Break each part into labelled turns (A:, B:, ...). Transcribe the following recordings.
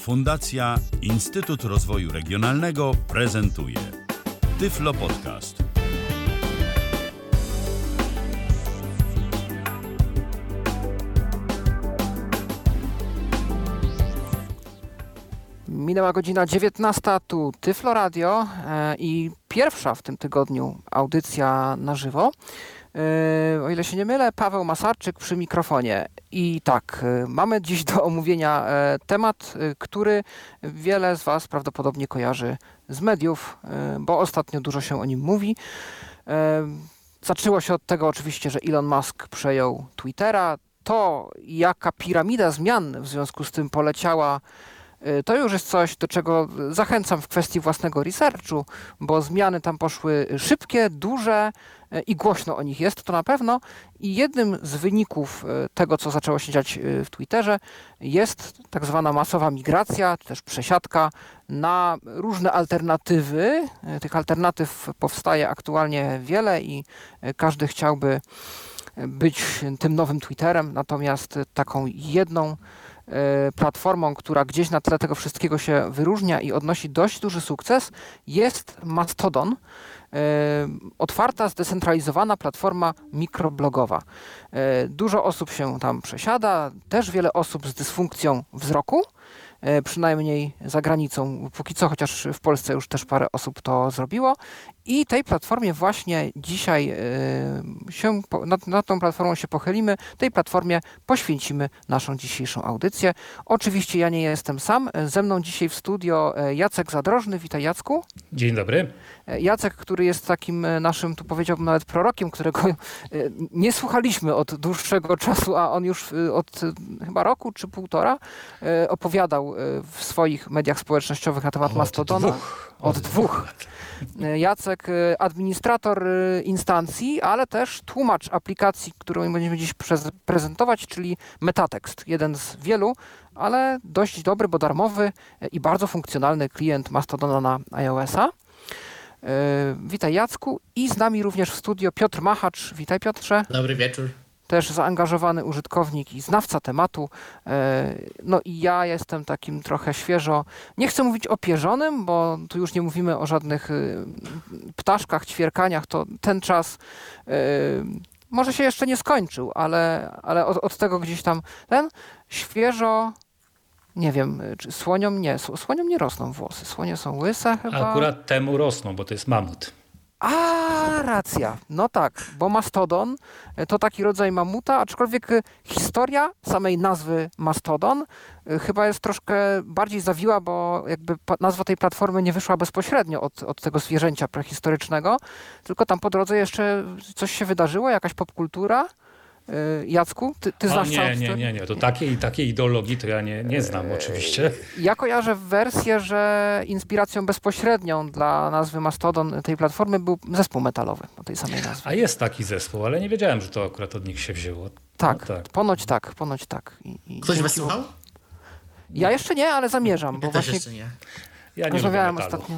A: Fundacja Instytut Rozwoju Regionalnego prezentuje Tyflo Podcast.
B: Minęła godzina 19, tu Tyflo Radio e, i pierwsza w tym tygodniu audycja na żywo. E, o ile się nie mylę, Paweł Masarczyk przy mikrofonie. I tak, e, mamy dziś do omówienia e, temat, który wiele z Was prawdopodobnie kojarzy z mediów, bo ostatnio dużo się o nim mówi. Zaczęło się od tego oczywiście, że Elon Musk przejął Twittera. To, jaka piramida zmian w związku z tym poleciała To już jest coś, do czego zachęcam w kwestii własnego researchu, bo zmiany tam poszły szybkie, duże y, i głośno o nich jest, to na pewno. I jednym z wyników y, tego, co zaczęło się dziać y, w Twitterze, jest tak zwana masowa migracja, czy też przesiadka na różne alternatywy. Y, Tych alternatyw powstaje aktualnie wiele i y, każdy chciałby być tym nowym Twitterem, natomiast taką jedną platformą, która gdzieś na tle tego wszystkiego się wyróżnia i odnosi dość duży sukces, jest Mastodon. E, Otwarta, zdecentralizowana platforma mikroblogowa. E, Dużo osób się tam przesiada, też wiele osób z dysfunkcją wzroku, e, przynajmniej za granicą, póki co, chociaż w Polsce już też parę osób to zrobiło. I tej platformie właśnie dzisiaj e, się, nad, nad tą platformą się pochylimy, tej platformie poświęcimy naszą dzisiejszą audycję. Oczywiście ja nie jestem sam, ze mną dzisiaj w studio e, Jacek Zadrożny, witaj Jacku.
C: Dzień dobry.
B: E, Jacek, który jest takim naszym, tu powiedziałbym nawet prorokiem, którego nie słuchaliśmy od dłuższego czasu, a on już od chyba roku czy półtora opowiadał w swoich mediach społecznościowych na temat
C: Od
B: Mastodona.
C: dwóch.
B: Od dwóch. E, Jacek, e, administrator e, instancji, ale też tłumacz aplikacji, którą będziemy dziś prez- prezentować, czyli Metatext. Jeden z wielu, ale dość dobry, bo darmowy i bardzo funkcjonalny klient Mastodona na iOS-a. Witaj Jacku i z nami również w studio Piotr Machacz. Witaj Piotrze
D: Dobry wieczór.
B: Też zaangażowany użytkownik i znawca tematu. E, No i ja jestem takim trochę świeżo, nie chcę mówić opierzonym, bo tu już nie mówimy o żadnych y, ptaszkach, ćwierkaniach, to ten czas y, może się jeszcze nie skończył, ale, ale od, od tego gdzieś tam ten świeżo, nie wiem, czy słoniom nie, słoniom nie rosną włosy, słonie są łyse chyba.
C: Akurat temu rosną, bo to jest mamut.
B: A, racja. No tak, bo mastodon e, to taki rodzaj mamuta, aczkolwiek e, historia samej nazwy mastodon e, chyba jest troszkę bardziej zawiła, bo jakby nazwa tej platformy nie wyszła bezpośrednio od, od tego zwierzęcia prehistorycznego, tylko tam po drodze jeszcze coś się wydarzyło, jakaś popkultura. E, Jacku, ty, ty znasz
C: nie, nie, nie, nie. To takiej, takiej ideologii to ja nie, nie znam oczywiście.
B: Ja kojarzę wersję, że inspiracją bezpośrednią dla nazwy Mastodon tej platformy był zespół metalowy o tej samej nazwie.
C: A jest taki zespół, ale nie wiedziałem, że to akurat od nich się wzięło.
B: Tak,
C: No tak.
B: ponoć tak, ponoć tak. I, i
D: Ktoś was słuchał?
B: Ja jeszcze nie, ale zamierzam, bo
D: Ja też
B: właśnie
D: jeszcze nie.
C: Ja nie
B: rozmawiałem ostatnio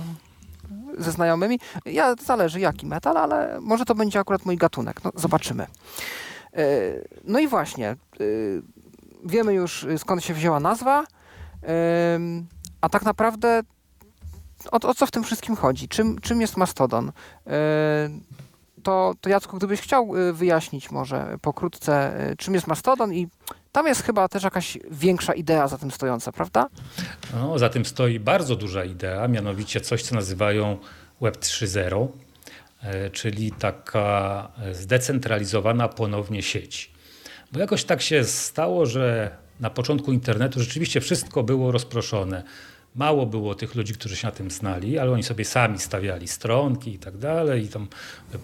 B: ze znajomymi. Ja zależy jaki metal, ale może to będzie akurat mój gatunek. No, zobaczymy. E, No i właśnie, e, wiemy już e, skąd się wzięła nazwa, a tak naprawdę o, o co w tym wszystkim chodzi? Czym, czym jest Mastodon? E, To, to Jacku, gdybyś chciał e, wyjaśnić może pokrótce, e, czym jest Mastodon i tam jest chyba też jakaś większa idea za tym stojąca, prawda?
C: No, za tym stoi bardzo duża idea, mianowicie coś, co nazywają Web 3.0, e, czyli taka e, zdecentralizowana ponownie sieć. Bo jakoś tak się stało, że na początku internetu rzeczywiście wszystko było rozproszone. Mało było tych ludzi, którzy się na tym znali, ale oni sobie sami stawiali stronki i tak dalej, i tam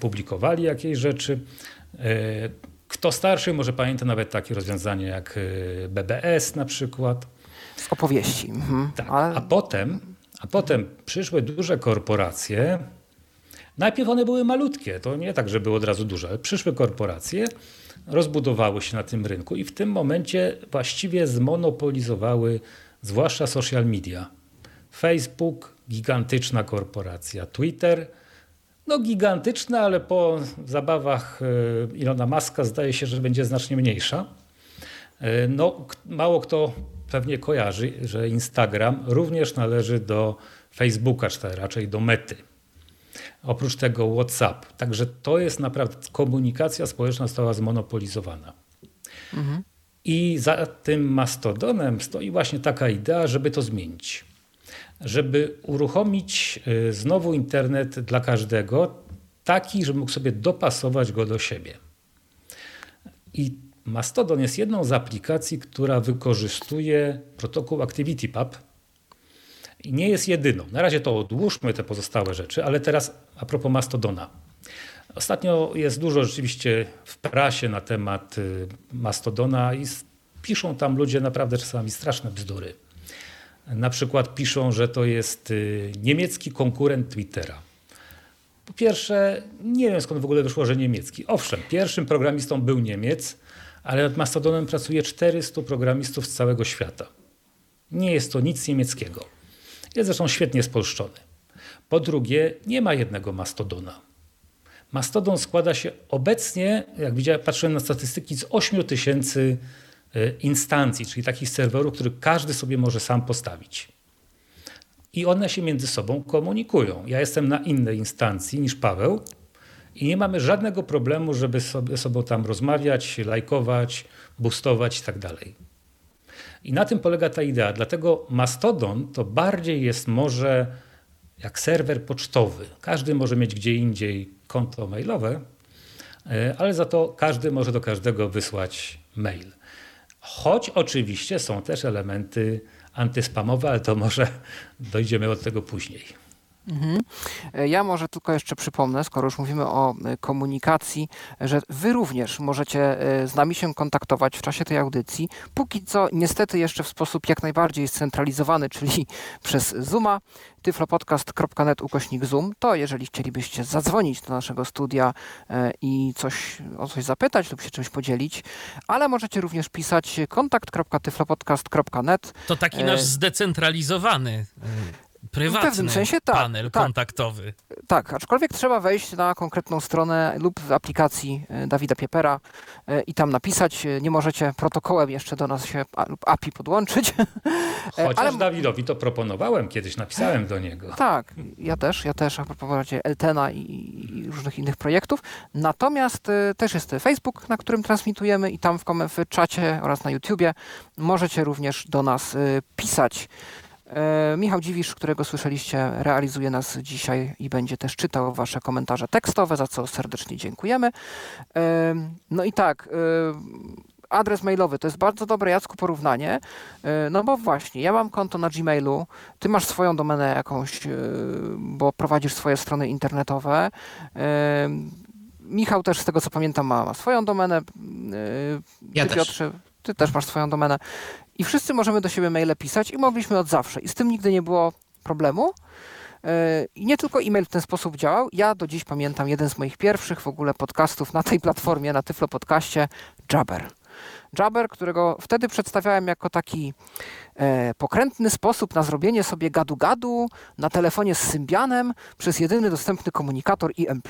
C: publikowali jakieś rzeczy. E, Kto starszy może pamięta nawet takie rozwiązanie jak e, BBS na przykład.
B: Z opowieści. Mhm.
C: Tak. A, potem, a potem przyszły duże korporacje. Najpierw one były malutkie, to nie tak, że były od razu duże, przyszły korporacje, rozbudowały się na tym rynku i w tym momencie właściwie zmonopolizowały zwłaszcza social media. Facebook, gigantyczna korporacja, Twitter, no gigantyczna, ale po zabawach e, Ilona Maska zdaje się, że będzie znacznie mniejsza. E, No, mało kto pewnie kojarzy, że Instagram również należy do Facebooka, czy raczej do Mety. Oprócz tego WhatsApp. Także to jest naprawdę, komunikacja społeczna została zmonopolizowana. Mhm. I za tym Mastodonem stoi właśnie taka idea, żeby to zmienić. Żeby uruchomić y, znowu internet dla każdego, taki, żeby mógł sobie dopasować go do siebie. I Mastodon jest jedną z aplikacji, która wykorzystuje protokół ActivityPub. I nie jest jedyną. Na razie to odłóżmy te pozostałe rzeczy, ale teraz a propos Mastodona. Ostatnio jest dużo rzeczywiście w prasie na temat y, Mastodona i piszą tam ludzie naprawdę czasami straszne bzdury. Na przykład piszą, że to jest y, niemiecki konkurent Twittera. Po pierwsze, nie wiem skąd w ogóle wyszło, że niemiecki. Owszem, pierwszym programistą był Niemiec, ale nad Mastodonem pracuje 400 programistów z całego świata. Nie jest to nic niemieckiego. Jest zresztą świetnie spolszczony. Po drugie, nie ma jednego Mastodona. Mastodon składa się obecnie, jak widziałem, patrzyłem na statystyki, z 8 tysięcy e, instancji, czyli takich serwerów, które każdy sobie może sam postawić. I one się między sobą komunikują. Ja jestem na innej instancji niż Paweł i nie mamy żadnego problemu, żeby sobie sobą tam rozmawiać, lajkować, boostować i tak dalej. I na tym polega ta idea. Dlatego Mastodon to bardziej jest może jak serwer pocztowy. Każdy może mieć gdzie indziej konto mailowe, e, ale za to każdy może do każdego wysłać mail. Choć oczywiście są też elementy antyspamowe, ale to może dojdziemy do tego później.
B: Mhm. E, ja może tylko jeszcze przypomnę, skoro już mówimy o e, komunikacji, że Wy również możecie e, z nami się kontaktować w czasie tej audycji. Póki co, niestety, jeszcze w sposób jak najbardziej scentralizowany, czyli przez Zooma tyflopodcast.net ukośnik Zoom, to jeżeli chcielibyście zadzwonić do naszego studia i coś, o coś zapytać lub się czymś podzielić, ale możecie również pisać kontakt.tyflopodcast.net.
D: To taki nasz zdecentralizowany prywatny w pewnym sensie, tak, panel tak, kontaktowy.
B: Tak, aczkolwiek trzeba wejść na konkretną stronę lub w aplikacji e, Dawida Piepera e, i tam napisać. E, nie możecie protokołem jeszcze do nas się lub API podłączyć.
C: Chociaż Ale... Dawidowi to proponowałem, kiedyś napisałem do niego.
B: Tak, ja też, ja też a propos Eltena i, i różnych innych projektów. Natomiast też jest Facebook, na którym transmitujemy i tam w, w czacie oraz na YouTubie możecie również do nas pisać. E, Michał Dziwisz, którego słyszeliście, realizuje nas dzisiaj i będzie też czytał Wasze komentarze tekstowe, za co serdecznie dziękujemy. E, no i tak, e, adres mailowy to jest bardzo dobre, Jacku, porównanie, no bo właśnie, ja mam konto na Gmailu, ty masz swoją domenę jakąś, bo prowadzisz swoje strony internetowe. Michał też, z tego co pamiętam, ma, ma swoją domenę.
D: Ja ty, też. Piotrze,
B: ty też masz swoją domenę. I wszyscy możemy do siebie maile pisać i mogliśmy od zawsze. I z tym nigdy nie było problemu. E, I nie tylko e-mail w ten sposób działał. Ja do dziś pamiętam jeden z moich pierwszych w ogóle podcastów na tej platformie, na Tyflo Podcaście, Jabber. Jabber, którego wtedy przedstawiałem jako taki e, pokrętny sposób na zrobienie sobie gadu-gadu na telefonie z Symbianem przez jedyny dostępny komunikator IM+,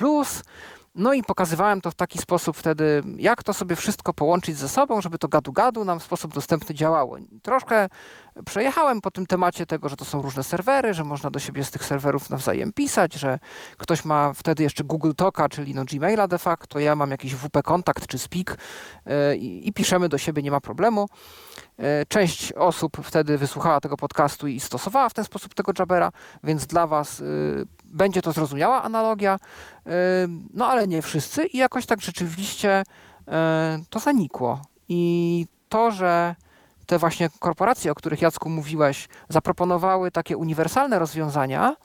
B: no i pokazywałem to w taki sposób wtedy, jak to sobie wszystko połączyć ze sobą, żeby to gadu-gadu nam w sposób dostępny działało. Troszkę przejechałem po tym temacie tego, że to są różne serwery, że można do siebie z tych serwerów nawzajem pisać, że ktoś ma wtedy jeszcze Google Talka, czyli no Gmaila de facto, ja mam jakiś WP Kontakt czy Speak yy, i piszemy do siebie, nie ma problemu. Yy, część osób wtedy wysłuchała tego podcastu i stosowała w ten sposób tego Jabera, więc dla Was yy, będzie to zrozumiała analogia, no ale nie wszyscy i jakoś tak rzeczywiście to zanikło. I to, że te właśnie korporacje, o których Jacku mówiłeś, zaproponowały takie uniwersalne rozwiązania,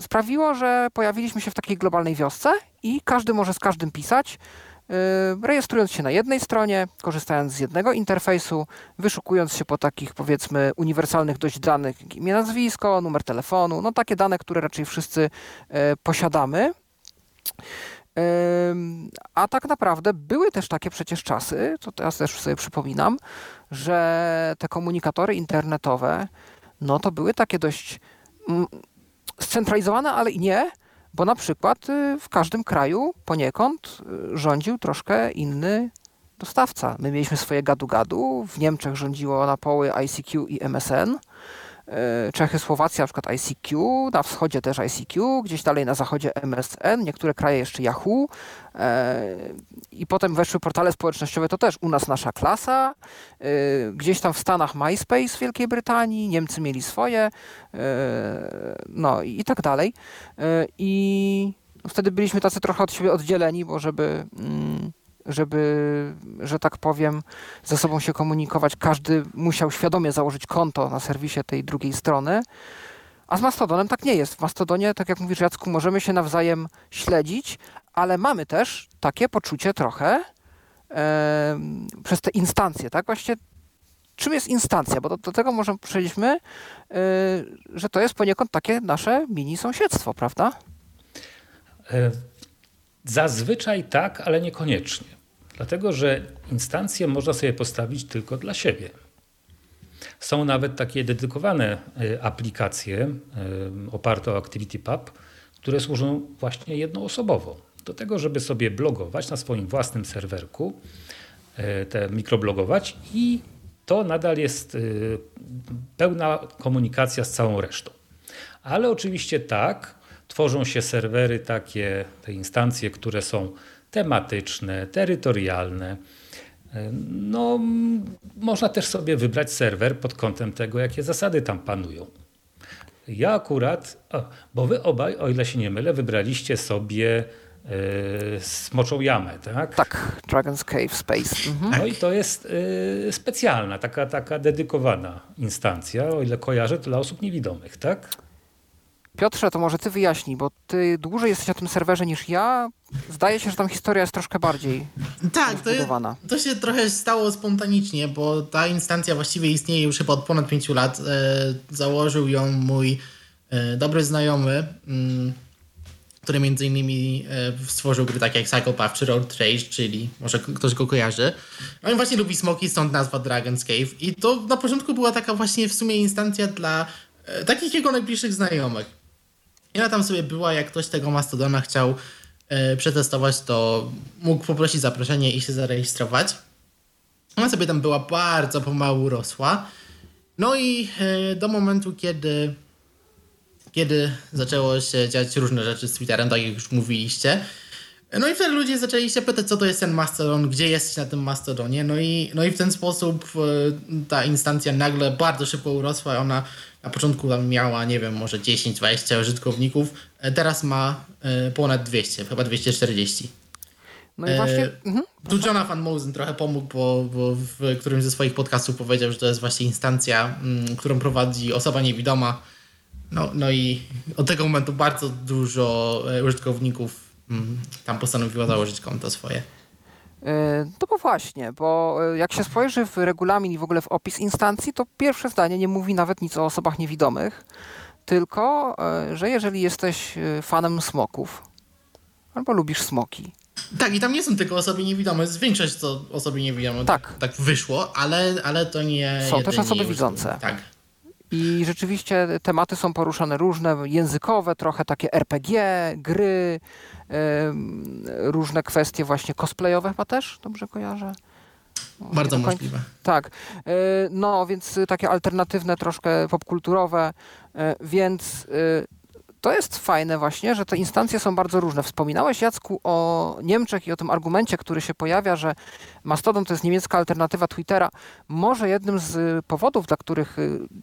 B: sprawiło, że pojawiliśmy się w takiej globalnej wiosce i każdy może z każdym pisać, Y, rejestrując się na jednej stronie, korzystając z jednego interfejsu, wyszukując się po takich powiedzmy uniwersalnych dość danych, jak imię, nazwisko, numer telefonu, no takie dane, które raczej wszyscy y, posiadamy. A tak naprawdę były też takie przecież czasy, to teraz też sobie przypominam, że te komunikatory internetowe, no to były takie dość mm, scentralizowane, ale i nie, bo na przykład y, w każdym kraju poniekąd y, rządził troszkę inny dostawca. My mieliśmy swoje gadu-gadu, w Niemczech rządziło na poły ICQ i MSN, Czechy, Słowacja na przykład ICQ, na wschodzie też ICQ, gdzieś dalej na zachodzie MSN, niektóre kraje jeszcze Yahoo. E, i potem weszły portale społecznościowe, to też u nas nasza klasa, e, gdzieś tam w Stanach MySpace w Wielkiej Brytanii, Niemcy mieli swoje, no i tak dalej. I wtedy byliśmy tacy trochę od siebie oddzieleni, bo żeby mm, żeby, że tak powiem, ze sobą się komunikować. Każdy musiał świadomie założyć konto na serwisie tej drugiej strony. A z Mastodonem tak nie jest. W Mastodonie, tak jak mówisz Jacku, możemy się nawzajem śledzić, ale mamy też takie poczucie trochę e, przez te instancje, tak? Właściwie czym jest instancja? Bo do, do tego może przejdziemy, e, że to jest poniekąd takie nasze mini sąsiedztwo, prawda?
C: E, zazwyczaj tak, ale niekoniecznie. Dlatego, że instancje można sobie postawić tylko dla siebie. Są nawet takie dedykowane e, aplikacje e, oparte o ActivityPub, które służą właśnie jednoosobowo. Do tego, żeby sobie blogować na swoim własnym serwerku, e, te mikroblogować i to nadal jest pełna komunikacja z całą resztą. Ale oczywiście tak, tworzą się serwery takie, te instancje, które są tematyczne, terytorialne. No, można też sobie wybrać serwer pod kątem tego, jakie zasady tam panują. Ja akurat, bo wy obaj, o ile się nie mylę, wybraliście sobie yy, smoczą jamę, tak?
B: Tak, Dragon's Cave Space.
C: Mhm. No i to jest yy, specjalna, taka, taka dedykowana instancja, o ile kojarzę, to dla osób niewidomych, tak?
B: Piotrze, to może ty wyjaśnij, bo ty dłużej jesteś na tym serwerze niż ja. Zdaje się, że tam historia jest troszkę bardziej
E: Tak, to, to się trochę stało spontanicznie, bo ta instancja właściwie istnieje już chyba od ponad pięciu lat. E, założył ją mój e, dobry znajomy, mm, który między innymi e, stworzył gry takie jak Psychopath czy Road Rage, czyli może ktoś go kojarzy. On właśnie lubi smoki, stąd nazwa Dragon's Cave. I to na początku była taka właśnie w sumie instancja dla takich jego najbliższych znajomych. I ona tam sobie była, jak ktoś tego Mastodona chciał e, przetestować, to mógł poprosić zaproszenie i się zarejestrować. Ona sobie tam była bardzo pomału rosła. No i e, do momentu, kiedy, kiedy zaczęło się dziać różne rzeczy z Twitterem, tak jak już mówiliście, no i wtedy ludzie zaczęli się pytać, co to jest ten Mastodon, gdzie jesteś na tym Mastodonie. No i, no i w ten sposób e, ta instancja nagle bardzo szybko urosła. Ona na początku tam miała, nie wiem, może 10-20 użytkowników, e, teraz ma e, ponad 200, chyba 240.
B: No i właśnie.
E: Mhm. Tu Jonathan Mosen trochę pomógł, bo, bo w którymś ze swoich podcastów powiedział, że to jest właśnie instancja, mm, którą prowadzi osoba niewidoma. No, no i od tego momentu bardzo dużo użytkowników mm, tam postanowiło założyć konto swoje.
B: E, no bo właśnie, bo e, jak się spojrzy w regulamin i w ogóle w opis instancji, to pierwsze zdanie nie mówi nawet nic o osobach niewidomych, tylko, e, że jeżeli jesteś fanem smoków albo lubisz smoki.
E: Tak, i tam nie są tylko osoby niewidome, jest większość to osoby niewidome. Tak. Tak, wyszło, ale, ale to nie.
B: Są też osoby widzące.
E: Tak.
B: I rzeczywiście tematy są poruszane różne, językowe, trochę takie RPG, gry, różne kwestie właśnie cosplayowe chyba też, dobrze kojarzę?
E: Bardzo możliwe.
B: Tak. E, no, więc takie alternatywne, troszkę popkulturowe, e, więc e, to jest fajne właśnie, że te instancje są bardzo różne. Wspominałeś, Jacku, o Niemczech i o tym argumencie, który się pojawia, że Mastodon to jest niemiecka alternatywa Twittera. Może jednym z powodów, dla których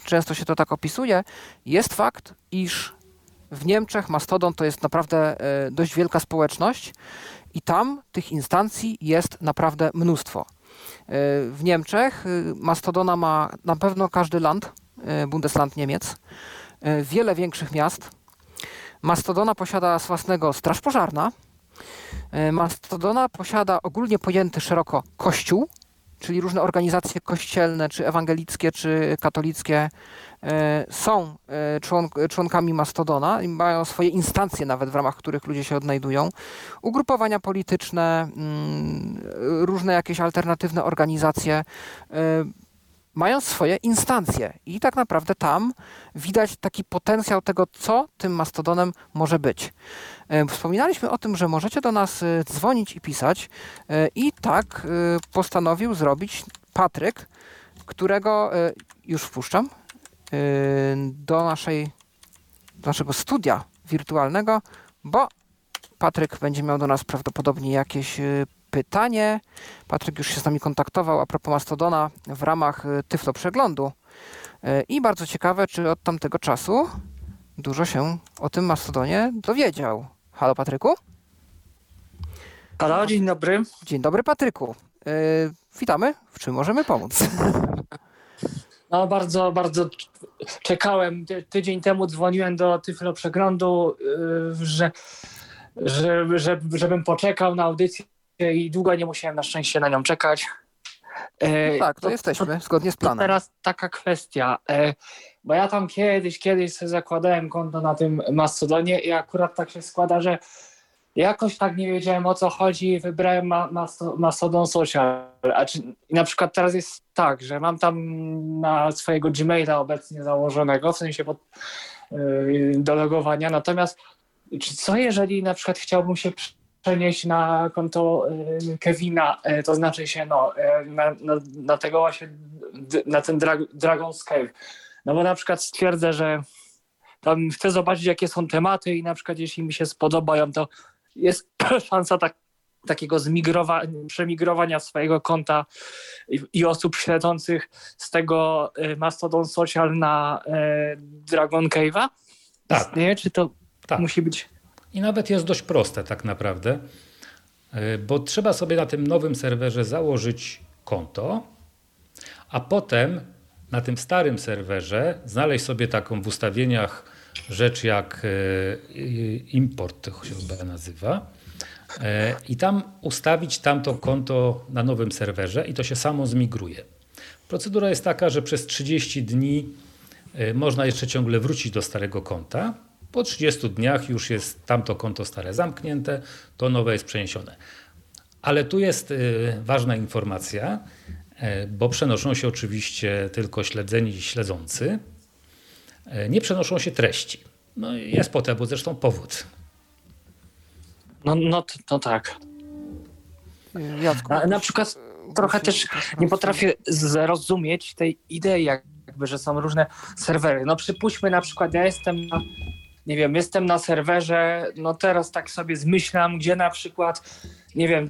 B: często się to tak opisuje, jest fakt, iż w Niemczech Mastodon to jest naprawdę e, dość wielka społeczność i tam tych instancji jest naprawdę mnóstwo. E, w Niemczech e, Mastodona ma na pewno każdy land, Bundesland Niemiec, wiele większych miast. Mastodona posiada własnego straż pożarna. Mastodona posiada ogólnie pojęty szeroko kościół, czyli różne organizacje kościelne, czy ewangelickie, czy katolickie, e, są e, członkami Mastodona i mają swoje instancje nawet, w ramach których ludzie się odnajdują. Ugrupowania polityczne, mm, różne jakieś alternatywne organizacje. E, mają swoje instancje i tak naprawdę tam widać taki potencjał tego, co tym mastodonem może być. E, wspominaliśmy o tym, że możecie do nas e, dzwonić i pisać i tak postanowił zrobić Patryk, którego już wpuszczam do naszej do naszego studia wirtualnego, bo Patryk będzie miał do nas prawdopodobnie jakieś pytanie. Patryk już się z nami kontaktował a propos Mastodona w ramach Tyflo Przeglądu. I bardzo ciekawe, czy od tamtego czasu dużo się o tym Mastodonie dowiedział. Halo Patryku?
F: Halo, dzień dobry.
B: Dzień dobry Patryku. Yy, witamy. W czym możemy pomóc?
F: No bardzo, bardzo czekałem. Ty, tydzień temu dzwoniłem do Tyflo Przeglądu, yy, że, że, że, żebym poczekał na audycję i długo nie musiałem na szczęście na nią czekać.
B: E, tak, to, to jesteśmy, zgodnie z planem.
F: teraz taka kwestia, e, bo ja tam kiedyś, kiedyś sobie zakładałem konto na tym Mastodonie i akurat tak się składa, że jakoś tak nie wiedziałem o co chodzi i wybrałem ma, Mastodon Social. A czy, na przykład teraz jest tak, że mam tam na swojego Gmaila obecnie założonego, w sensie pod, yy, do logowania, natomiast czy co jeżeli na przykład chciałbym się przenieść na konto y, Kevina, y, to znaczy się no, y, na, na, na tego właśnie, na ten Dra Dragon's Cave. No bo na przykład stwierdzę, że tam chcę zobaczyć, jakie są tematy i na przykład jeśli mi się spodobają, to jest szansa tak, takiego zmigrowa przemigrowania swojego konta i, i, osób śledzących z tego Mastodon Social na Dragon Cave'a?
C: Tak.
F: Nie, czy to tak. musi być
C: i nawet jest dość proste tak naprawdę, e, bo trzeba sobie na tym nowym serwerze założyć konto, a potem na tym starym serwerze znaleźć sobie taką w ustawieniach rzecz jak e, import, to się chyba nazywa, e, i tam ustawić tamto konto na nowym serwerze i to się samo zmigruje. Procedura jest taka, że przez 30 dni można jeszcze ciągle wrócić do starego konta, po 30 dniach już jest tamto konto stare zamknięte, to nowe jest przeniesione. Ale tu jest ważna informacja, bo przenoszą się oczywiście tylko śledzeni i śledzący. Y, nie przenoszą się treści. No jest po temu zresztą powód.
F: No, no, no tak. Jacku, na, na przykład trochę też nie potrafię zrozumieć tej idei, jakby, że są różne serwery. No przypuśćmy na przykład, ja jestem na nie wiem, jestem na serwerze, no teraz tak sobie zmyślam, gdzie na przykład, nie wiem,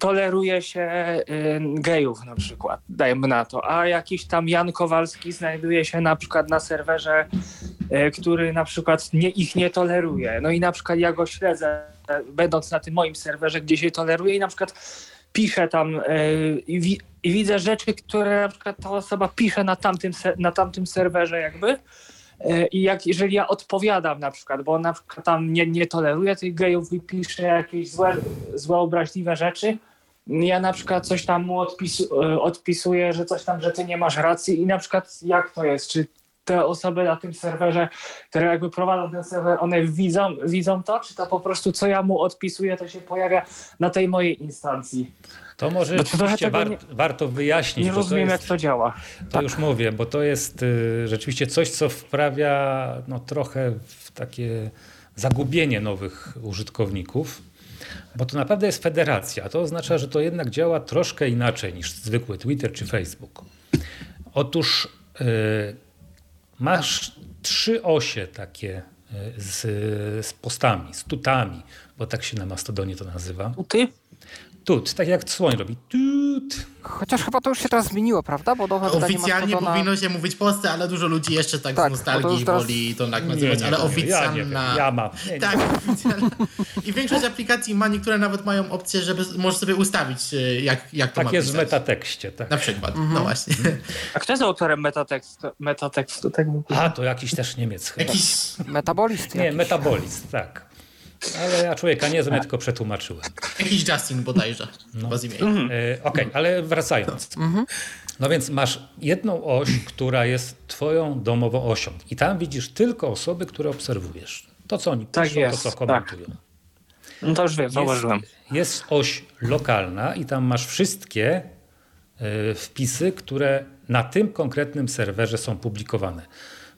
F: toleruje się y, gejów na przykład, dajmy na to, a jakiś tam Jan Kowalski znajduje się na przykład na serwerze, y, który na przykład nie, ich nie toleruje. No i na przykład ja go śledzę, będąc na tym moim serwerze, gdzie się toleruje i na przykład piszę tam y, i, i widzę rzeczy, które na przykład ta osoba pisze na tamtym, na tamtym serwerze jakby, I jak, jeżeli ja odpowiadam na przykład, bo na przykład tam nie, nie tych gejów i piszę jakieś złe, złe obraźliwe rzeczy, ja na przykład coś tam mu odpisu, e, odpisuję, że coś tam, że ty nie masz racji i na przykład jak to jest, czy te osoby na tym serwerze, które jakby prowadzą ten serwer, one widzą, widzą to, czy to po prostu co ja mu odpisuję, to się pojawia na tej mojej instancji.
C: To może rzeczywiście war, nie, warto wyjaśnić.
F: Nie rozumiem, jest, jak to działa.
C: To tak. już mówię, bo to jest y, rzeczywiście coś, co wprawia no, trochę w takie zagubienie nowych użytkowników. Bo to naprawdę jest federacja. To oznacza, że to jednak działa troszkę inaczej niż zwykły Twitter czy Facebook. Otóż y, masz trzy osie takie y, z, z postami, z tutami, bo tak się na Mastodonie to nazywa.
F: Tuty?
C: Tut, tak jak słoń robi. Tut.
B: Chociaż chyba to już się teraz zmieniło, prawda? Bo
E: nowe Oficjalnie Mastodona... powinno się mówić Polsce, ale dużo ludzi jeszcze tak, tak z nostalgii teraz... woli to tak nazywać, ale oficjalna...
C: Ja, ja mam. Nie,
E: tak, oficjalna. I większość aplikacji ma, niektóre nawet mają opcję, żeby możesz sobie ustawić, e, jak, jak to
C: tak
E: ma
C: Tak jest pisać. w metatekście. Tak.
E: Na przykład, no mhm. no właśnie.
F: A kto jest autorem metatekstu? metatekstu tak
C: A, to jakiś też Niemiec chyba.
B: Jakiś metabolist.
C: Nie, jakiś. metabolist, tak. Ale ja człowieka nie znam, ja tylko przetłumaczyłem.
E: Jakiś Justin bodajże. No.
C: Mhm. E, Okej, okay, ale wracając. Mhm. No więc masz jedną oś, która jest twoją domową osią. I tam widzisz tylko osoby, które obserwujesz. To, co oni tak piszą, jest, to, co komentują. Tak.
F: No to już wiem, zauważyłem.
C: Jest, jest oś lokalna i tam masz wszystkie wpisy, które na tym konkretnym serwerze są publikowane.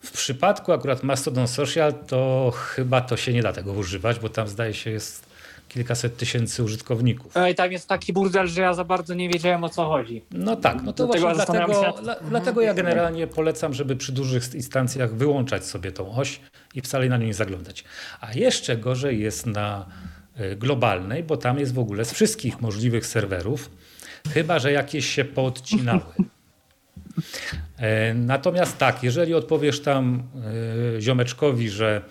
C: W przypadku akurat Mastodon Social to chyba to się nie da tego używać, bo tam zdaje się jest kilkaset tysięcy użytkowników.
F: No i tam jest taki burdel, że ja za bardzo nie wiedziałem o co chodzi.
C: No tak, no to właśnie dlatego, się... dlatego ja generalnie polecam, żeby przy dużych instancjach wyłączać sobie tą oś i wcale na nią nie zaglądać. A jeszcze gorzej jest na y, globalnej, bo tam jest w ogóle z wszystkich możliwych serwerów, chyba że jakieś się poodcinały. E, natomiast tak, jeżeli odpowiesz tam e, ziomeczkowi, że,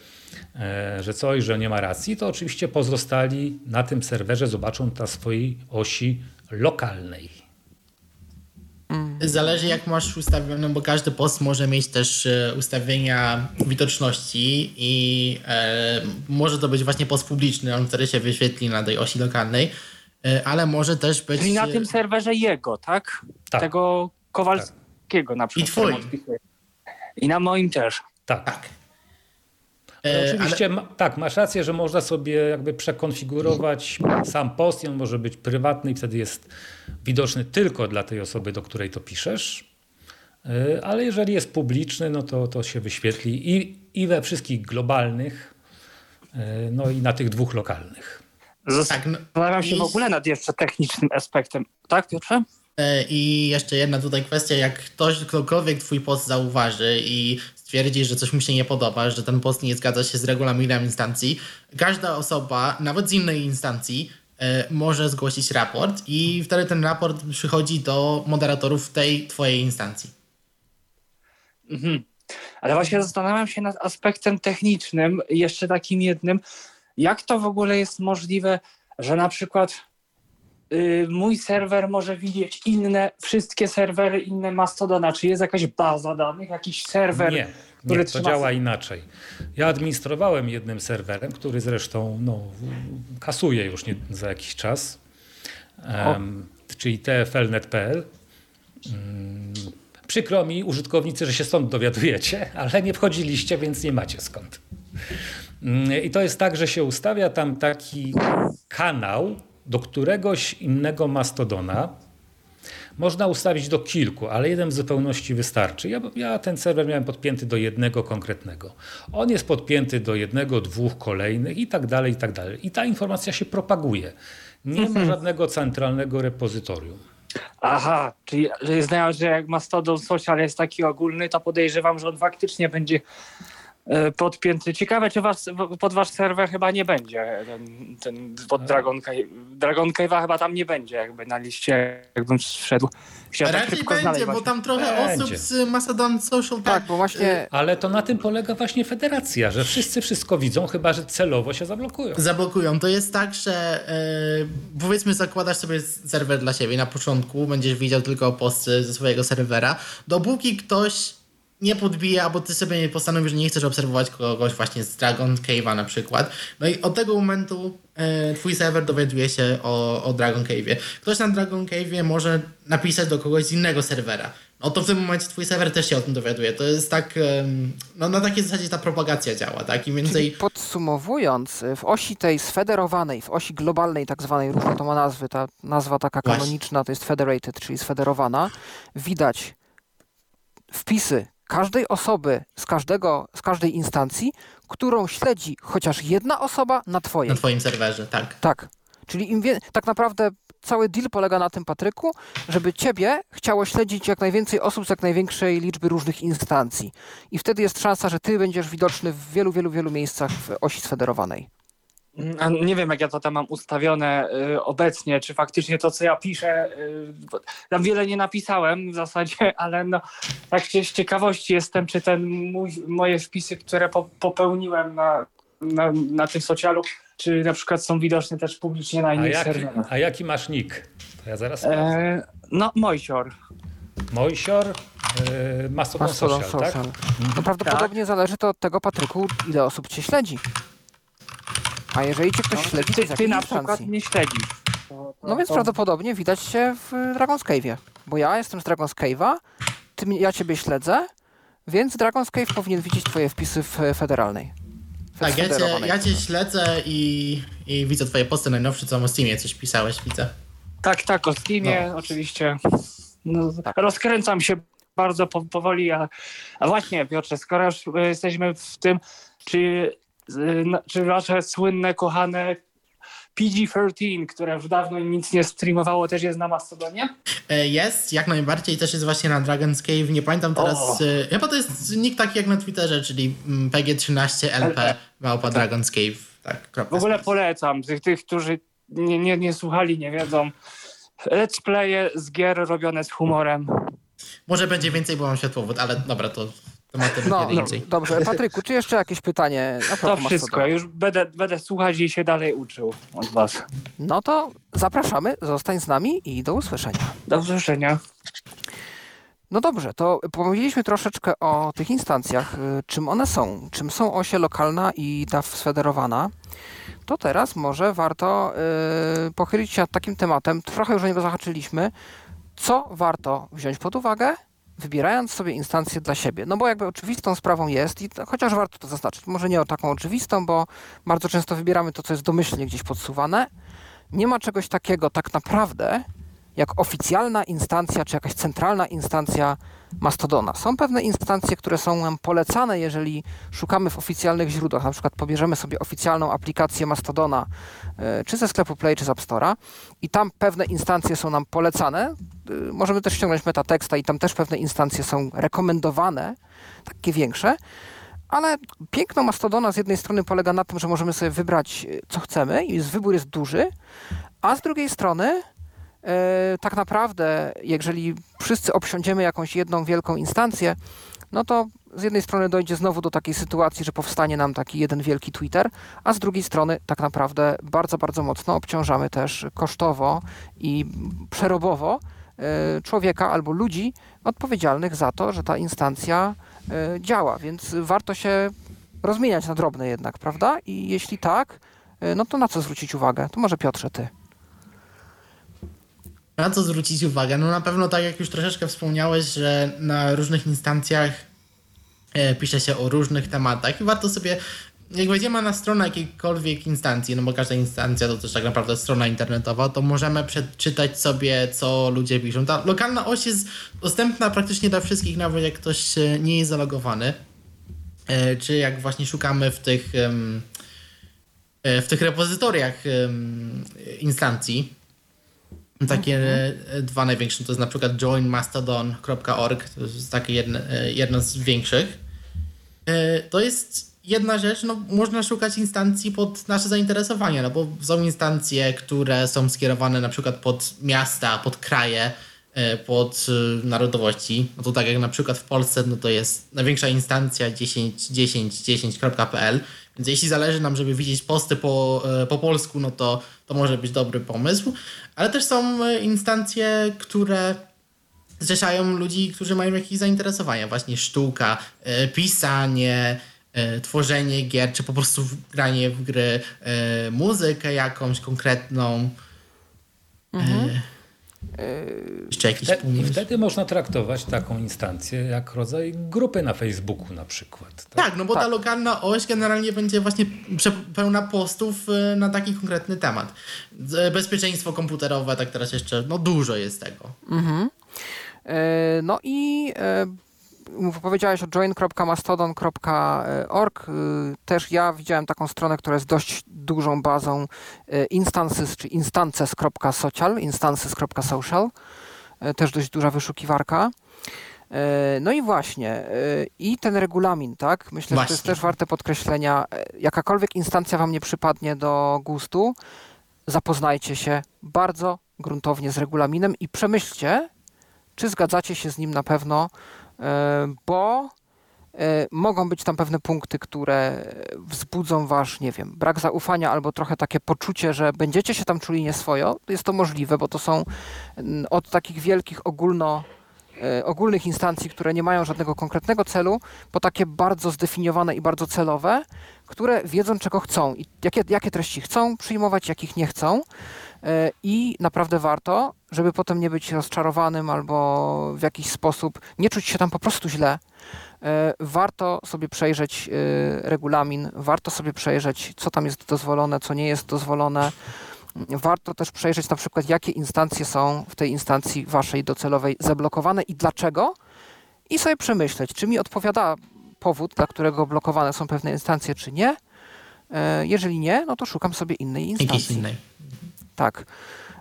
C: e, że coś, że nie ma racji, to oczywiście pozostali na tym serwerze zobaczą na swojej osi lokalnej.
E: Mm. Zależy jak masz ustawione, no bo każdy post może mieć też ustawienia widoczności i e, może to być właśnie post publiczny, on wtedy się wyświetli na tej osi lokalnej, e, ale może też być...
F: Czyli na tym serwerze jego, tak? tak. Tego Kowalskiego. Tak na przykład.
E: I twój.
F: I na moim też.
C: Tak. tak. E, oczywiście ale... ma, tak, masz rację, że można sobie jakby przekonfigurować sam post i on może być prywatny i wtedy jest widoczny tylko dla tej osoby, do której to piszesz. E, ale jeżeli jest publiczny, no to, to się wyświetli i, i we wszystkich globalnych, e, no i na tych dwóch lokalnych.
F: Zastanawiam tak, no, się w ogóle nad jeszcze technicznym aspektem. Tak, Piotrze?
E: E, I jeszcze jedna tutaj kwestia, jak ktoś, ktokolwiek twój post zauważy i stwierdzi, że coś mu się nie podoba, że ten post nie zgadza się z regulaminem instancji, każda osoba, nawet z innej instancji, e, może zgłosić raport i wtedy ten raport przychodzi do moderatorów tej twojej instancji.
F: Mhm. Ale właśnie zastanawiam się nad aspektem technicznym, jeszcze takim jednym, jak to w ogóle jest możliwe, że na przykład mój serwer może widzieć inne, wszystkie serwery, inne Mastodona? Czy jest jakaś baza danych, jakiś serwer?
C: Nie, nie to trzyma... działa inaczej. Ja administrowałem jednym serwerem, który zresztą no, kasuje już nie, za jakiś czas, um, czyli tflnet.pl. Um, przykro mi, użytkownicy, że się stąd dowiadujecie, ale nie wchodziliście, więc nie macie skąd. Um, I to jest tak, że się ustawia tam taki kanał, do któregoś innego mastodona można ustawić do kilku, ale jeden w zupełności wystarczy. Ja, ja, ten serwer miałem podpięty do jednego konkretnego. On jest podpięty do jednego, dwóch kolejnych i tak dalej, i tak dalej. I ta informacja się propaguje. Nie ma mhm. żadnego centralnego repozytorium.
F: Aha, czyli znając, że jak Mastodon Social jest taki ogólny, to podejrzewam, że on faktycznie będzie podpięty. Ciekawe, czy was, pod wasz serwer chyba nie będzie ten, ten pod Dragon, Dragon Cave'a chyba tam nie będzie jakby na liście, jakbym wszedł.
E: Chciałem tak Raczej tak będzie, bo tam trochę będzie. osób z Macedon Social
B: tak, bo właśnie...
C: Ale to na tym polega właśnie federacja, że wszyscy wszystko widzą, chyba że celowo się zablokują.
E: Zablokują. To jest tak, że yy, powiedzmy zakładasz sobie serwer dla siebie na początku, będziesz widział tylko posty ze swojego serwera. Dopóki ktoś nie podbija, bo ty sobie postanowisz, że nie chcesz obserwować kogoś właśnie z Dragon Cave'a na przykład. No i od tego momentu e, twój serwer dowiaduje się o, o Dragon Cave'ie. Ktoś na Dragon Cave'ie może napisać do kogoś z innego serwera. No to w tym momencie twój serwer też się o tym dowiaduje. To jest tak, no na takiej zasadzie ta propagacja działa, tak? I więcej... Czyli
B: podsumowując, w osi tej sfederowanej, w osi globalnej tak zwanej, różne to ma nazwy, ta nazwa taka kanoniczna to jest federated, czyli sfederowana, widać wpisy każdej osoby z, każdego, z każdej instancji, którą śledzi chociaż jedna osoba na twojej.
E: Na twoim serwerze, tak.
B: Tak. Czyli im wie, tak naprawdę cały deal polega na tym, Patryku, żeby ciebie chciało śledzić jak najwięcej osób z jak największej liczby różnych instancji. I wtedy jest szansa, że ty będziesz widoczny w wielu, wielu, wielu miejscach w osi sfederowanej.
F: Nie wiem, jak ja to tam mam ustawione y, obecnie, czy faktycznie to, co ja piszę, y, tam wiele nie napisałem w zasadzie, ale no, tak z ciekawości jestem, czy ten mój, moje wpisy, które po, popełniłem na, na, na tym socialu, czy na przykład są widoczne też publicznie na innych a jaki, serwerach.
C: A jaki masz nick? To ja zaraz e,
F: No, Mojsior.
C: Mojsior, yy, Mastodon, Social, Social, tak?
B: No prawdopodobnie tak. zależy to od tego, Patryku, ile osób cię śledzi. A jeżeli cię ktoś no, śledzi,
F: to ty, ty na przykład nie śledzisz.
B: To, to, no więc to... prawdopodobnie widać się w Dragon's Cave'ie. Bo ja jestem z Dragon's Cave'a, ty, ja ciebie śledzę, więc Dragon's Cave powinien widzieć twoje wpisy w federalnej.
E: Tak, ja cię, ja cię śledzę i, i widzę twoje posty najnowsze, co o Steamie coś pisałeś, widzę.
F: Tak, tak, o Steamie no. oczywiście. no, tak. rozkręcam się bardzo powoli, a, a właśnie Piotrze, skoro już jesteśmy w tym, czy, czy wasze słynne, kochane PG-13, które już dawno nic nie streamowało, też jest na Mastodonie?
E: E, jest, jak najbardziej. Też jest właśnie na Dragon's Cave. Nie pamiętam teraz. O. E, chyba to jest nick taki jak na Twitterze, czyli mm, PG13LP małpa tak. Dragon's Cave. Tak,
F: w ogóle polecam. Tych, tych którzy nie, nie, nie słuchali, nie wiedzą. Let's playe z gier robione z humorem.
E: Może będzie więcej, bo mam światłowód, ale dobra, to tematem no, no,
B: Dobrze, Patryku, czy jeszcze jakieś pytanie?
F: to wszystko, już będę, będę słuchać i się dalej uczył od was.
B: No to zapraszamy, zostań z nami i do usłyszenia.
F: Do usłyszenia.
B: No dobrze, to powiedzieliśmy troszeczkę o tych instancjach, y, czym one są, czym są osie lokalna i DAW sfederowana. To teraz może warto yy, pochylić się nad takim tematem, trochę już o niego zahaczyliśmy, co warto wziąć pod uwagę, wybierając sobie instancję dla siebie. No bo jakby oczywistą sprawą jest, i to, chociaż warto to zaznaczyć, może nie o taką oczywistą, bo bardzo często wybieramy to, co jest domyślnie gdzieś podsuwane. Nie ma czegoś takiego tak naprawdę, jak oficjalna instancja, czy jakaś centralna instancja Mastodona. Są pewne instancje, które są nam polecane, jeżeli szukamy w oficjalnych źródłach. Na przykład pobierzemy sobie oficjalną aplikację Mastodona, e, czy ze sklepu Play, czy z App Store'a i tam pewne instancje są nam polecane. E, możemy też ściągnąć metateksta i tam też pewne instancje są rekomendowane, takie większe. Ale piękno Mastodona z jednej strony polega na tym, że możemy sobie wybrać, e, co chcemy i wybór jest duży, a z drugiej strony tak naprawdę, jeżeli wszyscy obsiądziemy jakąś jedną wielką instancję, no to z jednej strony dojdzie znowu do takiej sytuacji, że powstanie nam taki jeden wielki Twitter, a z drugiej strony tak naprawdę bardzo, bardzo mocno obciążamy też kosztowo i przerobowo e, człowieka albo ludzi odpowiedzialnych za to, że ta instancja e, działa, więc warto się rozmieniać na drobne jednak, prawda? I jeśli tak, no to na co zwrócić uwagę? To może Piotrze, ty.
E: Na co zwrócić uwagę? No na pewno tak jak już troszeczkę wspomniałeś, że na różnych instancjach e, pisze się o różnych tematach i warto sobie jak wejdziemy na stronę jakiejkolwiek instancji, no bo każda instancja to też tak naprawdę strona internetowa, to możemy przeczytać sobie, co ludzie piszą. Ta lokalna oś jest dostępna praktycznie dla wszystkich, nawet jak ktoś nie jest zalogowany. E, czy jak właśnie szukamy w tych, e, w tych repozytoriach instancji, takie mhm. dwa największe to jest na przykład joinmastodon.org, to jest takie jedno, e, jedno z większych. E, to jest jedna rzecz, no można szukać instancji pod nasze zainteresowania, no bo są instancje, które są skierowane na przykład pod miasta, pod kraje, pod narodowości. No to tak jak na przykład w Polsce, no to jest największa instancja 10.10.10.pl, więc jeśli zależy nam, żeby widzieć posty po, po polsku, no to to może być dobry pomysł. Ale też są e, instancje, które zrzeszają ludzi, którzy mają jakieś zainteresowania, właśnie sztuka, e, pisanie, e, tworzenie gier, czy po prostu granie w gry, muzykę jakąś konkretną. Mhm.
C: Jeszcze jakiś Te, I wtedy można traktować taką instancję jak rodzaj grupy na Facebooku na przykład.
E: Tak, tak no bo tak. ta lokalna oś generalnie będzie właśnie pełna postów y, na taki konkretny temat. Bezpieczeństwo komputerowe, tak teraz jeszcze, no dużo jest tego. Mhm.
B: E, no i e, powiedziałeś o join.mastodon.org. Y, też ja widziałem taką stronę, która jest dość dużą bazą y, instances, czy instances.social, instances.social. Y, też dość duża wyszukiwarka. No i właśnie, i ten regulamin, tak? Myślę, właśnie. że to jest też warte podkreślenia. Jakakolwiek instancja Wam nie przypadnie do gustu, zapoznajcie się bardzo gruntownie z regulaminem i przemyślcie, czy zgadzacie się z nim na pewno, bo e, mogą być tam pewne punkty, które wzbudzą wasz, nie wiem, brak zaufania albo trochę takie poczucie, że będziecie się tam czuli nieswojo. Jest to możliwe, bo to są od takich wielkich ogólno e, ogólnych instancji, które nie mają żadnego konkretnego celu, po takie bardzo zdefiniowane i bardzo celowe, które wiedzą, czego chcą i jakie, jakie treści chcą przyjmować, jakich nie chcą. E, i naprawdę warto, żeby potem nie być rozczarowanym albo w jakiś sposób nie czuć się tam po prostu źle. E, warto sobie przejrzeć e, regulamin, warto sobie przejrzeć, co tam jest dozwolone, co nie jest dozwolone. warto też przejrzeć na przykład, jakie instancje są w tej instancji waszej docelowej zablokowane i dlaczego i sobie przemyśleć, czy mi odpowiada powód, dla którego blokowane są pewne instancje, czy nie. E, jeżeli nie, no to szukam sobie innej instancji.
E: Jakiejś innej.
B: Tak.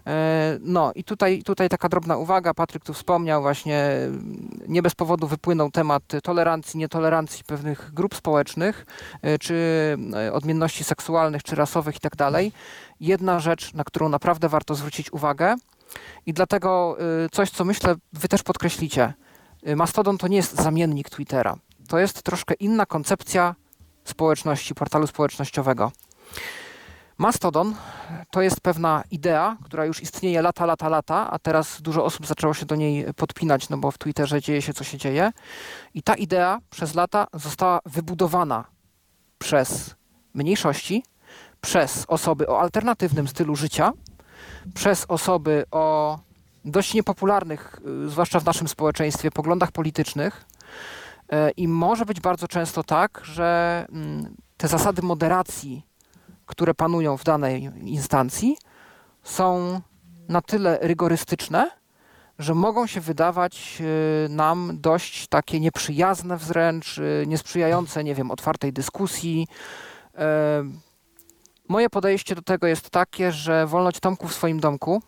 B: E, no i tutaj, tutaj taka drobna uwaga, Patryk tu wspomniał właśnie, nie bez powodu wypłynął temat tolerancji, nietolerancji pewnych grup społecznych, e, czy odmienności seksualnych, czy rasowych i tak. Jedna rzecz, na którą naprawdę warto zwrócić uwagę i dlatego coś, co myślę, wy też podkreślicie. Mastodon to nie jest zamiennik Twittera to jest troszkę inna koncepcja społeczności, portalu społecznościowego. Mastodon to jest pewna idea, która już istnieje lata, lata, lata, a teraz dużo osób zaczęło się do niej podpinać, no bo w Twitterze dzieje się, co się dzieje. I ta idea przez lata została wybudowana przez mniejszości, przez osoby o alternatywnym stylu życia, przez osoby o dość niepopularnych, y, zwłaszcza w naszym społeczeństwie, poglądach politycznych, E, I może być bardzo często tak, że mm, te zasady moderacji, które panują w danej instancji, są na tyle rygorystyczne, że mogą się wydawać e, nam dość takie nieprzyjazne wręcz, e, niesprzyjające, nie wiem, otwartej dyskusji. Moje podejście do tego jest takie, że wolność Tomku w swoim domku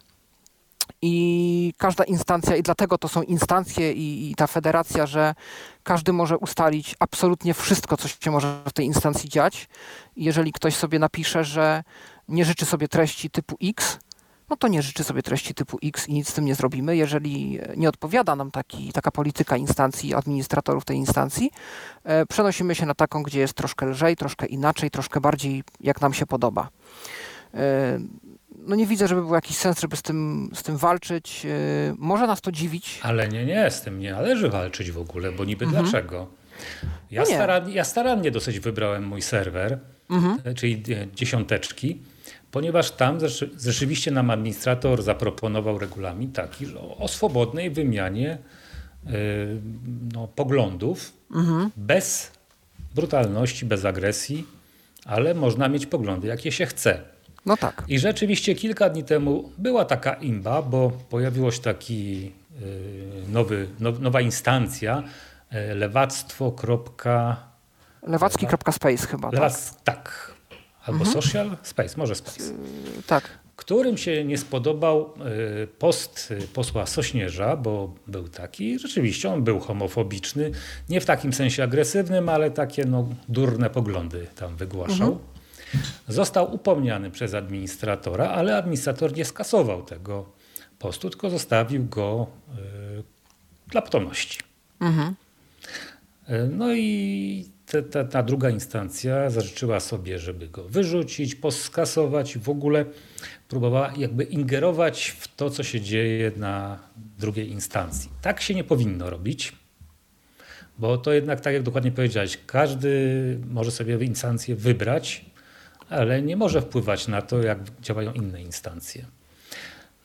B: i każda instancja, i dlatego to są instancje i, i, ta federacja, że każdy może ustalić absolutnie wszystko, co się może w tej instancji dziać. Jeżeli ktoś sobie napisze, że nie życzy sobie treści typu X, no to nie życzy sobie treści typu X i nic z tym nie zrobimy. Jeżeli nie odpowiada nam taki, taka polityka instancji, administratorów tej instancji, e, przenosimy się na taką, gdzie jest troszkę lżej, troszkę inaczej, troszkę bardziej jak nam się podoba. E, no nie widzę, żeby był jakiś sens, żeby z tym, z tym walczyć. Yy, może nas to dziwić.
C: Ale nie, nie, z tym nie należy walczyć w ogóle, bo niby mhm. dlaczego? Ja, no starannie, ja starannie dosyć wybrałem mój serwer, mhm. E, czyli e, dziesiąteczki, ponieważ tam rzeczywiście nam administrator zaproponował regulamin taki że o swobodnej wymianie yy, no, poglądów mhm. bez brutalności, bez agresji, ale można mieć poglądy, jakie się chce.
B: No tak.
C: I rzeczywiście kilka dni temu była taka imba, bo pojawiło się taki y, nowy, nowa instancja y, lewactwo.
B: Lewacki.space chyba. Lewac,
C: tak. tak. Albo mhm. social space, może space. Yy,
B: tak.
C: Którym się nie spodobał post posła Sośnierza, bo był taki, rzeczywiście on był homofobiczny, nie w takim sensie agresywnym, ale takie no, durne poglądy tam wygłaszał. Mhm. Został upomniany przez administratora, ale administrator nie skasował tego postu, tylko zostawił go y, dla potomności. Mhm. Y, no i te, te, ta druga instancja zażyczyła sobie, żeby go wyrzucić, poskasować w ogóle próbowała jakby ingerować w to, co się dzieje na drugiej instancji. Tak się nie powinno robić, bo to jednak, tak jak dokładnie powiedziałeś, każdy może sobie instancję wybrać ale nie może wpływać na to, jak działają inne instancje.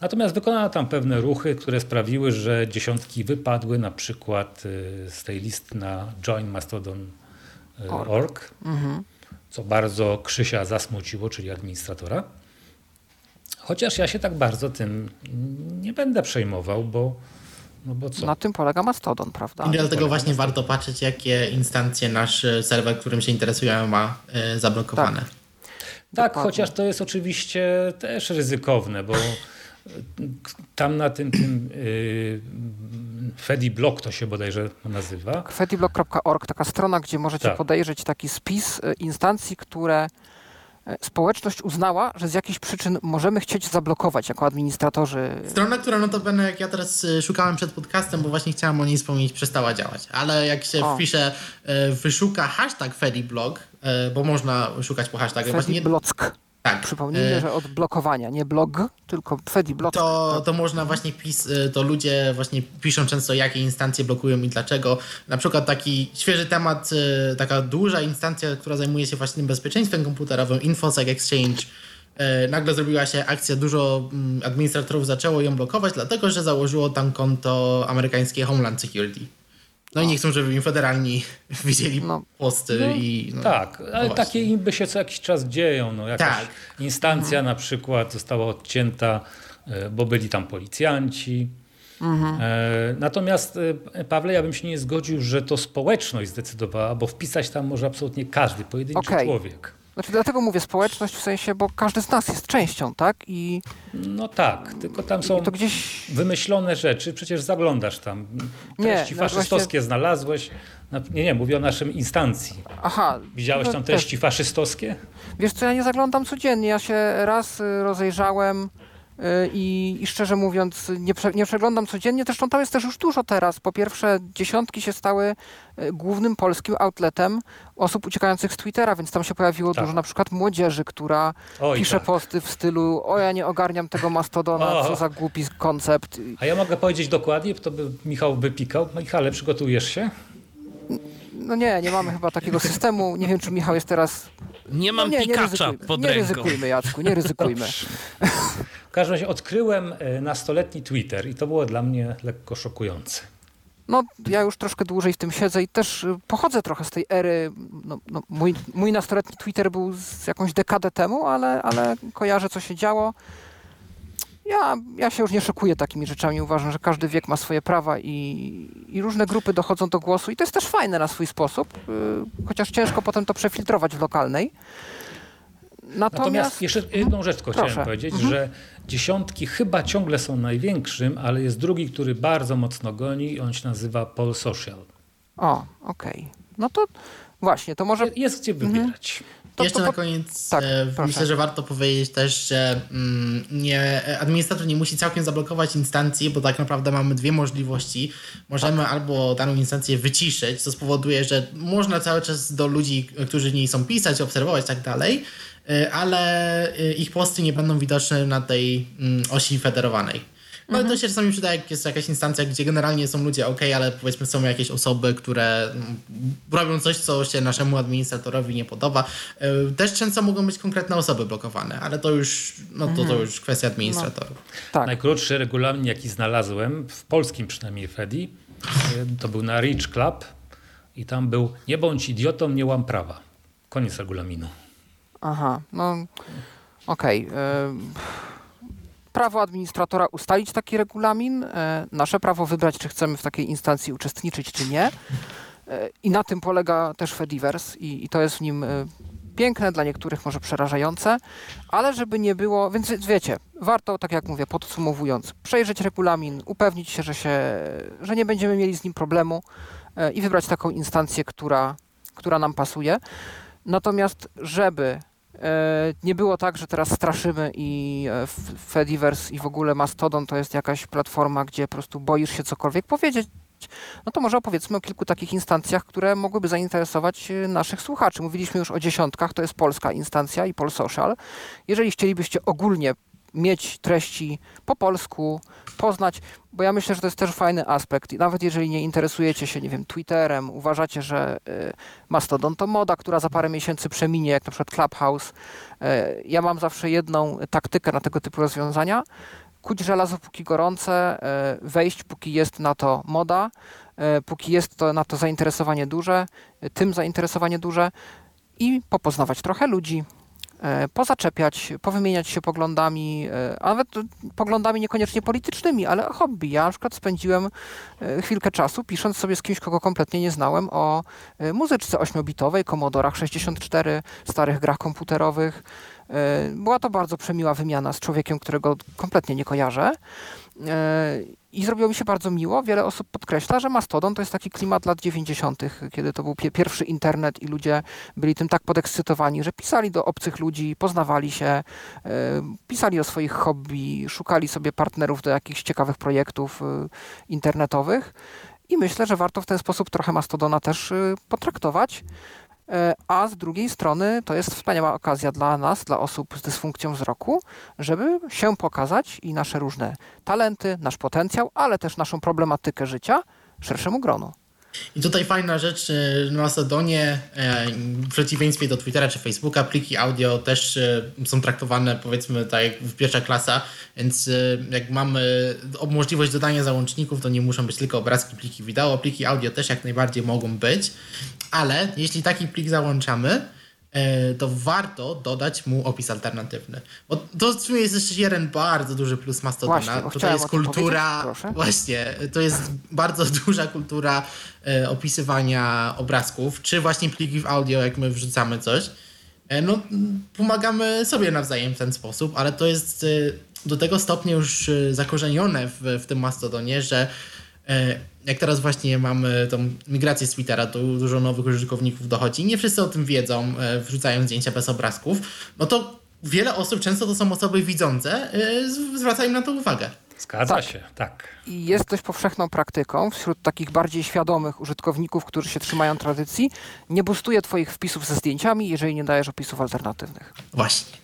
C: Natomiast wykonano tam pewne ruchy, które sprawiły, że dziesiątki wypadły na przykład y, z tej listy na joinmastodon.org, mhm. co bardzo Krzysia zasmuciło, czyli administratora. Chociaż ja się tak bardzo tym nie będę przejmował, bo no bo co?
B: Na tym polega Mastodon, prawda?
E: I dlatego właśnie warto patrzeć, jakie instancje nasz serwer, którym się interesujemy, ma y, zablokowane. Tak.
C: Tak, chociaż to jest oczywiście też ryzykowne, bo tam na tym, tym yy, FediBlock to się bodajże nazywa.
B: Fediblock.org, taka strona, gdzie możecie tak. podejrzeć taki spis y, instancji, które społeczność uznała, że z jakichś przyczyn możemy chcieć zablokować jako administratorzy.
E: Strona, która notabene, jak ja teraz y, szukałem przed podcastem, bo właśnie chciałem o niej wspomnieć, przestała działać. Ale jak się o. wpisze, wyszuka hashtag FediBlock, E, bo można szukać po hashtagach.
B: Freddy Block. Tak. Przypomnijmy, e, że od blokowania, nie blog, tylko Freddy Block.
E: To, to można właśnie pis, e, to ludzie właśnie piszą często, jakie instancje blokują i dlaczego. Na przykład taki świeży temat, taka duża instancja, która zajmuje się właśnie bezpieczeństwem komputerowym, InfoSec Exchange, nagle zrobiła się akcja, dużo mm, administratorów zaczęło ją blokować, dlatego że założyło tam konto amerykańskie Homeland Security. No i nie chcą, żeby im federalni widzieli no. posty. No, i,
C: no, tak, ale no takie imby się co jakiś czas dzieją. No, jakaś tak. instancja mhm. na przykład została odcięta, e, bo byli tam policjanci. Mhm. E, natomiast e, Pawle, ja bym się nie zgodził, że to społeczność zdecydowała, bo wpisać tam może absolutnie każdy pojedynczy okay. człowiek.
B: Znaczy dlatego mówię społeczność w sensie, bo każdy z nas jest częścią, tak? I
C: no tak, tylko tam są gdzieś... wymyślone rzeczy, przecież zaglądasz tam. Treści nie, no faszystowskie właśnie... znalazłeś. Nie, nie, mówię o naszym instancji. Aha. Widziałeś no tam treści też. faszystowskie?
B: Wiesz co, ja nie zaglądam codziennie. Ja się raz y, rozejrzałem I, I, szczerze mówiąc, nie, prze, nie, przeglądam codziennie. Zresztą tam jest też już dużo teraz. Po pierwsze, dziesiątki się stały y, głównym polskim outletem osób uciekających z Twittera, więc tam się pojawiło tak. dużo na przykład młodzieży, która Oj, pisze tak. posty w stylu o ja nie ogarniam tego Mastodona, o. co za głupi koncept.
C: A ja mogę powiedzieć dokładnie, to by Michał wypikał. Michale, przygotujesz się?
B: No nie, nie mamy chyba takiego systemu. Nie wiem, czy Michał jest teraz...
D: Nie mam
B: no
D: nie, pikacza
B: nie
D: pod
B: nie ręką. Nie ryzykujmy, Jacku, nie ryzykujmy.
C: W każdym razie odkryłem e, nastoletni Twitter i to było dla mnie lekko szokujące.
B: No, ja już troszkę dłużej w tym siedzę i też e, pochodzę trochę z tej ery. No, no, mój, mój nastoletni Twitter był z jakąś dekadę temu, ale, ale kojarzę, co się działo. Ja, ja się już nie szokuję takimi rzeczami. Uważam, że każdy wiek ma swoje prawa i, i różne grupy dochodzą do głosu i to jest też fajne na swój sposób, e, chociaż ciężko potem to przefiltrować w lokalnej.
C: Natomiast, Natomiast jeszcze jedną rzecz chciałem Proszę. powiedzieć, mhm. że dziesiątki chyba ciągle są największym, ale jest drugi, który bardzo mocno goni. On się nazywa Pol Social.
B: O, okej. Okay. No to właśnie, to może...
C: Jest gdzie mhm. wybierać. Mhm.
E: To, Jeszcze to, to, na koniec tak, e, myślę, że warto powiedzieć też, że mm, nie, administrator nie musi całkiem zablokować instancji, bo tak naprawdę mamy dwie możliwości. Możemy tak. albo daną instancję wyciszyć, co spowoduje, że można cały czas do ludzi, którzy w niej są pisać, obserwować i tak dalej, E, ale e, ich posty nie będą widoczne na tej mm, osi federowanej. No mhm. to się czasami przyda, jak jest jakaś instancja, gdzie generalnie są ludzie ok, ale powiedzmy są jakieś osoby, które mm, robią coś, co się naszemu administratorowi nie podoba. E, też często mogą być konkretne osoby blokowane, ale to już, no to, to mhm. już kwestia administratorów. No.
C: Tak. Najkrótszy regulamin, jaki znalazłem, w polskim przynajmniej Fedi, to był na Rich Club i tam był nie bądź idiotą, nie łam prawa. Koniec regulaminu.
B: Aha, no okej. Okay. Prawo administratora ustalić taki regulamin, e, nasze prawo wybrać, czy chcemy w takiej instancji uczestniczyć, czy nie. E, I na tym polega też Fediverse i, i to jest w nim e, piękne, dla niektórych może przerażające, ale żeby nie było, więc wiecie, warto, tak jak mówię, podsumowując, przejrzeć regulamin, upewnić się, że, się, że nie będziemy mieli z nim problemu i wybrać taką instancję, która, która nam pasuje. Natomiast, żeby nie było tak, że teraz straszymy i e, Fediverse i w ogóle Mastodon to jest jakaś platforma, gdzie po prostu boisz się cokolwiek powiedzieć. No to może opowiedzmy o kilku takich instancjach, które mogłyby zainteresować e, naszych słuchaczy. Mówiliśmy już o dziesiątkach, to jest polska instancja i Polsocial. Jeżeli chcielibyście ogólnie mieć treści po polsku, poznać, bo ja myślę, że to jest też fajny aspekt. I nawet jeżeli nie interesujecie się, nie wiem, Twitterem, uważacie, że y, Mastodon to moda, która za parę miesięcy przeminie, jak na przykład Clubhouse. Y, ja mam zawsze jedną taktykę na tego typu rozwiązania. Kuć żelazo póki gorące, y, wejść póki jest na to moda, póki jest to na to zainteresowanie duże, tym zainteresowanie duże i popoznawać trochę ludzi, pozaczepiać, powymieniać się poglądami, e, a nawet poglądami niekoniecznie politycznymi, ale hobby. Ja na przykład spędziłem e, chwilkę czasu pisząc sobie z kimś, kogo kompletnie nie znałem, o muzyczce ośmiobitowej, Commodorach 64, starych grach komputerowych. Była to bardzo przemiła wymiana z człowiekiem, którego kompletnie nie kojarzę. I zrobiło mi się bardzo miło. Wiele osób podkreśla, że Mastodon to jest taki klimat lat 90., kiedy to był pierwszy internet i ludzie byli tym tak podekscytowani, że pisali do obcych ludzi, poznawali się, e, pisali o swoich hobby, szukali sobie partnerów do jakichś ciekawych projektów e, internetowych. I myślę, że warto w ten sposób trochę Mastodona też e, potraktować. E, a z drugiej strony to jest wspaniała okazja dla nas, dla osób z dysfunkcją wzroku, żeby się pokazać i nasze różne talenty, nasz potencjał, ale też naszą problematykę życia szerszemu gronu.
E: I tutaj fajna rzecz e, na Mastodonie, e, w przeciwieństwie do Twittera czy Facebooka, pliki audio też e, są traktowane powiedzmy tak jak w pierwsza klasa, więc jak mamy możliwość dodania załączników, to nie muszą być tylko obrazki, pliki wideo, pliki audio też jak najbardziej mogą być, ale jeśli taki plik załączamy, E, to warto dodać mu opis alternatywny. Bo to w sumie jest jeszcze jeden bardzo duży plus Mastodona.
B: Właśnie,
E: to jest kultura, właśnie, to jest bardzo duża kultura e, opisywania obrazków, czy właśnie pliki w audio, jak my wrzucamy coś. E, no, pomagamy sobie nawzajem w ten sposób, ale to jest e, do tego stopnia już e, zakorzenione w, w tym Mastodonie, że e, jak teraz właśnie mamy tą migrację z Twittera, to dużo nowych użytkowników dochodzi. Nie wszyscy o tym wiedzą, e, wrzucają zdjęcia bez obrazków. No to wiele osób, często to są osoby widzące, e, zwracają na to uwagę.
C: Zgadza tak. się, tak.
B: I jest dość powszechną praktyką wśród takich bardziej świadomych użytkowników, którzy się trzymają tradycji, nie bustuje twoich wpisów ze zdjęciami, jeżeli nie dajesz opisów alternatywnych.
E: Właśnie.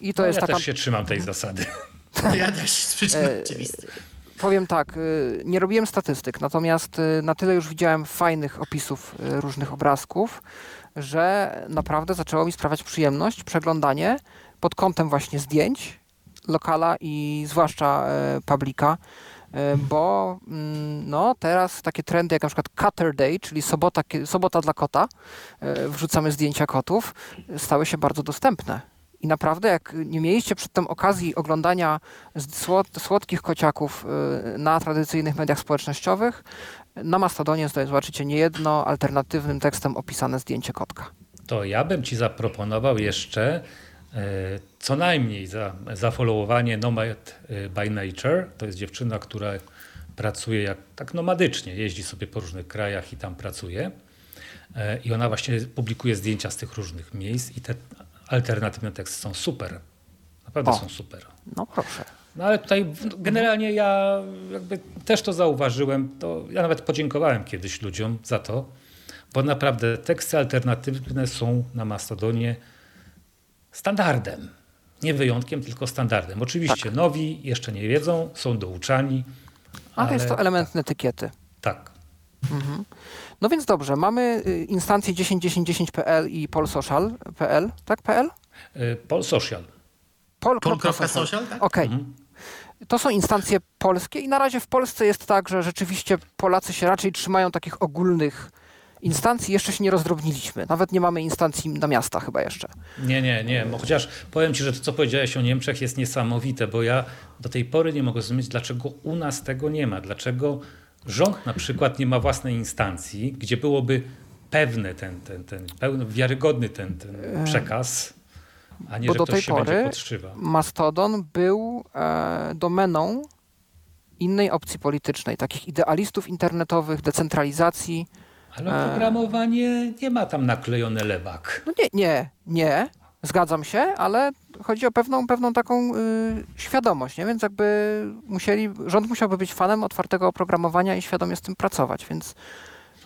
C: I to no, jest ja taka... też się trzymam tej zasady.
E: Ja też, z przyczyn e, oczywistych
B: powiem tak, y, nie robiłem statystyk, natomiast y, na tyle już widziałem fajnych opisów y, różnych obrazków, że naprawdę zaczęło mi sprawiać przyjemność przeglądanie pod kątem właśnie zdjęć, lokala i zwłaszcza publika, bo mm, no, teraz takie trendy jak na przykład Cutter Day, czyli sobota, sobota dla kota, wrzucamy zdjęcia kotów, stały się bardzo dostępne. I naprawdę, jak nie mieliście przedtem okazji oglądania słodkich kociaków y, na tradycyjnych mediach społecznościowych, na Mastodonie zobaczycie niejedno alternatywnym tekstem opisane zdjęcie kotka.
C: To ja bym ci zaproponował jeszcze y, co najmniej za zafollowowanie Nomad y, by Nature. To jest dziewczyna, która pracuje jak, tak nomadycznie, jeździ sobie po różnych krajach i tam pracuje. I ona właśnie publikuje zdjęcia z tych różnych miejsc i te alternatywne teksty są super. Naprawdę o. są super.
B: No proszę.
C: No ale tutaj generalnie ja jakby też to zauważyłem. To ja nawet podziękowałem kiedyś ludziom za to, bo naprawdę teksty alternatywne są na Mastodonie standardem. Nie wyjątkiem, tylko standardem. Oczywiście tak. nowi jeszcze nie wiedzą, są douczani.
B: Ale, ale jest to element tak. etykiety.
C: Tak.
B: Mhm. No więc dobrze, mamy y, instancje 10.10.10.pl i polsocial.pl, tak? PL?
C: Y, polsocial.
E: Pol. Pol.social, tak?
B: Okej. Okay. Mhm. To są instancje polskie i na razie w Polsce jest tak, że rzeczywiście Polacy się raczej trzymają takich ogólnych instancji. Jeszcze się nie rozdrobniliśmy. Nawet nie mamy instancji na miasta chyba jeszcze.
C: Nie, nie, nie. Chociaż powiem Ci, że to, co powiedziałeś o Niemczech jest niesamowite, bo ja do tej pory nie mogę zrozumieć, dlaczego u nas tego nie ma. Dlaczego Rząd na przykład nie ma własnej instancji, gdzie byłoby pewny ten, ten, ten pełny, wiarygodny ten, ten przekaz, a nie, Bo że do ktoś tej się pory będzie podszywa.
B: Mastodon był e, domeną innej opcji politycznej, takich idealistów internetowych, decentralizacji.
C: Ale oprogramowanie nie ma tam naklejone lewak.
B: No nie, nie, nie. Zgadzam się, ale chodzi o pewną, pewną taką y, świadomość, nie? więc jakby musieli, rząd musiałby być fanem otwartego oprogramowania i świadomie z tym pracować, więc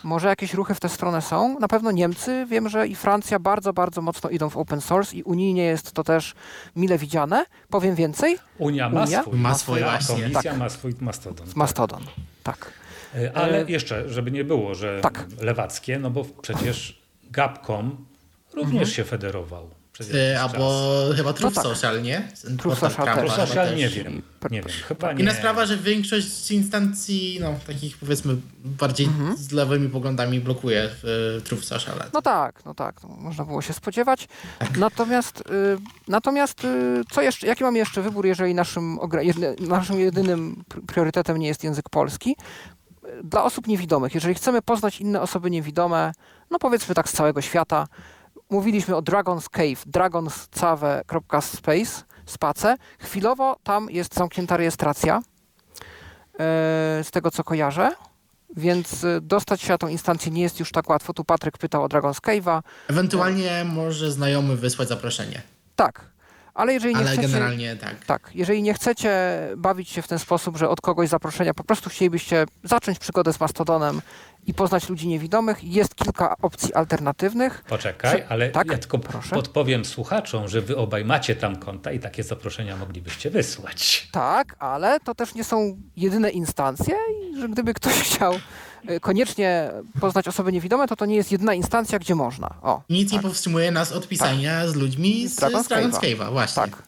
B: może jakieś ruchy w tę stronę są. Na pewno Niemcy, wiem, że i Francja bardzo, bardzo mocno idą w open source i unijnie jest to też mile widziane. Powiem więcej.
C: Unia ma Unia? swój.
E: Ma swój właśnie.
C: Komisja tak. ma swój mastodon.
B: Mastodon, tak.
C: E, ale e, jeszcze, żeby nie było, że tak. lewackie, no bo przecież Gapcom również mhm. się federował
E: Albo chyba Truth no tak. Social, nie?
B: Truth Social,
C: Truth Social nie wiem. Nie wiem, chyba nie.
E: Inna sprawa, że większość instancji, no takich powiedzmy bardziej mhm. z lewymi poglądami blokuje y, Truth Social.
B: No tak, no tak, no, można było się spodziewać. Tak. Natomiast, y, natomiast y, co jeszcze, jaki mamy jeszcze wybór, jeżeli naszym, naszym jedynym priorytetem nie jest język polski? Dla osób niewidomych, jeżeli chcemy poznać inne osoby niewidome, no powiedzmy tak z całego świata, mówiliśmy o Dragon's Cave, dragonscave.space, space. Chwilowo tam jest zamknięta rejestracja, e, z tego co kojarzę. Więc e, dostać się na tą instancję nie jest już tak łatwo. Tu Patryk pytał o Dragon's Cave'a.
E: Ewentualnie może znajomy wysłać zaproszenie.
B: Tak, ale jeżeli nie
E: Ale
B: chcecie,
E: generalnie tak.
B: Tak, jeżeli nie chcecie bawić się w ten sposób, że od kogoś zaproszenia, po prostu chcielibyście zacząć przygodę z Mastodonem i poznać ludzi niewidomych, jest kilka opcji alternatywnych.
C: Poczekaj, ale tak? ja tylko Proszę. podpowiem słuchaczom, że wy obaj macie tam konta i takie zaproszenia moglibyście wysłać.
B: Tak, ale to też nie są jedyne instancje i że gdyby ktoś chciał koniecznie poznać osoby niewidome, to to nie jest jedna instancja, gdzie można. O,
E: Nic tak. nie powstrzymuje nas od pisania tak. z ludźmi z, z Dragon's właśnie. Tak.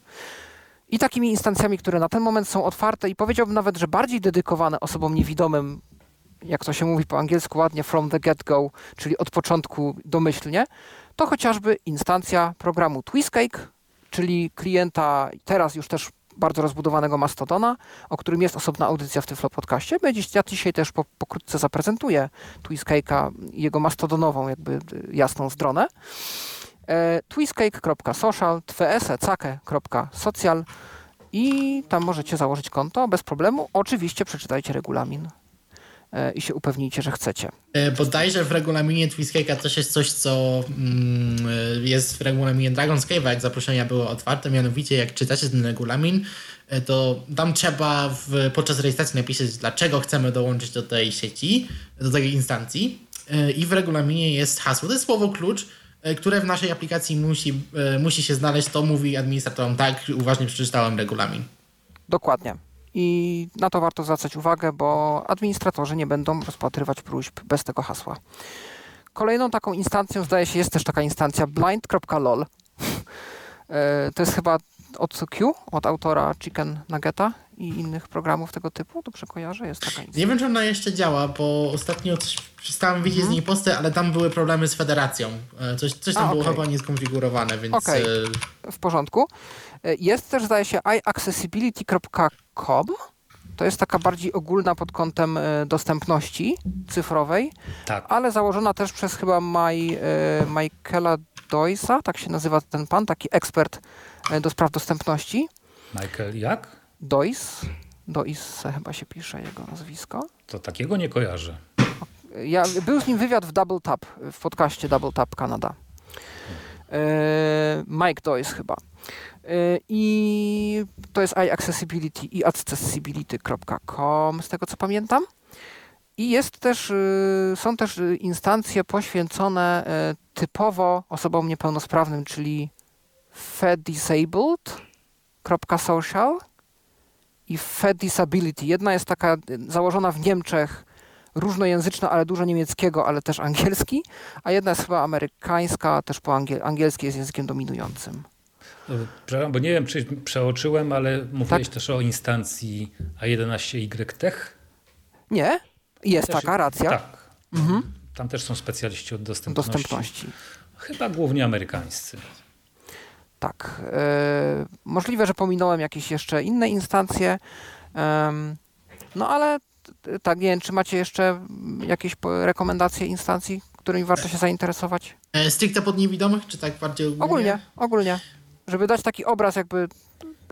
B: I takimi instancjami, które na ten moment są otwarte i powiedziałbym nawet, że bardziej dedykowane osobom niewidomym, jak to się mówi po angielsku ładnie, from the get-go, czyli od początku domyślnie, to chociażby instancja programu Twistcake, czyli klienta teraz już też bardzo rozbudowanego Mastodona, o którym jest osobna audycja w Tyflo Podcaście. Ja dzisiaj też po, pokrótce zaprezentuję Twiscake'a i jego mastodonową jakby jasną stronę. E, twsecake.social i tam możecie założyć konto bez problemu. Oczywiście przeczytajcie regulamin. E, i się upewnijcie, że chcecie.
E: E, bodajże w regulaminie Twiscake'a też jest coś, co mm, e, jest w regulaminie Dragon's Cave'a, jak zaproszenia były otwarte, mianowicie jak czytacie ten regulamin, to tam trzeba w, podczas rejestracji napisać, dlaczego chcemy dołączyć do tej sieci, do tej instancji i w regulaminie jest hasło. To jest słowo klucz, które w naszej aplikacji musi, musi się znaleźć. To mówi administratorom tak, uważnie przeczytałem regulamin.
B: Dokładnie. I na to warto zwracać uwagę, bo administratorzy nie będą rozpatrywać próśb bez tego hasła. Kolejną taką instancją, zdaje się, jest też taka instancja blind.lol. E, to jest chyba od Q, od autora Chicken Nuggeta i innych programów tego typu. Dobrze kojarzę? Jest taka instancja.
E: Nie wiem, czy ona jeszcze działa, bo ostatnio przestałem widzieć mm. z niej posty, ale tam były problemy z federacją. E, coś, coś tam A, było okay. chyba nieskonfigurowane, więc...
B: Okay. W porządku. E, jest też, zdaje się, iaccessibility.com. To jest taka bardziej ogólna pod kątem e, dostępności cyfrowej, tak. ale założona też przez chyba Maj, e, Michaela Doysa, tak się nazywa ten pan, taki ekspert do spraw dostępności.
C: Michael jak?
B: Doyce. Doyce chyba się pisze jego nazwisko.
C: To takiego nie kojarzę.
B: Ja, był z nim wywiad w Double Tap, w podcaście Double Tap Kanada. Mike Doyce chyba. Y, I to jest iAccessibility i accessibility.com, z tego co pamiętam. I jest też, y, są też instancje poświęcone y, typowo osobom niepełnosprawnym, czyli fedisabled.social i fedisability. Jedna jest taka założona w Niemczech, różnojęzyczna, ale dużo niemieckiego, ale też angielski, a jedna jest chyba amerykańska, też po angiel angielski jest językiem dominującym.
C: Przepraszam, bo nie wiem, czy przeoczyłem, ale mówiłeś tak? też o instancji A11Y Tech?
B: Nie, jest też, taka racja.
C: Tak. Mhm. Tam też są specjaliści od dostępności. dostępności. Chyba głównie amerykańscy.
B: Tak. E, możliwe, że pominąłem jakieś jeszcze inne instancje. no ale tak, nie wiem, czy macie jeszcze jakieś rekomendacje instancji, którymi warto się zainteresować?
E: E, stricte pod niewidomych, czy tak bardziej ogólnie?
B: Ogólnie, ogólnie żeby dać taki obraz jakby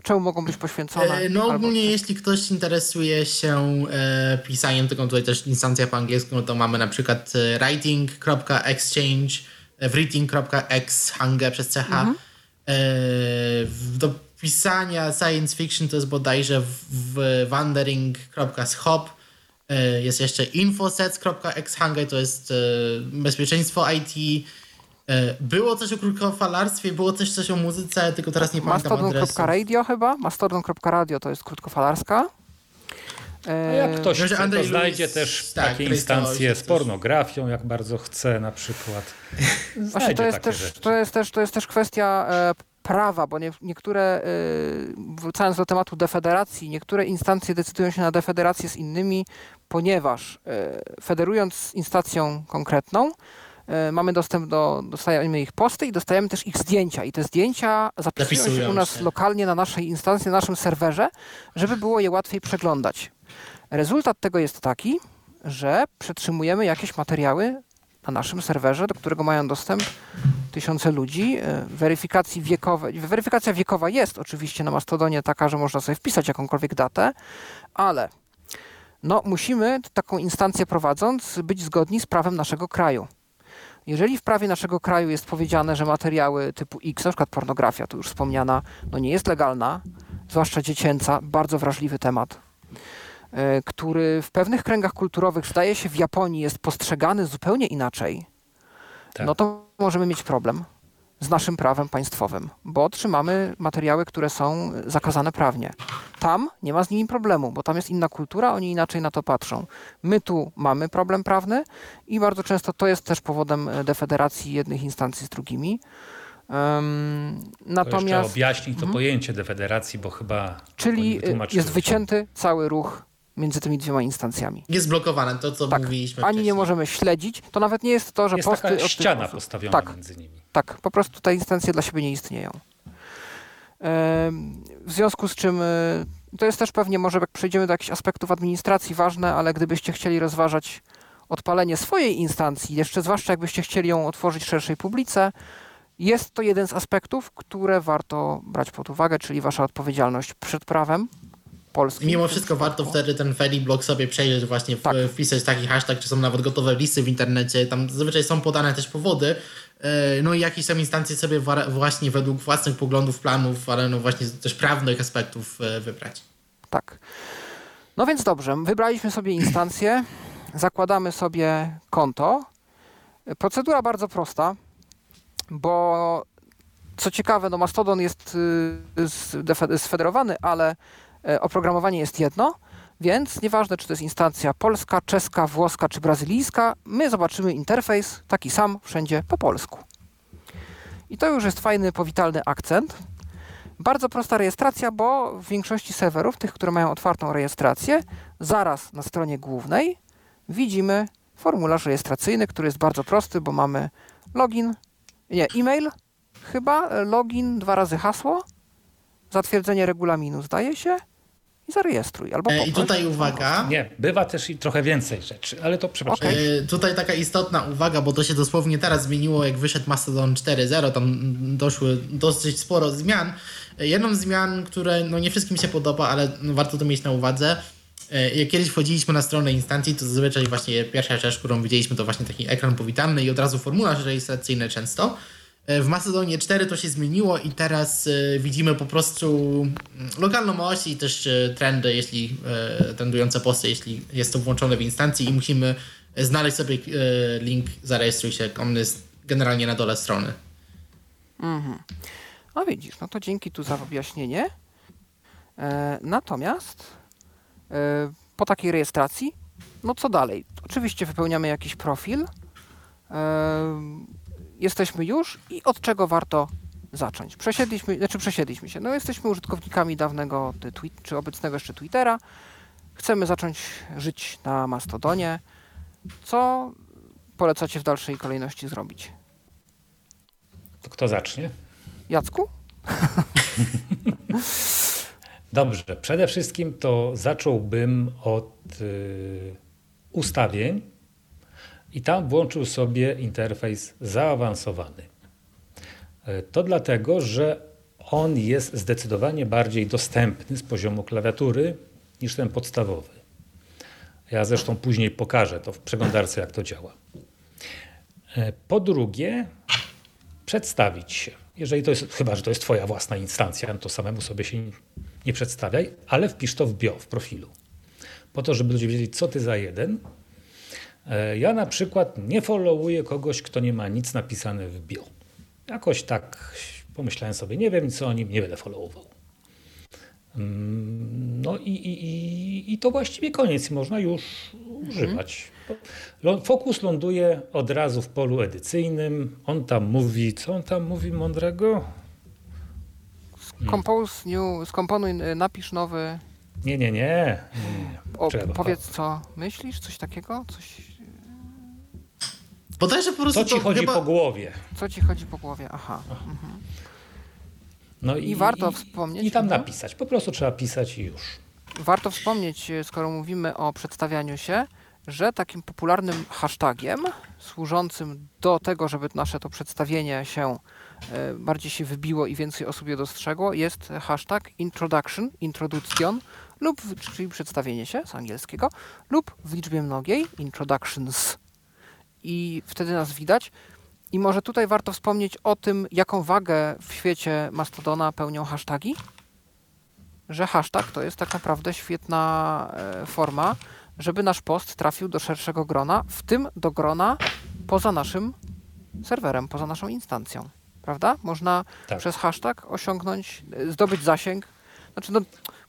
B: czemu mogą być poświęcone.
E: E, no ogólnie albo... jeśli ktoś interesuje się e, pisaniem, tylko tutaj też instancja po angielsku, no to mamy na przykład e, writing.exchange, e, writing.exchange przez ch. Mhm. E, do pisania science fiction to jest bodajże w, w wandering.schop. E, jest jeszcze infosets.exchange, to jest bezpieczeństwo IT. E, było coś o krótkofalarstwie, było też coś o muzyce, tylko teraz nie pamiętam
B: Mastodon.radio chyba? Mastodon.radio to jest krótkofalarska.
C: A jak ktoś chce, to znajdzie też tak, takie instancje z pornografią, jak bardzo chce na przykład.
B: Właśnie to jest, też, to, jest też, to jest też kwestia e, prawa, bo nie, niektóre, e, wracając do tematu defederacji, niektóre instancje decydują się na defederację z innymi, ponieważ e, federując instancją konkretną, mamy dostęp do, dostajemy ich posty i dostajemy też ich zdjęcia. I te zdjęcia zapisują się u nas lokalnie na naszej instancji, na naszym serwerze, żeby było je łatwiej przeglądać. Rezultat tego jest taki, że przetrzymujemy jakieś materiały na naszym serwerze, do którego mają dostęp tysiące ludzi. E, weryfikacji wiekowej, weryfikacja wiekowa jest oczywiście na Mastodonie taka, że można sobie wpisać jakąkolwiek datę, ale no, musimy taką instancję prowadząc być zgodni z prawem naszego kraju. Jeżeli w prawie naszego kraju jest powiedziane, że materiały typu X, na przykład pornografia, tu już wspomniana, no nie jest legalna, zwłaszcza dziecięca, bardzo wrażliwy temat, e, który w pewnych kręgach kulturowych, zdaje się w Japonii, jest postrzegany zupełnie inaczej, tak. no to możemy mieć problem z naszym prawem państwowym, bo otrzymamy materiały, które są zakazane prawnie. tam nie ma z nimi problemu, bo tam jest inna kultura, oni inaczej na to patrzą. My tu mamy problem prawny i bardzo często to jest też powodem e, defederacji jednych instancji z drugimi.
C: Um, natomiast to objaśnij to mhm. pojęcie defederacji, bo chyba.
B: Czyli jest wycięty cały ruch między tymi dwiema instancjami.
E: Jest blokowane to, co tak, mówiliśmy.
B: Ani wcześniej. nie możemy śledzić. To nawet nie jest to, że
C: jest posty. Taka ściana postawiona tak, między nimi.
B: Tak, po prostu te instancje dla siebie nie istnieją. W związku z czym e, to jest też pewnie, może jak przejdziemy do jakichś aspektów administracji ważne, ale gdybyście chcieli rozważać odpalenie swojej instancji, jeszcze zwłaszcza jakbyście chcieli ją otworzyć szerszej publice, jest to jeden z aspektów, które warto brać pod uwagę, czyli wasza odpowiedzialność przed prawem
E: Mimo wszystko warto wtedy ten Ferry blog sobie przejrzeć, właśnie tak. wpisać taki hashtag, czy są nawet gotowe listy w internecie, tam zazwyczaj są podane też powody, e, no i jakieś tam instancje sobie właśnie według własnych poglądów, planów, ale no właśnie też prawnych aspektów e, wybrać.
B: Tak. No więc dobrze, wybraliśmy sobie instancję, zakładamy sobie konto. Procedura bardzo prosta, bo co ciekawe, no Mastodon jest y, sfederowany, ale oprogramowanie jest jedno, więc nieważne, czy to jest instancja polska, czeska, włoska czy brazylijska, my zobaczymy interfejs taki sam wszędzie po polsku. I to już jest fajny, powitalny akcent. Bardzo prosta rejestracja, bo w większości serwerów, tych, które mają otwartą rejestrację, zaraz na stronie głównej widzimy formularz rejestracyjny, który jest bardzo prosty, bo mamy login, nie, e-mail, chyba, login, dwa razy hasło, zatwierdzenie regulaminu, zdaje się, i zarejestruj. Albo
E: e, I tutaj uwaga.
C: Nie, bywa też i trochę więcej rzeczy, ale to przepraszam. Okay.
E: E, tutaj taka istotna uwaga, bo to się dosłownie teraz zmieniło, jak wyszedł Mastodon 4.0, tam doszły dosyć sporo zmian. E, jedną z zmian, które no nie wszystkim się podoba, ale no warto to mieć na uwadze. Jak kiedyś wchodziliśmy na stronę instancji, to zazwyczaj właśnie pierwsza rzecz, którą widzieliśmy, to właśnie taki ekran powitalny i od razu formularz rejestracyjny często. W Macedonie 4 to się zmieniło i teraz widzimy po prostu mm, lokalną oś i też trendy, jeśli trendujące posty, jeśli jest to włączone w instancji i musimy znaleźć sobie link, zarejestruj się, on jest generalnie na dole strony.
B: Mhm. No widzisz, no to dzięki tu za objaśnienie. E, natomiast e, po takiej rejestracji, no co dalej? Oczywiście wypełniamy jakiś profil. Jesteśmy już i od czego warto zacząć? Przesiedliśmy, znaczy przesiedliśmy się. No jesteśmy użytkownikami dawnego tweet, czy obecnego jeszcze Twittera. Chcemy zacząć żyć na Mastodonie. Co polecacie w dalszej kolejności zrobić?
C: To kto zacznie?
B: Jacku?
C: Dobrze, przede wszystkim to zacząłbym od y, ustawień i tam włączył sobie interfejs zaawansowany. Y, to dlatego, że on jest zdecydowanie bardziej dostępny z poziomu klawiatury niż ten podstawowy. Ja zresztą później pokażę to w przeglądarce, jak to działa. Y, po drugie, przedstawić się. Jeżeli to jest, chyba że to jest Twoja własna instancja, to samemu sobie się nie przedstawiaj, ale wpisz to w bio, w profilu. Po to, żeby ludzie wiedzieli, co ty za jeden. E, ja na przykład nie followuję kogoś, kto nie ma nic napisane w bio. Jakoś tak pomyślałem sobie, nie wiem co o nim, nie będę followował. Mm, no i, i, i to właściwie koniec, można już używać. Fokus ląduje od razu w polu edycyjnym. On tam mówi, co on tam mówi mądrego?
B: Compose new, skomponuj, y, napisz nowy.
C: Nie, nie, nie.
B: O, powiedz, co myślisz? Coś takiego? Coś...
E: Bodajże po prostu
C: Co ci chodzi chyba... po głowie?
B: Co ci chodzi po głowie? Aha. Aha. Mhm. No i, I warto
C: i,
B: wspomnieć.
C: I tam no? napisać. Po prostu trzeba pisać i już.
B: Warto wspomnieć, y, skoro mówimy o przedstawianiu się, że takim popularnym hashtagiem służącym do tego, żeby nasze to przedstawienie się e, bardziej się wybiło i więcej osób je dostrzegło, jest hashtag introduction, introduction lub, czyli przedstawienie się z angielskiego, lub w liczbie mnogiej introductions. I wtedy nas widać. I może tutaj warto wspomnieć o tym, jaką wagę w świecie Mastodona pełnią hasztagi. Że hashtag to jest tak naprawdę świetna e, forma żeby nasz post trafił do szerszego grona, w tym do grona poza naszym serwerem, poza naszą instancją. Prawda? Można tak. przez hashtag osiągnąć, zdobyć zasięg Znaczy, no,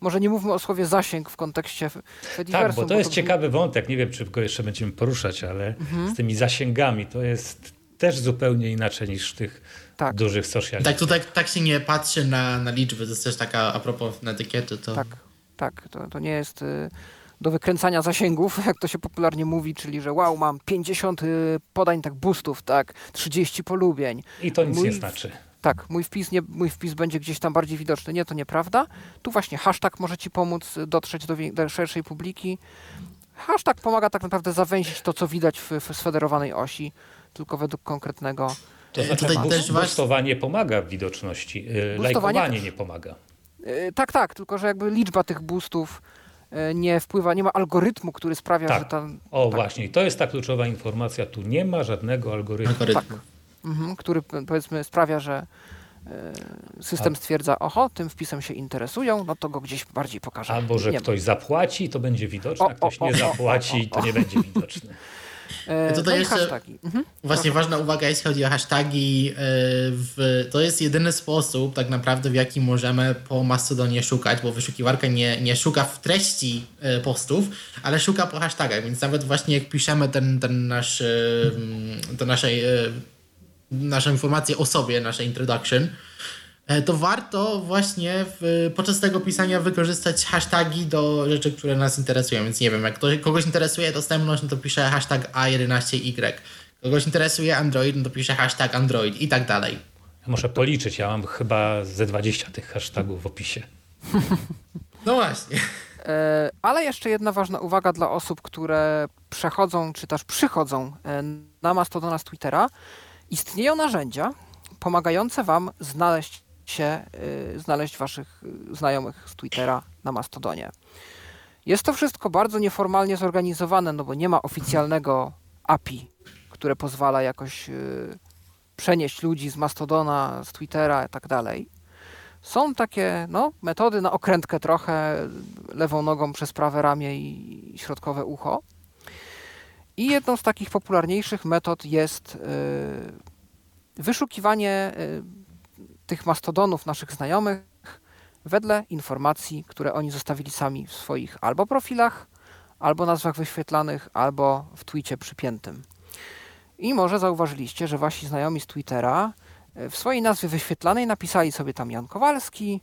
B: może nie mówmy o słowie zasięg w kontekście
C: Fediversum. Tak, bo to jest bo to... ciekawy wątek. Nie wiem, czy go jeszcze będziemy poruszać, ale mhm. z tymi zasięgami to jest też zupełnie inaczej niż w tych tak. dużych socialach.
E: Tak, tutaj tak się nie patrzy na, na liczby. To jest też taka a propos etykiety. To...
B: Tak, tak. To, to nie jest y, do wykręcania zasięgów, jak to się popularnie mówi, czyli że wow, mam 50 y, podań tak boostów, tak, 30 polubień.
C: I to nic Mój... nie znaczy.
B: Tak, mój wpis, nie, mój wpis będzie gdzieś tam bardziej widoczny. Nie, to nieprawda. Tu właśnie hashtag może Ci pomóc dotrzeć do, do szerszej publiki. Hashtag pomaga tak naprawdę zawęzić to, co widać w, w sfederowanej osi, tylko według konkretnego
C: to znaczy, tutaj też bustowanie pomaga w widoczności, y, lajkowanie nie pomaga.
B: Y, tak, tak, tylko że jakby liczba tych boostów y, nie wpływa, nie ma algorytmu, który sprawia,
C: tak.
B: że tam...
C: O
B: tak.
C: właśnie, to jest ta kluczowa informacja, tu nie ma żadnego algorytmu. algorytmu. Tak.
B: Mhm, który powiedzmy sprawia, że system stwierdza, oho, tym wpisem się interesują, no to go gdzieś bardziej pokaże.
C: Albo, że nie ktoś ma. zapłaci, to będzie widoczne, a ktoś o, o, nie zapłaci, o, to nie będzie widoczne.
E: E, Tutaj no jeszcze hashtagi. Mhm. właśnie ważna uwaga, jeśli chodzi o hashtagi. E, w, to jest jedyny sposób tak naprawdę, w jaki możemy po Mastodonie szukać, bo wyszukiwarka nie, nie szuka w treści e, postów, ale szuka po hashtagach, więc nawet właśnie jak piszemy ten, ten nasz, to naszej, naszą informację o sobie, nasze introduction, E, to warto właśnie w, podczas tego pisania wykorzystać hashtagi do rzeczy, które nas interesują. Więc nie wiem, jak ktoś, kogoś interesuje dostępność, no to pisze hashtag A11Y. Kogoś interesuje Android, no to pisze hashtag Android i tak dalej.
C: Ja muszę policzyć, ja mam chyba ze 20 tych hashtagów w opisie.
E: No właśnie.
B: E, ale jeszcze jedna ważna uwaga dla osób, które przechodzą czy też przychodzą e, na Mastodona z Twittera. Istnieją narzędzia pomagające Wam znaleźć się y, znaleźć waszych y, znajomych z Twittera na Mastodonie. Jest to wszystko bardzo nieformalnie zorganizowane, no bo nie ma oficjalnego API, które pozwala jakoś y, przenieść ludzi z Mastodona, z Twittera i tak dalej. Są takie no, metody na okrętkę trochę, lewą nogą przez prawe ramię i środkowe ucho. I jedną z takich popularniejszych metod jest wyszukiwanie tych mastodonów naszych znajomych wedle informacji, które oni zostawili sami w swoich albo profilach, albo nazwach wyświetlanych, albo w tweetie przypiętym. I może zauważyliście, że wasi znajomi z Twittera e, w swojej nazwie wyświetlanej napisali sobie tam Jan Kowalski,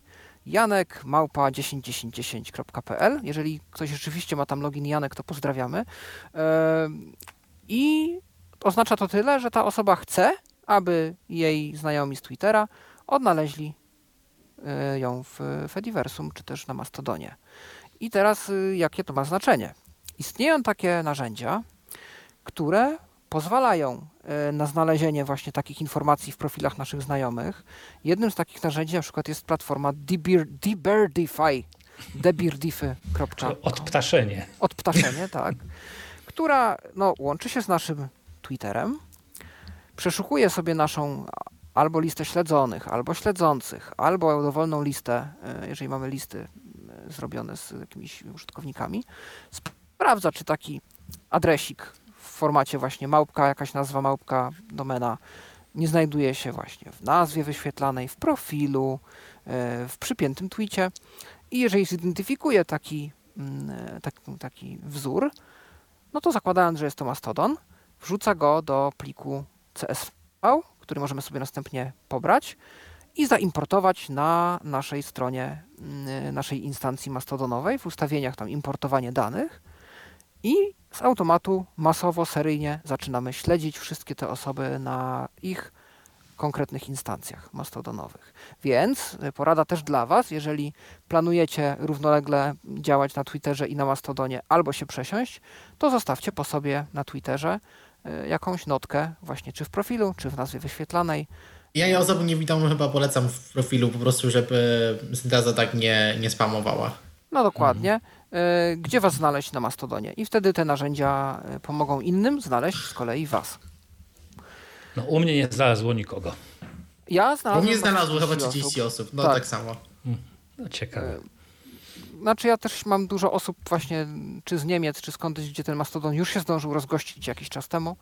B: Janek małpa 101010.pl. Jeżeli ktoś rzeczywiście ma tam login Janek, to pozdrawiamy. I oznacza to tyle, że ta osoba chce, aby jej znajomi z Twittera odnaleźli e, ją w Fediversum czy też na Mastodonie. I teraz y, jakie to ma znaczenie? Istnieją takie narzędzia, które pozwalają e, na znalezienie właśnie takich informacji w profilach naszych znajomych. Jednym z takich narzędzi na przykład jest platforma Debirdify, debirdify.com.
C: Odptaszenie.
B: Odptaszenie, tak. Która no, łączy się z naszym Twitterem, przeszukuje sobie naszą albo listę śledzonych, albo śledzących, albo dowolną listę, e, jeżeli mamy listy e, zrobione z jakimiś użytkownikami, sprawdza, czy taki adresik formacie właśnie małpka, jakaś nazwa małpka, domena, nie znajduje się właśnie w nazwie wyświetlanej, w profilu, e, w przypiętym tweetie. I jeżeli zidentyfikuje taki, mm, taki, taki wzór, no to zakładając, że jest to mastodon, wrzuca go do pliku CSV, który możemy sobie następnie pobrać i zaimportować na naszej stronie, mm, naszej instancji mastodonowej w ustawieniach tam importowanie danych i z automatu masowo, seryjnie zaczynamy śledzić wszystkie te osoby na ich konkretnych instancjach mastodonowych. Więc y, porada też dla Was, jeżeli planujecie równolegle działać na Twitterze i na Mastodonie albo się przesiąść, to zostawcie po sobie na Twitterze E, jakąś notkę właśnie czy w profilu, czy w nazwie wyświetlanej.
E: Ja nie osoby nie witam, chyba polecam w profilu po prostu, żeby syntaza tak nie, nie spamowała.
B: No dokładnie. Mhm. Gdzie was znaleźć na Mastodonie? I wtedy te narzędzia e, pomogą innym znaleźć z kolei was.
C: No u mnie nie znalazło nikogo.
B: Ja znalazłem.
E: U mnie znalazło chyba 30 osób. osób. No tak, tak samo.
C: Hmm. No ciekawe.
B: Znaczy ja też mam dużo osób właśnie, czy z Niemiec, czy skądś, gdzie ten Mastodon już się zdążył rozgościć jakiś czas temu,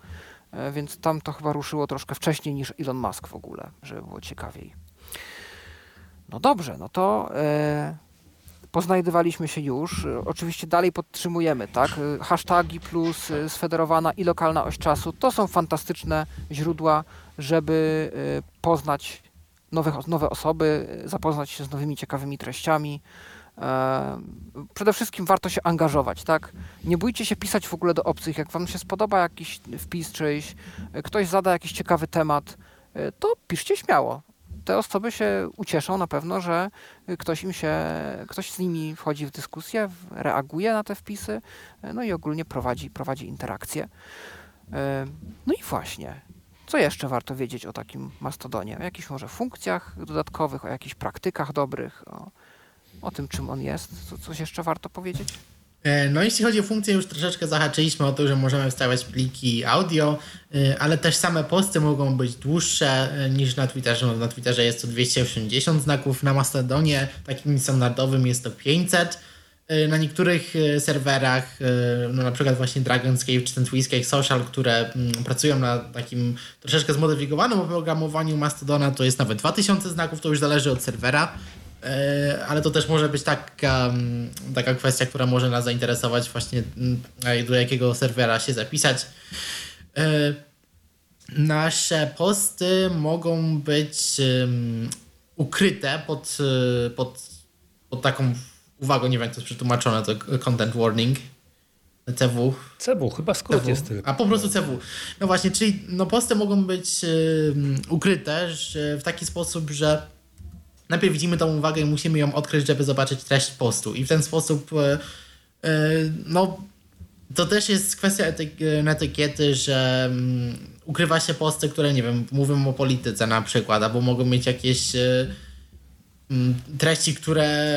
B: e, więc tam to chyba ruszyło troszkę wcześniej niż Elon Musk w ogóle, żeby było ciekawiej. No dobrze, no to e, poznajdywaliśmy się już. Oczywiście dalej podtrzymujemy, tak? Hashtagi plus sfederowana i lokalna oś czasu to są fantastyczne źródła, żeby poznać nowe, nowe osoby, zapoznać się z nowymi ciekawymi treściami. Przede wszystkim warto się angażować, tak? Nie bójcie się pisać w ogóle do obcych. Jak wam się spodoba jakiś wpis czyjś, ktoś zada jakiś ciekawy temat, to piszcie śmiało te osoby się ucieszą na pewno, że ktoś im się, ktoś z nimi wchodzi w dyskusję, reaguje na te wpisy, no i ogólnie prowadzi, prowadzi interakcję. E, no i właśnie, co jeszcze warto wiedzieć o takim mastodonie? O jakichś może funkcjach dodatkowych, o jakichś praktykach dobrych, o, o tym, czym on jest? Co, coś jeszcze warto powiedzieć?
E: E, no jeśli chodzi o funkcję, już troszeczkę zahaczyliśmy o to, że możemy wstawiać pliki audio, e, ale też same posty mogą być dłuższe e, niż na Twitterze. No, na Twitterze jest to 280 znaków, na Mastodonie takim standardowym jest to 500. Na niektórych serwerach, no na przykład właśnie Dragonscape czy ten Social, które mm, pracują na takim troszeczkę zmodyfikowanym oprogramowaniu Mastodona, to jest nawet 2000 znaków, to już zależy od serwera. E, ale to też może być taka, mm, taka kwestia, która może nas zainteresować właśnie mm, do jakiego serwera się zapisać. E, nasze posty mogą być ukryte pod, e, pod, pod taką uwagą, nie wiem jak to jest przetłumaczone, to content warning. CW.
C: CW, chyba skrót CW. jest tylko.
E: A po prostu CW. No właśnie, czyli no posty mogą być ukryte w taki sposób, że najpierw widzimy tą uwagę i musimy ją odkryć, żeby zobaczyć treść postu. I w ten sposób, e, e, no, to też jest kwestia etykiety, że mm, ukrywa się posty, które, nie wiem, mówią o polityce na przykład, albo mogą mieć jakieś e, mm, treści, które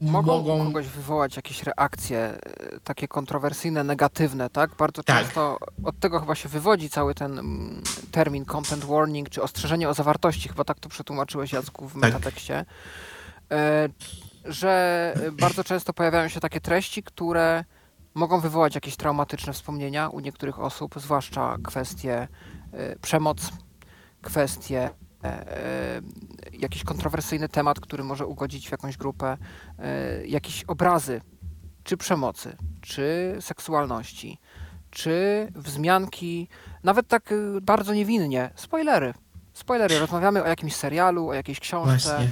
B: mogą, mogą kogoś wywołać jakieś reakcje e, takie kontrowersyjne, negatywne, tak? Bardzo tak. często od tego chyba się wywodzi cały ten mm, termin content warning, czy ostrzeżenie o zawartości, chyba tak to przetłumaczyłeś Jacku w tak. metatekście, e, że bardzo często pojawiają się takie treści, które mogą wywołać jakieś traumatyczne wspomnienia u niektórych osób, zwłaszcza kwestie e, przemoc, kwestie E, jakiś kontrowersyjny temat, który może ugodzić w jakąś grupę, e, jakieś obrazy, czy przemocy, czy seksualności, czy wzmianki, nawet tak e, bardzo niewinnie, spoilery. Spoilery, rozmawiamy o jakimś serialu, o jakiejś książce, Właśnie.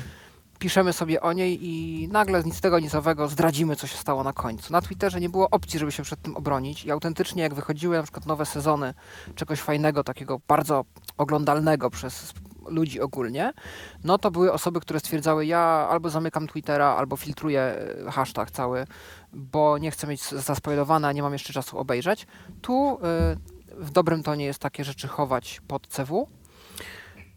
B: piszemy sobie o niej i nagle z nic tego nicowego zdradzimy, co się stało na końcu. Na Twitterze nie było opcji, żeby się przed tym obronić i autentycznie jak wychodziły na przykład nowe sezony czegoś fajnego, takiego bardzo oglądalnego przez ludzi ogólnie, no to były osoby, które stwierdzały, ja albo zamykam Twittera, albo filtruję e, hashtag cały, bo nie chcę mieć zaspoilowane, a nie mam jeszcze czasu obejrzeć. Tu y, w dobrym tonie jest takie rzeczy chować pod CW,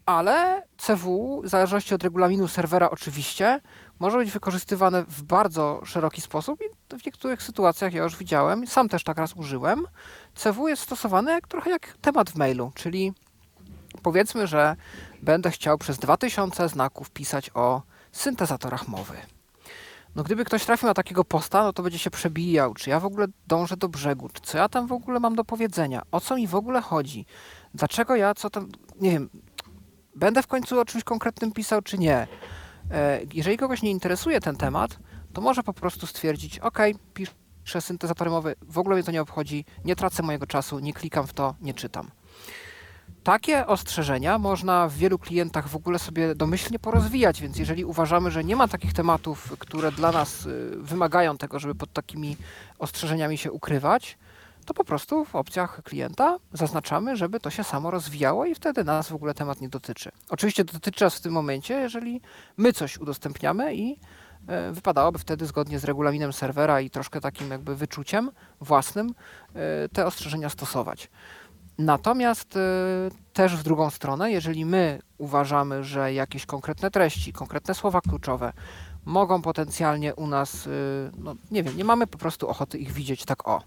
B: ale CW, w zależności od regulaminu serwera oczywiście, może być wykorzystywane w bardzo szeroki sposób i w niektórych sytuacjach ja już widziałem, sam też tak raz użyłem. CW jest stosowane jak, trochę jak temat w mailu, czyli powiedzmy, że będę chciał przez 2000 znaków pisać o syntezatorach mowy. No gdyby ktoś trafił na takiego posta, no to będzie się przebijał, czy ja w ogóle dążę do brzegu, czy co ja tam w ogóle mam do powiedzenia, o co mi w ogóle chodzi, dlaczego ja, co tam, nie wiem, będę w końcu o czymś konkretnym pisał, czy nie. E, jeżeli kogoś nie interesuje ten temat, to może po prostu stwierdzić, ok, piszę syntezatory mowy, w ogóle mnie to nie obchodzi, nie tracę mojego czasu, nie klikam w to, nie czytam. Takie ostrzeżenia można w wielu klientach w ogóle sobie domyślnie porozwijać, więc jeżeli uważamy, że nie ma takich tematów, które dla nas y, wymagają tego, żeby pod takimi ostrzeżeniami się ukrywać, to po prostu w opcjach klienta zaznaczamy, żeby to się samo rozwijało i wtedy nas w ogóle temat nie dotyczy. Oczywiście dotyczy nas w tym momencie, jeżeli my coś udostępniamy i e, wypadałoby wtedy zgodnie z regulaminem serwera i troszkę takim jakby wyczuciem własnym e, te ostrzeżenia stosować. Natomiast y, też w drugą stronę, jeżeli my uważamy, że jakieś konkretne treści, konkretne słowa kluczowe mogą potencjalnie u nas, y, no nie wiem, nie mamy po prostu ochoty ich widzieć tak o,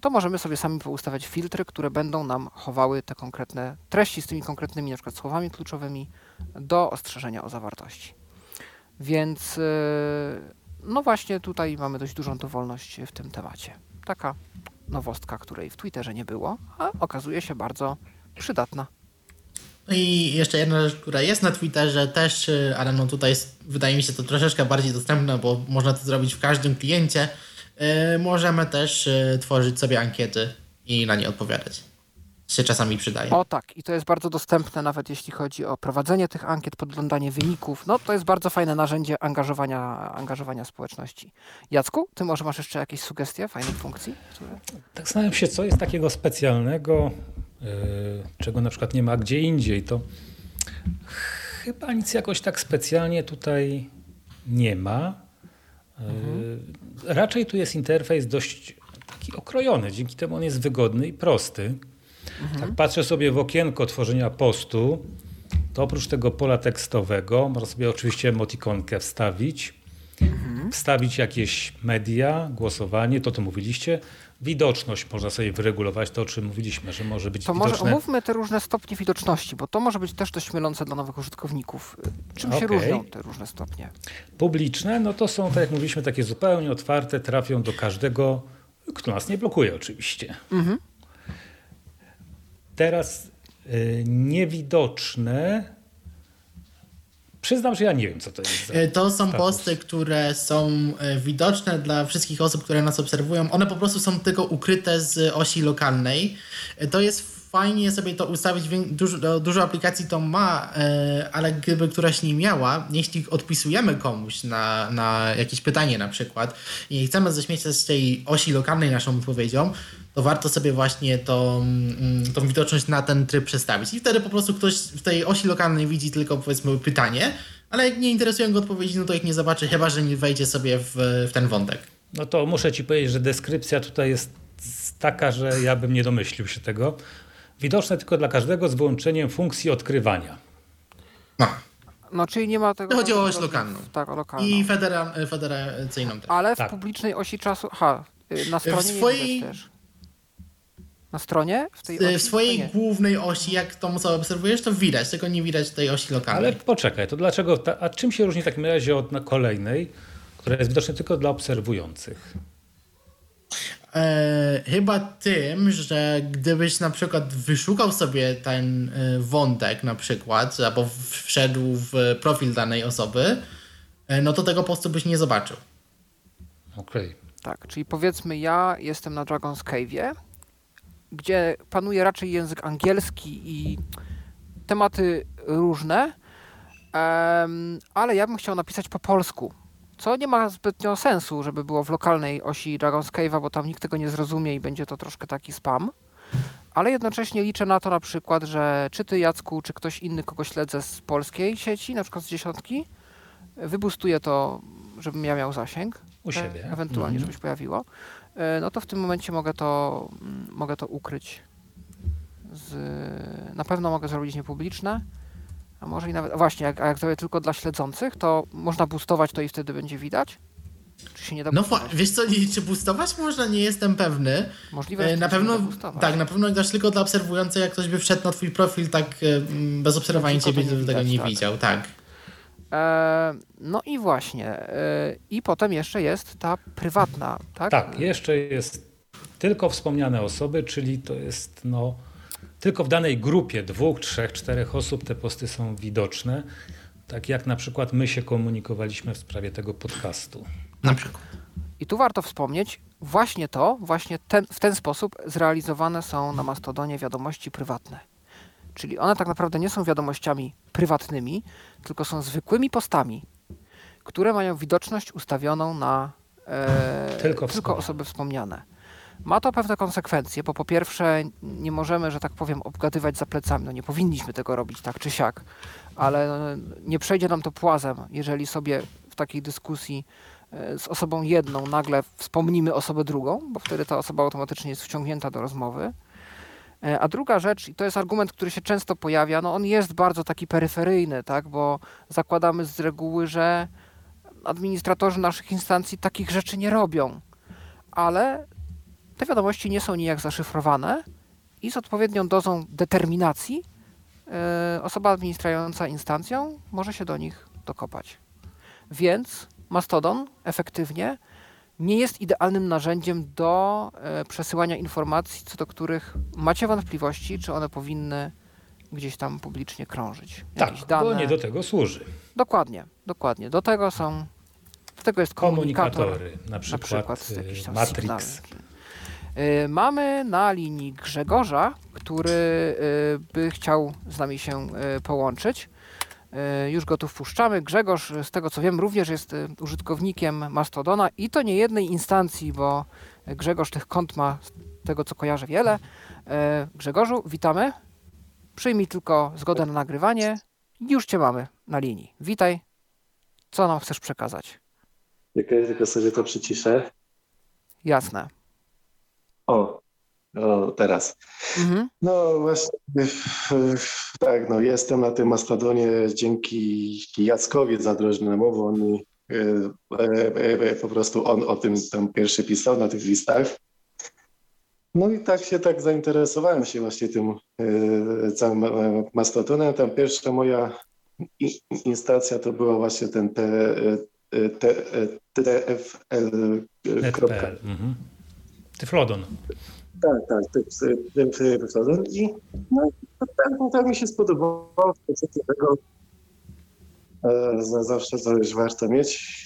B: to możemy sobie sami poustawiać filtry, które będą nam chowały te konkretne treści z tymi konkretnymi na przykład słowami kluczowymi do ostrzeżenia o zawartości. Więc y, no właśnie tutaj mamy dość dużą dowolność w tym temacie. Taka nowostka, której w Twitterze nie było, a okazuje się bardzo przydatna.
E: No i jeszcze jedna rzecz, która jest na Twitterze też, y, ale no tutaj jest, wydaje mi się to troszeczkę bardziej dostępne, bo można to zrobić w każdym kliencie. Yy, możemy też yy, tworzyć sobie ankiety i na nie odpowiadać. Się czasami przydaje.
B: O tak, i to jest bardzo dostępne, nawet jeśli chodzi o prowadzenie tych ankiet, podglądanie wyników. No to jest bardzo fajne narzędzie angażowania, angażowania społeczności. Jacku, ty może masz jeszcze jakieś sugestie fajnych funkcji? Które...
C: Tak zastanawiam się, co jest takiego specjalnego, yy, czego na przykład nie ma gdzie indziej. To chyba nic jakoś tak specjalnie tutaj nie ma. Mhm. Raczej tu jest interfejs dość taki okrojony, dzięki temu on jest wygodny i prosty. Mhm. Tak patrzę sobie w okienko tworzenia postu, to oprócz tego pola tekstowego można sobie oczywiście emotikonkę wstawić, mhm. wstawić jakieś media, głosowanie, to to mówiliście, widoczność można sobie wyregulować, to o czym mówiliśmy, że może być
B: to
C: widoczne.
B: może omówmy te różne stopnie widoczności, bo to może być też dość mylące dla nowych użytkowników. Czym okay. się różnią te różne stopnie?
C: Publiczne, no to są, tak jak mówiliśmy, takie zupełnie otwarte, trafią do każdego, kto nas nie blokuje oczywiście. Mhm. Teraz y, niewidoczne Przyznam, że ja nie wiem, co to jest.
E: E, to są status. posty, które są e, widoczne dla wszystkich osób, które nas obserwują. One po prostu są tylko ukryte z osi lokalnej. To jest fajnie sobie to ustawić. Dużo, dużo aplikacji to ma, ale gdyby któraś nie miała, jeśli odpisujemy komuś na, na jakieś pytanie na przykład i chcemy zaśmieć z tej osi lokalnej naszą odpowiedzią, to warto sobie właśnie tą, mm, tą widoczność na ten tryb przestawić. I wtedy po prostu ktoś w tej osi lokalnej widzi tylko powiedzmy pytanie, ale jak nie interesują go odpowiedzi, no to ich nie zobaczy, chyba że nie wejdzie sobie w, w ten wątek.
C: No to muszę ci powiedzieć, że deskrypcja tutaj jest taka, że ja bym nie domyślił się tego. Widoczne tylko dla każdego z wyłączeniem funkcji odkrywania.
B: No. No, czyli nie ma tego.
E: Chodzi o oś lokalną.
B: Tak, o lokalną.
E: I federa, federacyjną też.
B: Ale w
C: tak.
B: publicznej osi czasu. Ha, y, na stronie w swojej, też. Na stronie?
E: W, tej osi? w swojej głównej osi, jak tą osobę obserwujesz, to widać, tylko nie widać tej osi lokalnej.
C: Ale poczekaj, to dlaczego, ta, a czym się różni w takim razie od kolejnej, która jest widoczna tylko dla obserwujących?
E: E, chyba tym, że gdybyś na przykład wyszukał sobie ten e, wątek na przykład, albo wszedł w profil danej osoby, e, no to tego postu byś nie zobaczył.
C: Okej. Okay.
B: Tak, czyli powiedzmy ja jestem na Dragon's Cave'ie gdzie panuje raczej język angielski i tematy różne, ale ja bym chciał napisać po polsku. Co nie ma zbytnio sensu, żeby było w lokalnej osi Dragon's Cave'a, bo tam nikt tego nie zrozumie i będzie to troszkę taki spam. Ale jednocześnie liczę na to na przykład, że czy ty Jacku, czy ktoś inny, kogo śledzę z polskiej sieci, na przykład z dziesiątki, wybustuje to, żebym ja miał zasięg.
C: U siebie.
B: E, ewentualnie, mm. żeby się pojawiło. E, no to w tym momencie mogę to, mm, mogę to ukryć. Z, na pewno mogę zrobić niepubliczne, a może i nawet, właśnie, jak, jak zrobię tylko dla śledzących, to można boostować to i wtedy będzie widać. Czy się nie da
E: No wiesz co, czy boostować można? Nie jestem pewny.
B: Możliwe,
E: e, na pewno, tak, na pewno dasz tylko dla obserwujących, jak ktoś by wszedł na twój profil tak e, bez obserwowania ciebie, to tego nie tak. widział, tak.
B: E, no i właśnie. E, I potem jeszcze jest ta prywatna, tak?
C: Tak, jeszcze jest tylko wspomniane osoby, czyli to jest no, tylko w danej grupie dwóch, trzech, czterech osób te posty są widoczne. Tak jak na przykład my się komunikowaliśmy w sprawie tego podcastu.
E: Na przykład.
B: I tu warto wspomnieć, właśnie to, właśnie ten, w ten sposób zrealizowane są na Mastodonie wiadomości prywatne. Czyli one tak naprawdę nie są wiadomościami prywatnymi, tylko są zwykłymi postami, które mają widoczność ustawioną na e, tylko, tylko osoby wspomniane. Ma to pewne konsekwencje, bo po pierwsze nie możemy, że tak powiem, obgadywać za plecami. No nie powinniśmy tego robić tak czy siak, ale nie przejdzie nam to płazem, jeżeli sobie w takiej dyskusji e, z osobą jedną nagle wspomnimy osobę drugą, bo wtedy ta osoba automatycznie jest wciągnięta do rozmowy. E, a druga rzecz, i to jest argument, który się często pojawia, no on jest bardzo taki peryferyjny, tak, bo zakładamy z reguły, że administratorzy naszych instancji takich rzeczy nie robią, ale te wiadomości nie są nijak zaszyfrowane i z odpowiednią dozą determinacji yy, osoba administrująca instancją może się do nich dokopać. Więc Mastodon efektywnie nie jest idealnym narzędziem do e, przesyłania informacji, co do których macie wątpliwości, czy one powinny gdzieś tam publicznie krążyć.
C: Tak, dane. bo nie do tego służy.
B: Dokładnie, dokładnie. Do tego są, do tego jest
C: komunikatory, na przykład, na przykład y, Matrix.
B: Y, mamy na linii Grzegorza, który y, by chciał z nami się połączyć. Już go tu wpuszczamy. Grzegorz, z tego co wiem, również jest użytkownikiem Mastodona i to nie jednej instancji, bo Grzegorz tych kont ma, z tego co kojarzę, wiele. Grzegorzu, witamy. Przyjmij tylko zgodę na nagrywanie. Już Cię mamy na linii. Witaj. Co nam chcesz przekazać?
G: Czekaj, tylko sobie to przyciszę.
B: Jasne.
G: O, o teraz. Mhm. No właśnie, tak, no jestem na tym Mastodonie dzięki Jackowi Zadrożnemu, bo on e, e, e, po prostu on o tym tam pierwszy pisał na tych listach. No i tak się tak zainteresowałem się właśnie tym e, całym Mastodonem. Tam pierwsza moja instacja to była właśnie ten TFL.
C: Tyflodon.
G: Tak, tak, Tyflodon. I no, tak, tak mi się spodobało. Tego e, zawsze coś warto mieć.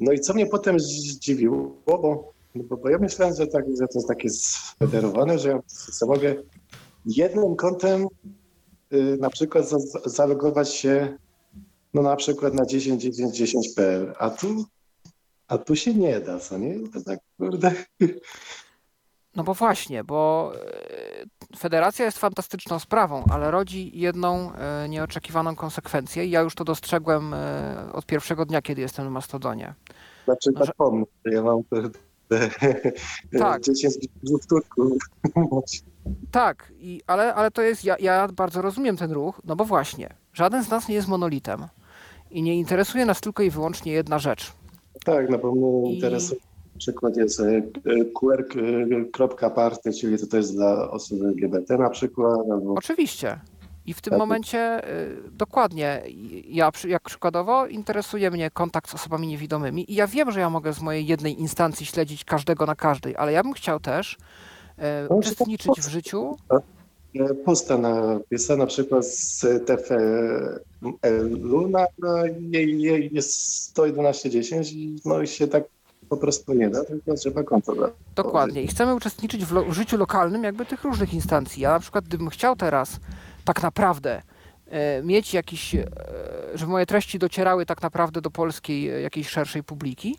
G: No i co mnie potem zdziwiło, bo no bo, bo ja myślałem, że, tak, że to jest takie sfederowane, że ja mogę jednym kontem y, na przykład za, zalogować się no na przykład na 10, 10, 10.pl, a tu, a tu się nie da, co nie? To tak kurde.
B: No bo właśnie, bo y, federacja jest fantastyczną sprawą, ale rodzi jedną y, nieoczekiwaną konsekwencję i ja już to dostrzegłem y, od pierwszego dnia, kiedy jestem w Mastodonie.
G: Na przykład że... pomysł, ja mam tak. dzieci z Turku.
B: Tak, i, ale, ale to jest, ja, ja bardzo rozumiem ten ruch, no bo właśnie, żaden z nas nie jest monolitem i nie interesuje nas tylko i wyłącznie jedna rzecz.
G: Tak, na pewno I... interesuje przykład jest e, qr.party, czyli to, to jest dla osób LGBT na przykład. Albo...
B: Oczywiście. I w tym tak. momencie y, dokładnie, ja jak przykładowo interesuje mnie kontakt z osobami niewidomymi i ja wiem, że ja mogę z mojej jednej instancji śledzić każdego na każdej, ale ja bym chciał też y, no, uczestniczyć w życiu.
G: Pusta napisa na przykład z TFL-u na, jej, jej jest 111.10 no i się tak po prostu nie da, tylko trzeba konto
B: Dokładnie. I chcemy uczestniczyć w, lo w życiu lokalnym jakby tych różnych instancji. Ja na przykład gdybym chciał teraz tak naprawdę e, mieć jakiś, e, żeby moje treści docierały tak naprawdę do polskiej e, jakiejś szerszej publiki,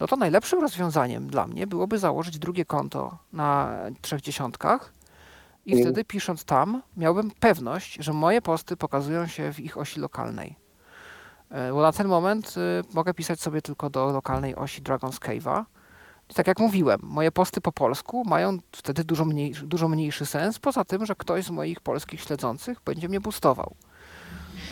B: no to najlepszym rozwiązaniem dla mnie byłoby założyć drugie konto na trzech dziesiątkach i mm. wtedy pisząc tam miałbym pewność, że moje posty pokazują się w ich osi lokalnej. Bo na ten moment mogę pisać sobie tylko do lokalnej osi Dragon's Cave'a, tak jak mówiłem, moje posty po polsku mają wtedy dużo, mniej, dużo mniejszy sens, poza tym, że ktoś z moich polskich śledzących będzie mnie boostował.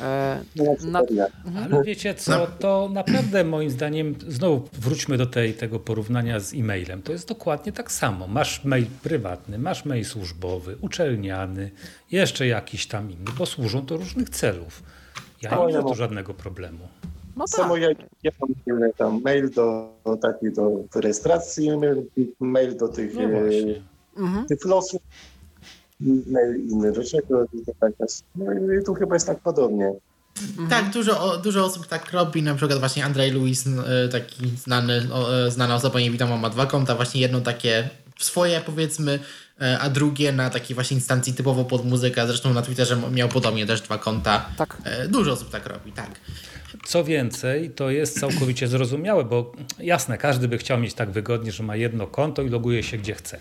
C: E, na... Mhm. Ale wiecie co, to naprawdę moim zdaniem, znowu wróćmy do tej, tego porównania z e-mailem. To jest dokładnie tak samo. Masz mail prywatny, masz mail służbowy, uczelniany, jeszcze jakiś tam inny, bo służą do różnych celów. Ja nie mam tu żadnego problemu.
G: No tak. Samo ja, ja mam tam mail do, do takiej do rejestracji, mail, mail do tych, no e, mhm. tych losów, mail inny do czego. Tak no i tu chyba jest tak podobnie.
E: Mhm. Tak, dużo, dużo osób tak robi, na przykład właśnie Andrzej Luis, e, taki znany, e, znana osoba niewidoma, ma dwa konta, właśnie jedno takie swoje powiedzmy, a drugie na takiej właśnie instancji typowo pod muzykę, zresztą na Twitterze miał podobnie też dwa konta. Tak. Dużo osób tak robi, tak.
C: Co więcej, to jest całkowicie zrozumiałe, bo jasne, każdy by chciał mieć tak wygodnie, że ma jedno konto i loguje się gdzie chce.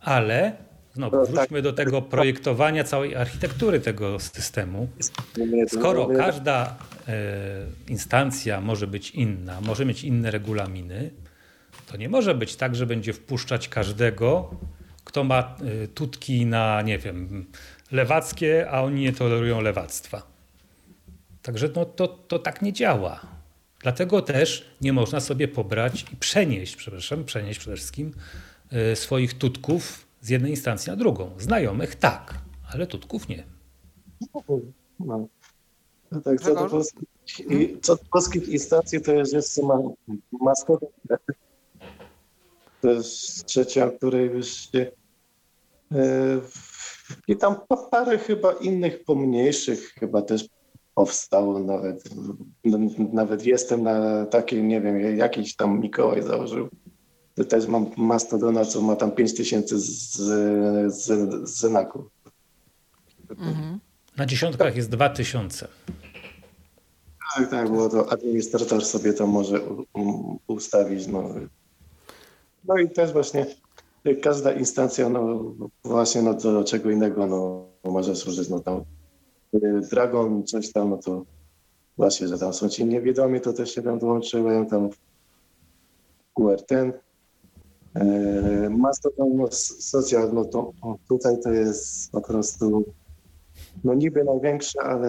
C: Ale znowu no, wróćmy tak. do tego projektowania całej architektury tego systemu. Skoro każda e, instancja może być inna, może mieć inne regulaminy, to nie może być tak, że będzie wpuszczać każdego, kto ma e, tutki na, nie wiem, lewackie, a oni nie tolerują lewactwa. Także no, to, to tak nie działa. Dlatego też nie można sobie pobrać i przenieść, przepraszam, przenieść przede wszystkim y, swoich tutków z jednej instancji na drugą. Znajomych tak, ale tutków nie.
G: No. No tak, co do, polskich, co do polskich instancji, to jest jeszcze ma. To jest trzecia, której już się, e, I tam parę chyba innych pomniejszych chyba też powstało nawet. Nawet jestem na takiej, nie wiem, jakiś tam Mikołaj założył. To też mam Mastodona, co ma tam 5000 z, z, z znaków.
C: Mhm. Na dziesiątkach jest 2000.
G: Tak, tak, bo to administrator sobie to może ustawić. No. no i też właśnie każda instancja, no właśnie no, do czego innego no, może służyć. No, tam, y, Dragon, coś tam, no to właśnie, że tam są ci niewidomi, to też się tam dołączyłem, tam QRT. E, Mastodon social, no to tutaj to jest po prostu no niby największe, ale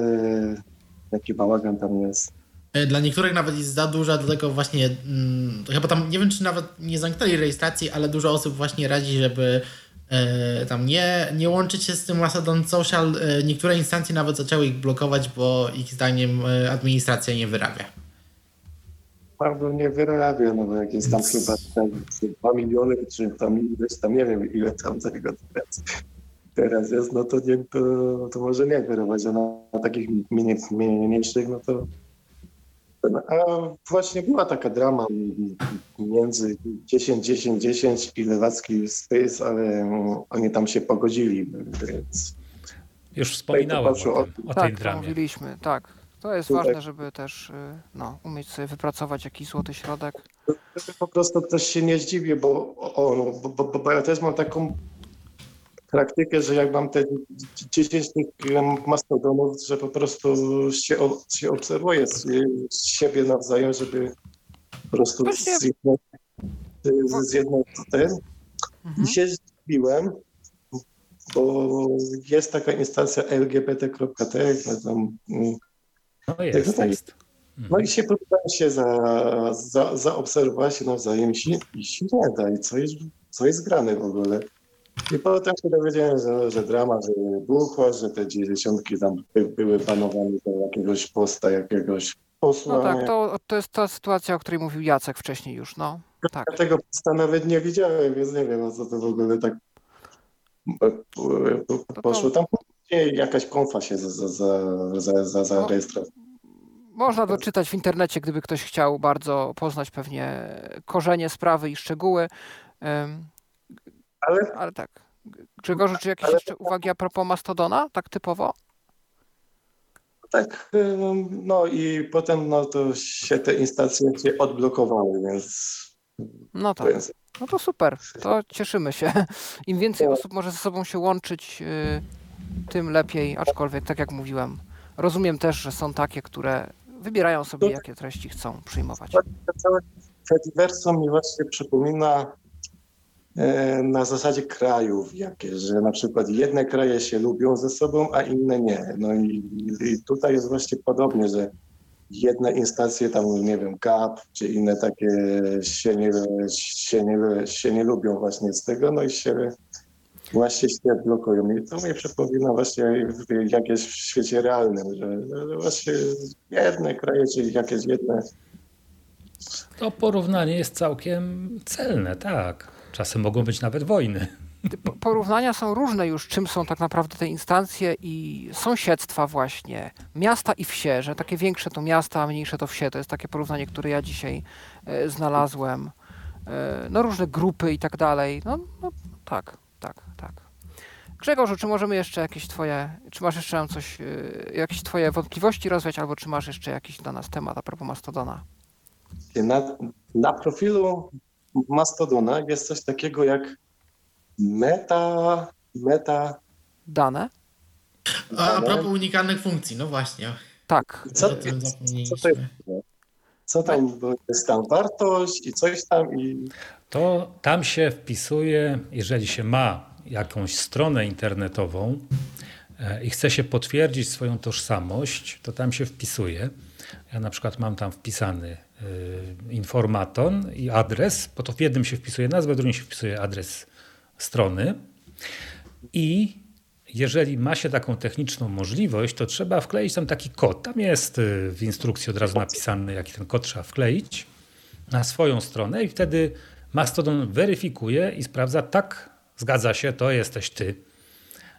G: jaki bałagan tam jest.
E: E, dla niektórych nawet jest za duża, dlatego właśnie hmm, chyba tam, nie wiem czy nawet nie zamknęli rejestracji, ale dużo osób właśnie radzi, żeby e, tam nie, nie łączyć się z tym Mastodon Social. Niektóre instancje nawet zaczęły ich blokować, bo ich zdaniem administracja nie wyrabia.
G: Albo nie wyrabia, no bo jak jest tam chyba 2 miliony, czy tam ileś tam, nie wiem ile tam tego teraz, teraz jest, no to, nie, to, to może nie wyrywać, a na, na takich mniejszych, no to a właśnie była taka drama między 10, 10, 10 i Lewacki Space, ale oni tam się pogodzili, więc...
C: Już wspominałem o, o, o tej
B: tak,
C: dramie.
B: mówiliśmy, tak. To jest ważne, żeby też y, no, umieć sobie wypracować jakiś złoty środek.
G: Po prostu też się nie zdziwię, bo, o, bo, bo, bo ja też mam taką praktykę, że jak mam te 10 mastodonów, że po prostu się, się obserwuję z, z siebie nawzajem, żeby po prostu Właśnie... z jedną, z jedną ten. Mhm. I się zdziwiłem, bo jest taka instancja lgbt.t, tam,
C: no jest, tak, jest.
G: No i się próbowałem się za, za, zaobserwować nawzajem i się, i się nie da. I co jest, co jest grane w ogóle? I potem się dowiedziałem, że, że drama, że buchło, że te dziesiątki tam by, były panowane do jakiegoś posta, jakiegoś posła.
B: No tak, to, to jest ta sytuacja, o której mówił Jacek wcześniej już, no. Tak.
G: Ja tego posta nawet nie widziałem, więc nie wiem, o co to w ogóle tak poszło. Tam jakaś konfa się za, zarejestrowała.
B: Można doczytać w internecie, gdyby ktoś chciał bardzo poznać pewnie korzenie sprawy i szczegóły. Ale, ale tak. Grzegorzu, czy jakieś ale... jeszcze uwagi a propos Mastodona, tak typowo?
G: Tak, no i potem no to się te instancje się odblokowały, więc...
B: No tak. No to super, to cieszymy się. Im więcej osób może ze sobą się łączyć, y, tym lepiej, aczkolwiek tak jak mówiłem, rozumiem też, że są takie, które wybierają sobie, jakie treści chcą przyjmować.
G: Całe Fediverso mi właśnie przypomina E, na zasadzie krajów jakieś, że na przykład jedne kraje się lubią ze sobą, a inne nie. No i, i tutaj jest właśnie podobnie, że jedne instancje tam, nie wiem, GAP czy inne takie się nie, się nie, się nie lubią właśnie z tego, no i się właśnie się blokują. I to mnie przypomina właśnie jakieś w świecie realnym, że, że właśnie jedne kraje, czyli jakieś jedne...
C: To porównanie jest całkiem celne, tak. Czasem mogą być nawet wojny.
B: Porównania są różne już, czym są tak naprawdę te instancje i sąsiedztwa właśnie, miasta i wsie, że takie większe to miasta, a mniejsze to wsie. To jest takie porównanie, które ja dzisiaj e, znalazłem. E, no różne grupy i tak dalej. No, no tak. Grzegorzu, czy możemy jeszcze jakieś twoje, czy masz jeszcze coś, e, jakieś twoje wątpliwości rozwiać, albo czy masz jeszcze jakiś dla nas temat a propos Mastodona?
G: Na, na profilu Mastodona jest coś takiego jak meta, meta...
B: Dane?
E: A, a propos unikalnych funkcji, no właśnie.
B: Tak.
G: Co, co, co, to jest? Co tam jest tam wartość i coś tam i...
C: To tam się wpisuje, jeżeli się ma jakąś stronę internetową e, i chce się potwierdzić swoją tożsamość, to tam się wpisuje. Ja na przykład mam tam wpisany Y, informaton i adres, bo to w jednym się wpisuje nazwę, w drugim się wpisuje adres strony. I jeżeli ma się taką techniczną możliwość, to trzeba wkleić tam taki kod. Tam jest y, w instrukcji od razu napisane, jaki ten kod trzeba wkleić na swoją stronę i wtedy Mastodon weryfikuje i sprawdza, tak, zgadza się, to jesteś ty.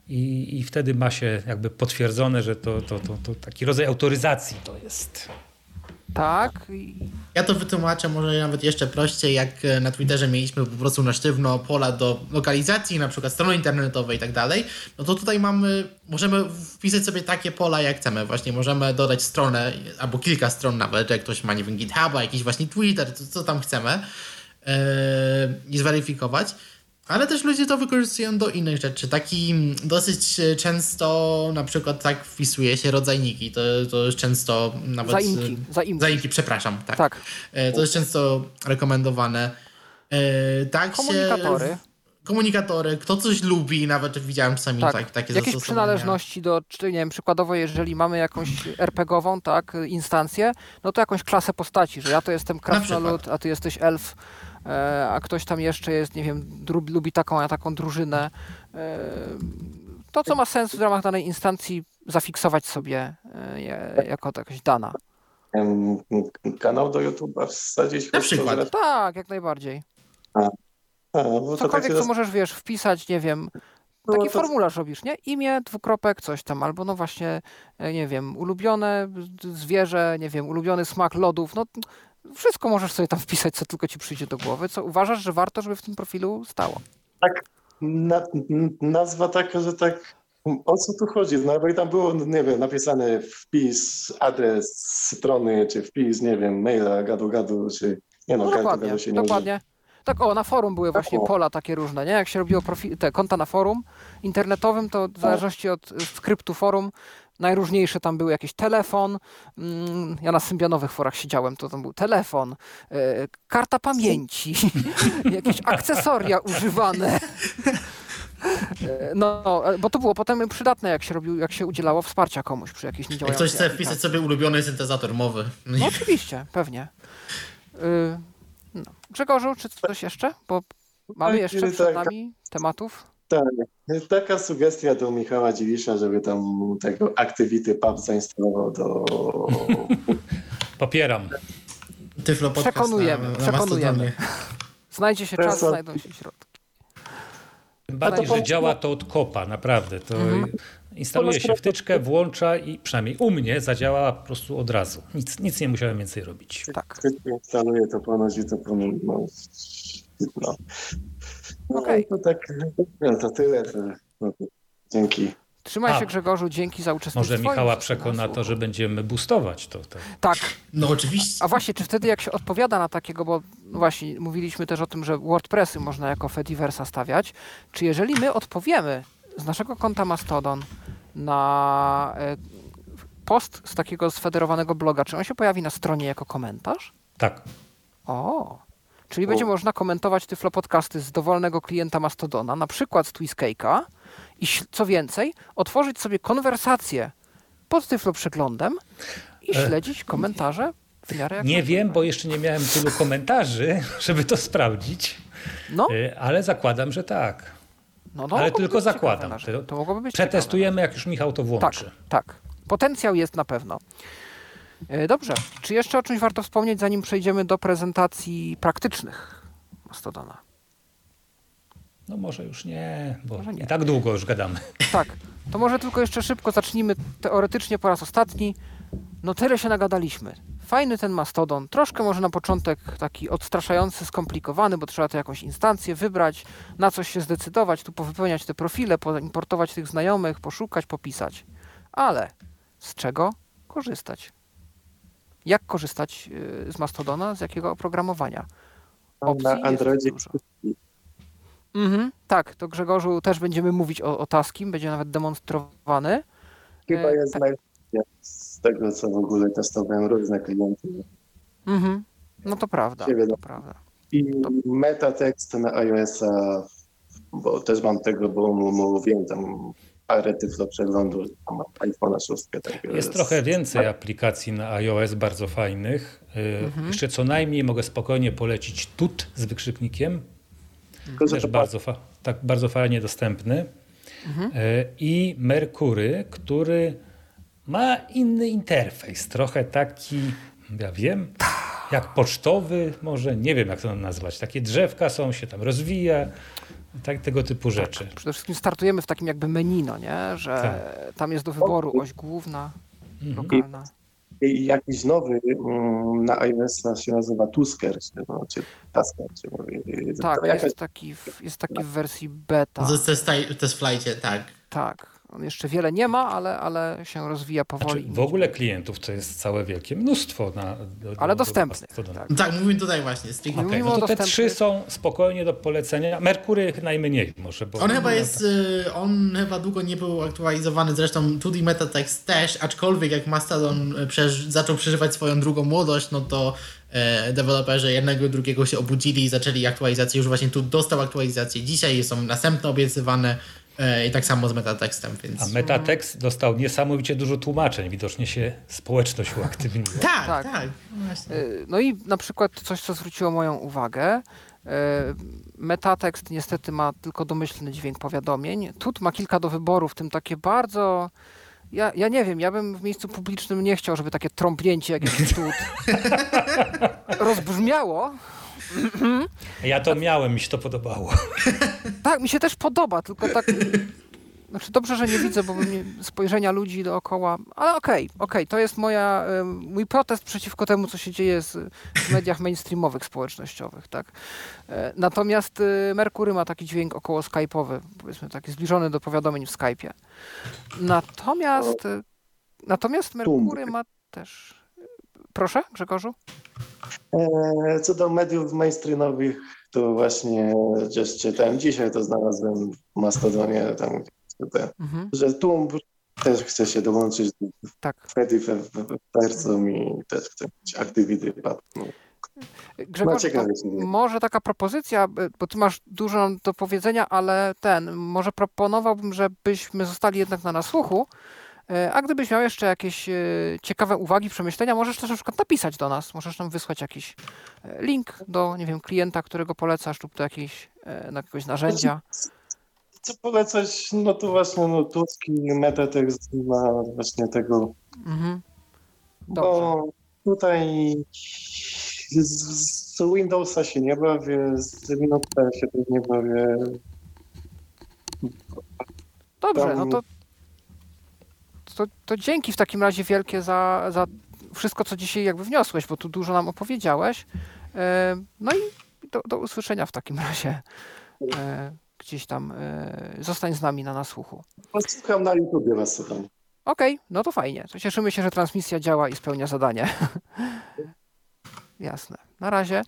C: i, i wtedy ma się jakby potwierdzone, że to, to, to, to taki rodzaj autoryzacji to jest.
B: Tak.
E: Ja to wytłumaczę może nawet jeszcze prościej, jak e, na Twitterze mieliśmy po prostu na sztywno pola do lokalizacji, na przykład strony internetowej i tak dalej, no to tutaj mamy, możemy wpisać sobie takie pola jak chcemy. Właśnie możemy dodać stronę, albo kilka stron nawet, jak ktoś ma, nie wiem, GitHuba, jakiś właśnie Twitter, co, co tam chcemy yy, i zweryfikować. Ale też ludzie to wykorzystują do innych rzeczy. Taki dosyć często na przykład tak wpisuje się rodzajniki. To, to jest często nawet...
B: Zaimki. Zaimki,
E: zaimki przepraszam. Tak.
B: tak.
E: E, to jest często rekomendowane. E, tak
B: Komunikatory.
E: Się, komunikatory, kto coś lubi, nawet widziałem czasami tak. tak takie
B: Jakieś przynależności do, czy nie wiem, przykładowo jeżeli mamy jakąś RPGową, tak, instancję, no to jakąś klasę postaci, że ja to jestem krasnolud, a ty jesteś elf, E, a ktoś tam jeszcze jest, nie wiem, lubi taką, a taką drużynę. E, to, co ma sens w ramach danej instancji, zafiksować sobie e, jako jakaś dana.
G: Kanał do YouTube'a wsadzić?
E: Na przykład.
B: Tak, jak najbardziej. A. A, Cokolwiek, tak co możesz, wiesz, wpisać, nie wiem, no taki no to... formularz robisz, nie? Imię, dwukropek, coś tam, albo no właśnie, nie wiem, ulubione zwierzę, nie wiem, ulubiony smak lodów, no wszystko możesz sobie tam wpisać, co tylko ci przyjdzie do głowy. Co uważasz, że warto, żeby w tym profilu stało?
G: Tak, na, nazwa taka, że tak o co tu chodzi? No jakby tam było, nie wiem, napisane wpis, adres strony, czy wpis, nie wiem, maila, gadu gadu, czy nie no,
B: no dokładnie, gadu się nie dokładnie. Tak, o, na forum były właśnie tak, pola takie różne, nie? Jak się robiło profil, te konta na forum internetowym, to w zależności od skryptu forum Najróżniejsze tam były jakiś telefon. Mm, ja na symbianowych forach siedziałem, to tam był telefon, e, karta pamięci, jakieś akcesoria używane. E, no, bo to było potem przydatne, jak się robił, jak się udzielało wsparcia komuś przy jakiejś niedziałającej...
E: Jak ktoś chce wpisać sobie ulubiony syntezator mowy.
B: No oczywiście, pewnie. Y, no. Grzegorzu, czy coś jeszcze? Bo mamy tak, jeszcze przed tak. nami tematów.
G: Tak, taka sugestia do Michała Dziwisza, żeby tam tego Activity Pub zainstalował do...
C: Popieram.
E: Tyflo
B: przekonujemy, na, przekonujemy. Znajdzie się czas, znajdą się środki.
C: Tym bardziej, że działa to od kopa, naprawdę. To mhm. instaluje się wtyczkę, włącza i przynajmniej u mnie zadziała po prostu od razu. Nic, nic nie musiałem więcej robić.
G: Tak. Instaluje to ponoć i to ponoć. No, no. No, okay. to tak, no to tyle. To, no to dzięki.
B: Trzymaj się Grzegorzu, dzięki za uczestnictwo.
C: Może Michała przekona to, że będziemy boostować to. to.
B: Tak.
E: No oczywiście.
B: A właśnie, czy wtedy jak się odpowiada na takiego, bo no właśnie mówiliśmy też o tym, że WordPressy można jako Fediversa stawiać, czy jeżeli my odpowiemy z naszego konta Mastodon na e, post z takiego sfederowanego bloga, czy on się pojawi na stronie jako komentarz?
C: Tak.
B: O, Czyli będzie można komentować Tyflo Podcasty z dowolnego klienta Mastodona, na przykład z Twiscake'a i co więcej, otworzyć sobie konwersację pod Tyflo Przeglądem i e. śledzić komentarze w miarę jak
C: Nie wiem, bo jeszcze nie miałem tylu komentarzy, żeby to sprawdzić. No. E, ale zakładam, że tak. No, no, ale tylko zakładam. To mogłoby być Przetestujemy, jak już Michał to włączy.
B: Tak, tak. Potencjał jest na pewno. E, dobrze. Czy jeszcze o czymś warto wspomnieć, zanim przejdziemy do prezentacji praktycznych Mastodona?
C: No może już nie, bo może nie. tak długo już gadamy.
B: Tak. To może tylko jeszcze szybko zacznijmy teoretycznie po raz ostatni. No tyle się nagadaliśmy. Fajny ten Mastodon. Troszkę może na początek taki odstraszający, skomplikowany, bo trzeba tu jakąś instancję wybrać, na coś się zdecydować, tu powypełniać te profile, poimportować tych znajomych, poszukać, popisać. Ale z czego korzystać? Jak korzystać y, z Mastodona, z jakiego oprogramowania?
G: Opcji Na Androidzie.
B: Mhm, tak, to Grzegorzu też będziemy mówić o, o Taskim, będzie nawet demonstrowany.
G: Chyba e, jest tak. z tego, co w ogóle testowałem różne klienty.
B: Mhm, no to prawda, to prawda.
G: I to... metatekst na iOS-a, bo też mam tego, bo mówiłem tam parę do przeglądu iPhone'a 6.
C: Tak jest, jest trochę więcej aplikacji na iOS bardzo fajnych. Y, mhm. Jeszcze co najmniej mogę spokojnie polecić Tut z wykrzyknikiem. Mhm. Też bardzo, fa tak, bardzo fajnie dostępny. Mhm. Y, I Merkury, który ma inny interfejs. Trochę taki, ja wiem, jak pocztowy, może nie wiem jak to nazwać. Takie drzewka są, się tam rozwija. Tak, tego typu tak, rzeczy.
B: Przede wszystkim startujemy w takim jakby menu, no nie? że tak. tam jest do wyboru oś główna, mhm. lokalna.
G: I jakiś nowy mm, na iOS się nazywa Tusker, no, czy Tasker. Czy
B: tak, jest, jakaś... taki, jest taki w wersji beta.
E: To jest, to jest w flightie, tak.
B: Tak. On jeszcze wiele nie ma, ale, ale się rozwija powoli.
C: Znaczy, w ogóle klientów to jest całe wielkie mnóstwo. Na,
B: do, ale dostępnych.
E: Tak. tak, mówimy tutaj właśnie.
C: Okay, no to te trzy są spokojnie do polecenia. Merkury najmniej może.
E: Bo on chyba jest, y, on chyba długo nie był aktualizowany, zresztą 2D Metatext też, aczkolwiek jak Mastodon y, przeż zaczął przeżywać swoją drugą młodość, no to e, deweloperzy jednego i drugiego się obudzili i zaczęli aktualizację. Już właśnie tu dostał aktualizację dzisiaj, są następne obiecywane. E, I tak samo z metatekstem. Więc...
C: A metatekst dostał niesamowicie dużo tłumaczeń. Widocznie się społeczność uaktywniła.
E: tak, tak. tak.
B: No, no i na przykład coś, co zwróciło moją uwagę. E, metatekst niestety ma tylko domyślny dźwięk powiadomień. Tut ma kilka do wyboru, w tym takie bardzo. Ja, ja nie wiem, ja bym w miejscu publicznym nie chciał, żeby takie trąbnięcie jak jest tut rozbrzmiało.
C: Ja to miałem, mi się to podobało.
B: Tak, mi się też podoba, tylko tak... Znaczy dobrze, że nie widzę, bo spojrzenia ludzi dookoła, ale okej, okay, okej, okay, to jest moja, mój protest przeciwko temu, co się dzieje z, w mediach mainstreamowych, społecznościowych, tak. E, natomiast y, Merkury ma taki dźwięk około skype'owy, powiedzmy taki zbliżony do powiadomień w Skype'ie. Natomiast, y, natomiast Merkury ma też... Proszę, Grzegorzu?
G: E, co do mediów mainstreamowych, to właśnie gdzieś czytałem dzisiaj, to znalazłem w Mastodonie, tam, mhm. że tu też chce się dołączyć do tak. Fediverse i też chce być Activity
B: no. Grzegorz, może taka propozycja, bo ty masz dużo do powiedzenia, ale ten, może proponowałbym, żebyśmy zostali jednak na nasłuchu, E, a gdybyś miał jeszcze jakieś e, ciekawe uwagi, przemyślenia, możesz też na przykład napisać do nas. Możesz nam wysłać jakiś e, link do, nie wiem, klienta, którego polecasz lub do jakiejś, na jakiegoś narzędzia.
G: Co polecać? No to właśnie no, Tuski, metatekst na właśnie tego. Mhm. Bo tutaj z, z, Windowsa się nie bawię, z Linuxa się też nie bawię.
B: Dobrze, Tam... no to to, to dzięki w takim razie wielkie za, za wszystko, co dzisiaj jakby wniosłeś, bo tu dużo nam opowiedziałeś. E, no i do, do usłyszenia w takim razie. E, gdzieś tam e, zostań z nami na nasłuchu.
G: Słucham na YouTubie was słucham.
B: Okej, okay, no to fajnie. To cieszymy się, że transmisja działa i spełnia zadanie. Jasne. Na razie.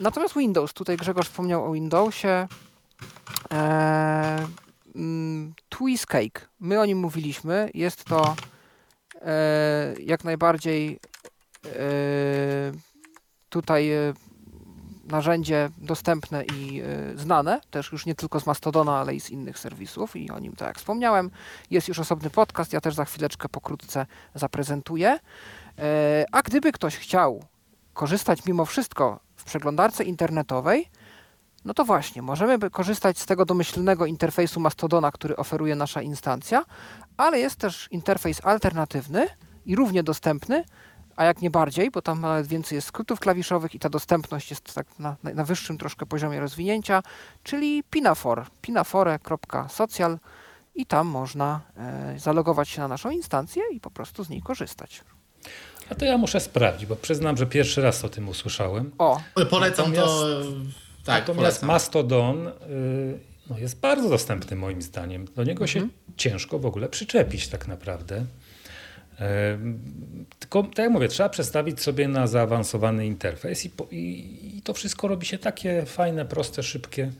B: Natomiast Windows, tutaj Grzegorz wspomniał o Windowsie. Mm, Twist Cake. My o nim mówiliśmy. Jest to e, jak najbardziej e, tutaj e, narzędzie dostępne i e, znane, też już nie tylko z Mastodona, ale i z innych serwisów i o nim, tak jak wspomniałem, jest już osobny podcast, ja też za chwileczkę pokrótce zaprezentuję. E, a gdyby ktoś chciał korzystać mimo wszystko w przeglądarce internetowej, no to właśnie, możemy korzystać z tego domyślnego interfejsu Mastodona, który oferuje nasza instancja, ale jest też interfejs alternatywny i równie dostępny, a jak nie bardziej, bo tam nawet więcej jest skrótów klawiszowych i ta dostępność jest tak na, na wyższym troszkę poziomie rozwinięcia, czyli Pinafore, pinafore.social i tam można e, zalogować się na naszą instancję i po prostu z niej korzystać.
C: A to ja muszę sprawdzić, bo przyznam, że pierwszy raz o tym usłyszałem.
E: O, polecam Natomiast... to
C: tak, Natomiast polecam. Mastodon y, no, jest bardzo dostępny moim zdaniem. Do niego mhm. się ciężko w ogóle przyczepić tak naprawdę. Tylko, tak jak mówię, trzeba przestawić sobie na zaawansowany interfejs i, po, i, i to wszystko robi się takie fajne, proste, szybkie.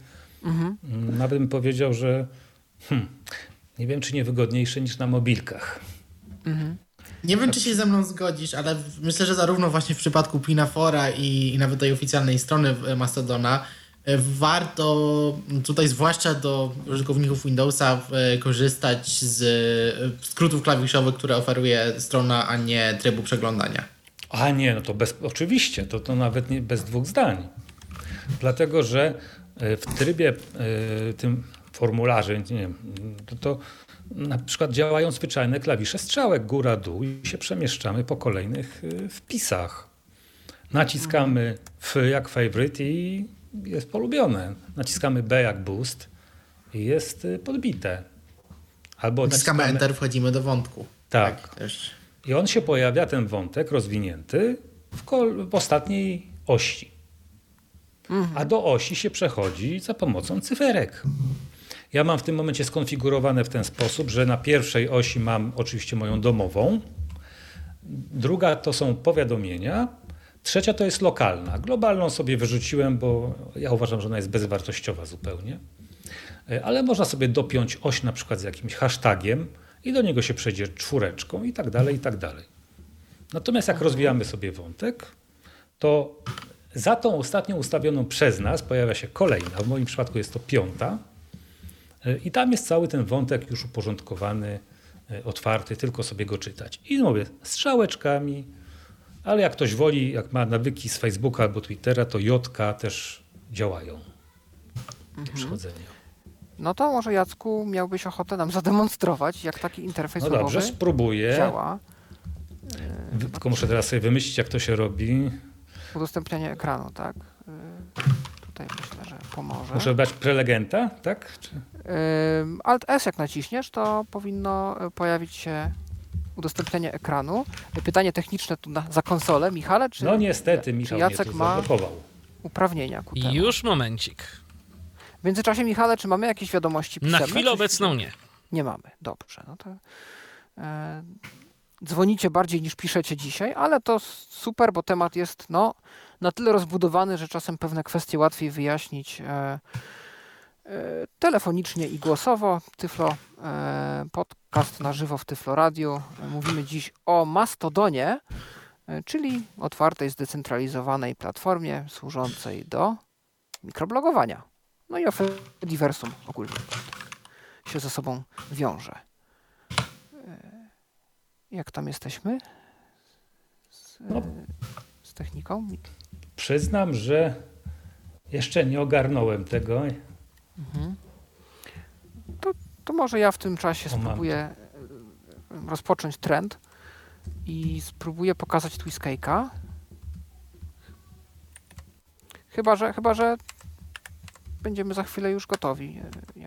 C: Mhm. Nawet bym powiedział, że hmm, nie wiem, czy nie wygodniejsze niż na mobilkach.
E: Mhm. Nie wiem, czy się ze mną zgodzisz, ale myślę, że zarówno właśnie w przypadku Pinafora i, i nawet tej oficjalnej strony Mastodona e, warto tutaj zwłaszcza do użytkowników Windowsa e, korzystać z e, skrótów klawiszowych, które oferuje strona, a nie trybu przeglądania.
C: A nie, no to bez, oczywiście, to, to nawet nie, bez dwóch zdań. Dlatego, że w trybie tym formularze, nie wiem, to, to na przykład działają zwyczajne klawisze strzałek góra-dół i się przemieszczamy po kolejnych wpisach. Naciskamy F jak favorite i jest polubione. Naciskamy B jak boost i jest y, podbite.
E: Albo naciskamy, naciskamy Enter, wchodzimy do wątku.
C: Tak. tak I on się pojawia, ten wątek rozwinięty, w, w ostatniej osi. Mhm. A do osi się przechodzi za pomocą cyferek. Ja mam w tym momencie skonfigurowane w ten sposób, że na pierwszej osi mam oczywiście moją domową, druga to są powiadomienia, trzecia to jest lokalna. Globalną sobie wyrzuciłem, bo ja uważam, że ona jest bezwartościowa zupełnie. E, ale można sobie dopiąć oś na przykład z jakimś hashtagiem i do niego się przejdzie czwóreczką i tak dalej, i tak dalej. Natomiast jak rozwijamy sobie wątek, to za tą ostatnią ustawioną przez nas pojawia się kolejna, w moim przypadku jest to piąta, E, I tam jest cały ten wątek już uporządkowany, e, otwarty, tylko sobie go czytać. I mówię, strzałeczkami, ale jak ktoś woli, jak ma nawyki z Facebooka albo Twittera, to Jotka też działają. Mhm. Przechodzenie.
B: No to może Jacku miałbyś ochotę nam zademonstrować, jak taki interfejs
C: no dobrze, spróbuję.
B: działa.
C: Tylko muszę teraz sobie wymyślić, jak to się robi.
B: Udostępnianie ekranu, tak? Tutaj myślę, że pomoże.
C: Muszę brać prelegenta, tak? Czy...
B: Alt S jak naciśniesz, to powinno e, pojawić się udostępnienie ekranu. Pytanie techniczne tu na, za konsolę. Michale, czy
C: No niestety Michał czy Jacek ma
B: uprawnienia ku temu?
D: Już momencik.
B: W międzyczasie Michale, czy mamy jakieś wiadomości pisemne?
D: Na chwilę obecną nie.
B: Nie mamy. Dobrze. No to, e, dzwonicie bardziej niż piszecie dzisiaj, ale to super, bo temat jest no, na tyle rozbudowany, że czasem pewne kwestie łatwiej wyjaśnić. E, E, telefonicznie i głosowo. Tyflo e, podcast na żywo w Tyflo Radio. Mówimy dziś o Mastodonie, e, czyli otwartej, zdecentralizowanej platformie służącej do mikroblogowania. No i o diversum ogólnie się ze sobą wiąże. Jak tam jesteśmy z, no, z techniką?
C: Przyznam, że jeszcze nie ogarnąłem tego. Mhm.
B: To, to może ja w tym czasie spróbuję e, rozpocząć trend i spróbuję pokazać Twiskake'a. Chyba, że, chyba, że będziemy za chwilę już gotowi.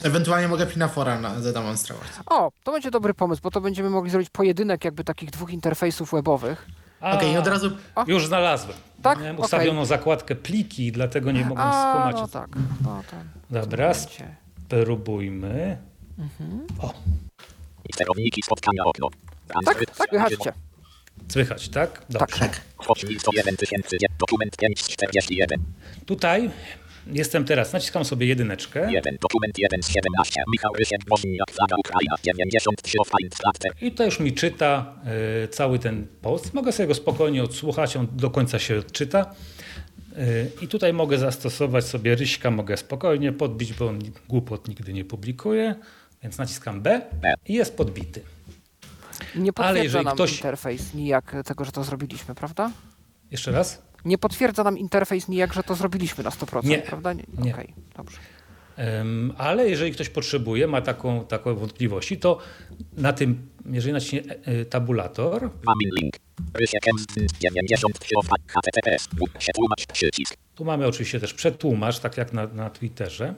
E: E, Ewentualnie mogę Pinafora na, zademonstrować.
B: O, to będzie dobry pomysł, bo to będziemy mogli zrobić pojedynek jakby takich dwóch interfejsów webowych.
E: Okej, okay, od razu...
C: O. Już znalazłem. Tak? Miałem okay. ustawioną zakładkę pliki, dlatego nie mogłem A, skumać.
B: No tak. No,
C: to, Dobra, spróbujmy. Mhm. O.
B: Sterowniki spotkania okno. Tak, tak, słychać cię.
C: Słychać, tak?
B: Dobrze. Tak,
C: tak. Dokument 541. Tutaj Jestem teraz, naciskam sobie jedyneczkę. 1, dokument 1 z 17, Michał Rysiek, Flaga Ukraina, 93 I to już mi czyta y, cały ten post. Mogę sobie go spokojnie odsłuchać, on do końca się odczyta. Y, I tutaj mogę zastosować sobie Ryśka, mogę spokojnie podbić, bo on głupot nigdy nie publikuje. Więc naciskam B i jest podbity.
B: Nie potwierdza Ale jeżeli nam ktoś... interfejs nijak tego, że to zrobiliśmy, prawda?
C: Jeszcze raz?
B: Nie potwierdza nam interfejs nijak, że to zrobiliśmy na 100%,
C: nie,
B: prawda?
C: Nie. nie.
B: Okay, dobrze.
C: Um, ale jeżeli ktoś potrzebuje, ma taką, taką wątpliwości, to na tym, jeżeli naciśnie e, e, tabulator. Mam link. Tu mamy oczywiście też przetłumacz, tak jak na, na Twitterze.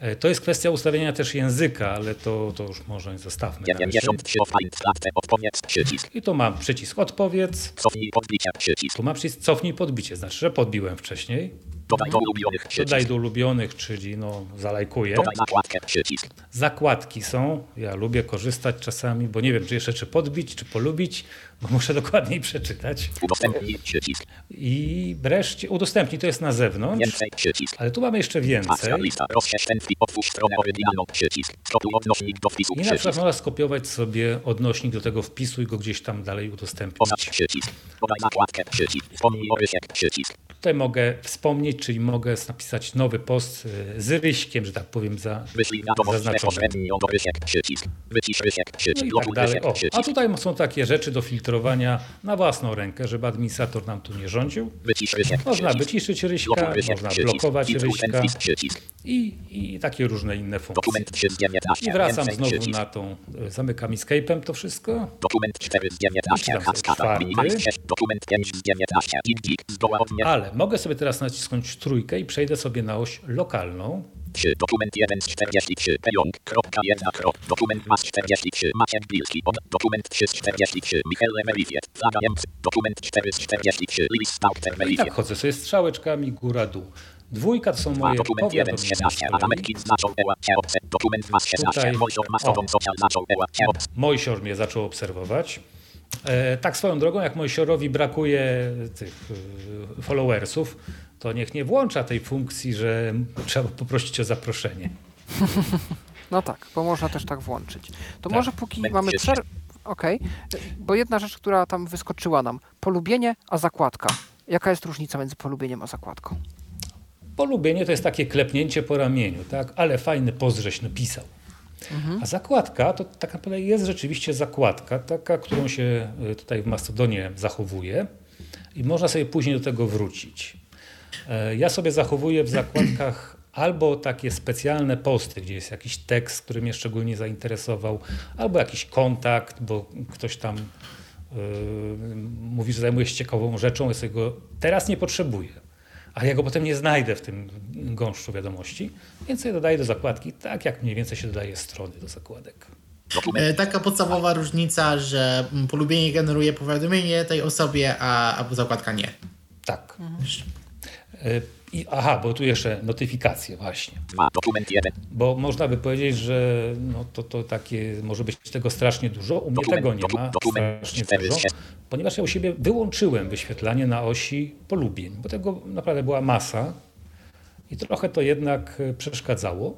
C: E, to jest kwestia ustawienia też języka, ale to, to już może zostawmy. I tu mam przycisk odpowiedz. Cofnij podbicie. Tu mam przycisk cofnij podbicie, znaczy, że podbiłem wcześniej. Dodaj do ulubionych. Dodaj do ulubionych, czyli no, zalajkuję. Dodaj zakładkę, przycisk. Zakładki są. Ja lubię korzystać czasami, bo nie wiem, czy jeszcze czy podbić, czy polubić, bo muszę dokładniej przeczytać. Udostępnij przycisk. I wreszcie udostępnij, to jest na zewnątrz. Więcej przycisk. Ale tu mamy jeszcze więcej. Lista. Otwórz stronę oryginalną. Przycisk. Skopiuj odnośnik do wpisu. I na przykład można skopiować sobie odnośnik do tego wpisu i go gdzieś tam dalej udostępnić. Oznacz przycisk. Podaj zakładkę. Przycisk. Wspomnij o Przycisk. Tutaj mogę wspomnieć, czyli mogę napisać nowy post y, z ryśkiem, że tak powiem, za, zaznaczonym. No i tak dalej. O, a tutaj są takie rzeczy do filtrowania na własną rękę, żeby administrator nam tu nie rządził. Można wyciszyć ryśka, można blokować ryśka i, i takie różne inne funkcje. I wracam znowu na tą, y, zamykam Escape'em to wszystko. Dokument 4 z 19, dokument 5 z 19, ale mogę sobie teraz nacisnąć trójkę i przejdę sobie na oś lokalną.
H: Dokument 1 z 43 pająk, kropka 1 krop, dokument mas 43 Maciek Bilski, od, dokument 3 z 43 Michał Emerywiet, zagajemcy, dokument 4 z 43 Lis Stauter
C: I tak chodzę sobie strzałeczkami góra-dół. Dwójka to są moje
H: dokument 1 z 16, Adamek Kid zaczął eła, dokument mas 16, Mojsior Mastodon social zaczął eła,
C: Mojsior mnie zaczął obserwować. E, tak swoją drogą, jak Mojsiorowi brakuje tych e, followersów, to niech nie włącza tej funkcji, że trzeba poprosić o zaproszenie.
B: No tak, bo można też tak włączyć. To tak. może póki mamy przerwę. Okej, okay. bo jedna rzecz, która tam wyskoczyła nam. Polubienie, a zakładka. Jaka jest różnica między polubieniem a zakładką?
C: Polubienie to jest takie klepnięcie po ramieniu, tak? Ale fajny pozdrześ napisał. Mhm. A zakładka to tak naprawdę jest rzeczywiście zakładka, taka, którą się y, tutaj w Mastodonie zachowuje i można sobie później do tego wrócić. E, ja sobie zachowuję w zakładkach albo takie specjalne posty, gdzie jest jakiś tekst, który mnie szczególnie zainteresował, albo jakiś kontakt, bo ktoś tam yy, mówi, że zajmuje się ciekawą rzeczą, ja sobie go teraz nie potrzebuję a ja go potem nie znajdę w tym gąszczu wiadomości, więc je dodaję do zakładki, tak jak mniej więcej się dodaje strony do zakładek.
E: E, taka podstawowa różnica, że polubienie generuje powiadomienie tej osobie, a, a zakładka nie.
C: Tak. Mhm. I, aha, bo tu jeszcze notyfikacje właśnie.
H: Dokument jeden.
C: Bo można by powiedzieć, że no to, to takie może być tego strasznie dużo. U mnie dokument, tego nie ma strasznie dużo, ponieważ ja u siebie wyłączyłem wyświetlanie na osi polubień, bo tego naprawdę była masa i trochę to jednak e, przeszkadzało.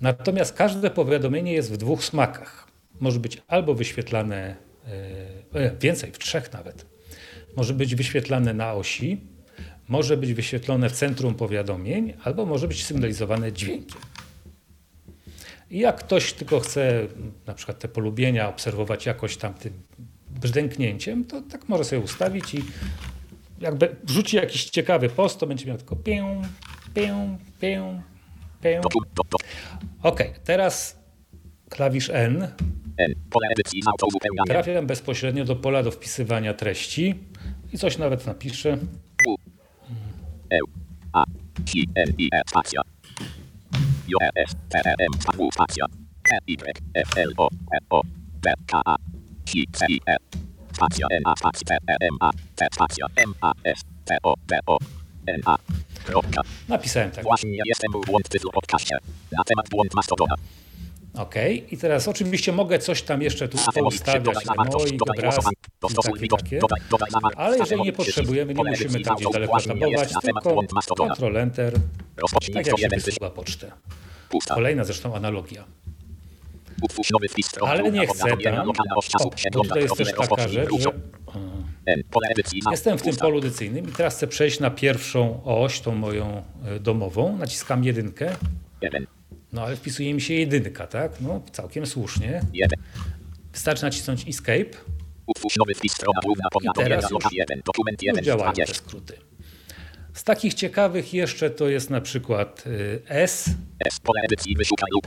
C: Natomiast każde powiadomienie jest w dwóch smakach. Może być albo wyświetlane, e, e więcej, w trzech nawet. Może być wyświetlane na osi, może być wyświetlone w centrum powiadomień, albo może być sygnalizowane dźwiękiem. I jak ktoś tylko chce na przykład te polubienia obserwować jakoś tam tym brzdęknięciem, to tak może sobie ustawić i jakby wrzuci jakiś ciekawy post, to będzie miał tylko pię, pię, pię, pię. Ok, teraz klawisz N. Trafiam bezpośrednio do pola do wpisywania treści i coś nawet napiszę. E, A, I, N, I, E, spacja. J, E, S, T, E, M, W, spacja. K, Y, F, L, O, E, O, P, K, A, I, C, I, E, spacja, N, A, spacja, T, E, M, A, T, spacja, M, A, S, T, O, B, O, N, A, kropka. Napisałem tak. Właśnie jestem w błąd w podcaście. Na temat błąd Mastodona. Ok, i teraz oczywiście mogę coś tam jeszcze tu poustawiać na moich obrazki i takie, ale jeżeli nie potrzebujemy, nie musimy tam gdzieś daleko tabować, tylko Ctrl Enter, tak jak się wysyła pocztę. Kolejna zresztą analogia. Ale nie chcę tam, o, bo tutaj jest też taka rzecz, że jestem w tym polu edycyjnym i teraz chcę przejść na pierwszą oś, tą moją e, domową, naciskam jedynkę no ale wpisuje mi się jedynka, tak? No całkiem słusznie. Wystarczy nacisnąć Escape. I teraz już, już działają te skróty. Z takich ciekawych jeszcze to jest na przykład y, S.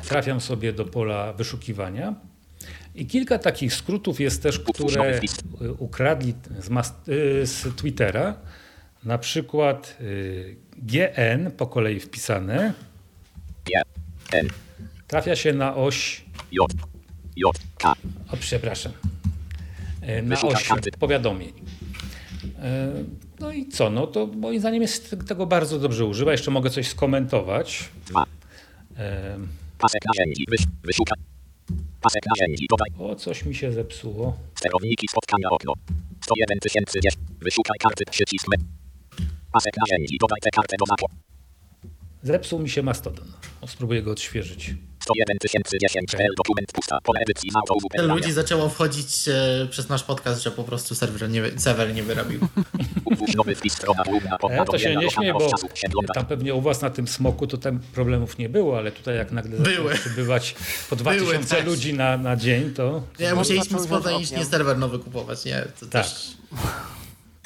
C: Trafiam sobie do pola wyszukiwania. I kilka takich skrótów jest też, które ukradli z, y, z Twittera. Na przykład y, GN po kolei wpisane. Trafia się na oś J. J. K. O, przepraszam. E, na oś powiadomień. E, no i co? No to moim zdaniem jest tego bardzo dobrze używa. Jeszcze mogę coś skomentować. E, Pasek narzędzi. Wyszuka. Pasek narzędzi. Dodaj. O, coś mi się zepsuło. Sterowniki spotkania okno. 101 tysięcy. Wyszukaj karty. Przycisk. Pasek narzędzi. Dodaj tę kartę do znaku. Zepsuł mi się Mastodon. No, spróbuję go odświeżyć. 101 010 dokument pusta, pole edycji
E: Tyle ludzi zaczęło wchodzić e, przez nasz podcast, że po prostu serwer nie, serwer nie wyrobił.
C: ja to się nie śmieję, bo tam pewnie u was na tym smoku to tam problemów nie było, ale tutaj jak nagle
E: Były.
C: przybywać po 2000 Były, ludzi na, na dzień, to...
E: Ja musieliśmy spontanicznie serwer nowy kupować, nie? To
C: tak.
E: Też...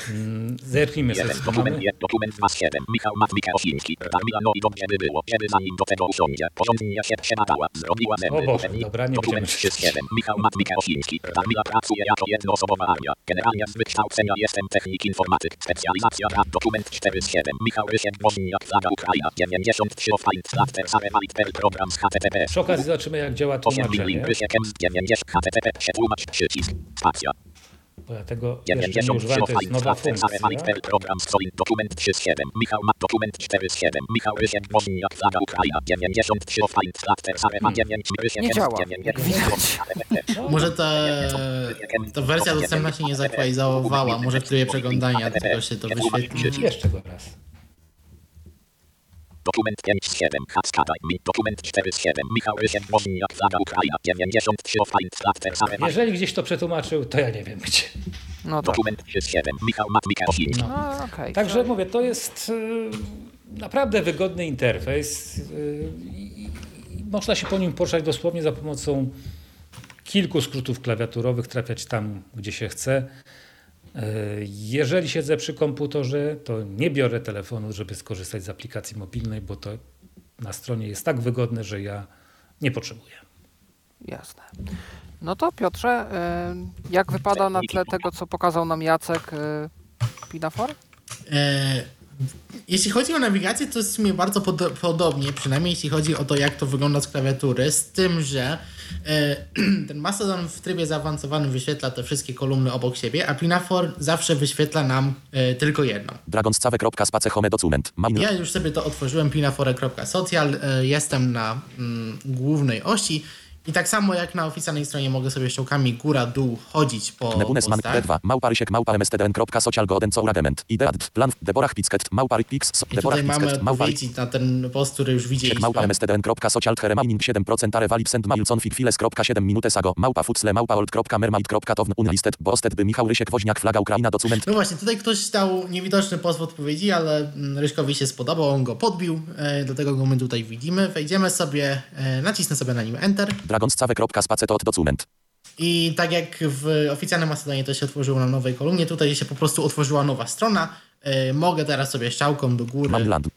C: Mm, zerknijmy sobie,
H: dokument. Dokument was 7. Michał Matwika Osiński. Darmila, no i dobrze by było, kiedy zanim do tego usiądzie. Porządnie się przemadała. Zrobiła.
C: O Boże, dobra, nie
H: Dokument 7. Michał Matwika Osiński. Darmila pracuje jako jednoosobowa armia. Generalnie z wykształcenia jestem technik informatyk. Specjalizacja rad. Dokument 4 z 7. Michał Rysiek Woźniak. Flaga Ukraina. 93 of Find Flatter Sare Valid per program z HTTP.
C: Przy okazji zobaczymy jak działa tłumaczenie.
H: 8 Rysiek 90 HTTP. Tłumacz przycisk. Spacja.
C: Bo ja tego jeszcze nie używałem, to jest nowa funkcja.
H: Program Solid dokument 3.7. Michał ma dokument 4.7. Michał Rysiek Woźniak Flaga Ukraina 93 Find Flatter Sarema 9
B: Nie działa, jak widać.
E: Może ta, ta wersja dostępna się nie zaktualizowała, może w trybie przeglądania, dlatego się to wyświetli.
C: Jeszcze go raz.
H: Dokument 5.7. Hackada. Dokument 4.7. Michał Rysiek Woźniak Flaga Ukraina 93 Find Flatter Sarema.
C: Jeżeli gdzieś to przetłumaczył, to ja nie wiem gdzie.
H: No tak. Dokument 3.7. Michał Matwika
C: no. no okay. Także mówię, to jest y, naprawdę wygodny interfejs y, i można się po nim poruszać dosłownie za pomocą kilku skrótów klawiaturowych, trafiać tam, gdzie się chce. E, jeżeli siedzę przy komputerze, to nie biorę telefonu, żeby skorzystać z aplikacji mobilnej, bo to na stronie jest tak wygodne, że ja nie potrzebuję.
B: Jasne. No to Piotrze, e, jak wypada na tle tego, co pokazał nam Jacek Pinafor? E,
E: jeśli chodzi o nawigację, to jest w sumie bardzo pod podobnie, przynajmniej jeśli chodzi o to, jak to wygląda z klawiatury, z tym, że e, ten Mastodon w trybie zaawansowanym wyświetla te wszystkie kolumny obok siebie, a Pinafor zawsze wyświetla nam e, tylko jedną.
H: dragonscave.space document.
E: Ja już sobie to otworzyłem, pinafore.social, e, jestem na mm, głównej osi i tak samo jak na oficjalnej stronie mogę sobie ściągami góra-dół chodzić po
H: Nebunes man D2, małpa rysiek, małpa mstdn.social golden co uragement. Ideat, plan, deborach picket, małpa pix,
E: tutaj mamy odpowiedzi na ten post, który już widzieliśmy.
H: Małpa mstdn.social remaining 7% are valid send mail config files.7 minutes małpa futsle, małpa unlisted, bosted by Michał Rysiek, woźniak, flaga Ukraina, document.
E: No właśnie, tutaj ktoś dał niewidoczny post w odpowiedzi, ale mm, Ryśkowi się spodobał, on go podbił, e, dlatego go my tutaj widzimy. Wejdziemy sobie, e, nacisnę sobie na nim Enter
H: dragonscave.spacetot document.
E: I tak jak w oficjalnym Macedonie to się otworzyło na nowej kolumnie, tutaj się po prostu otworzyła nowa strona. Yy, mogę teraz sobie strzałką do góry
H: Mamland.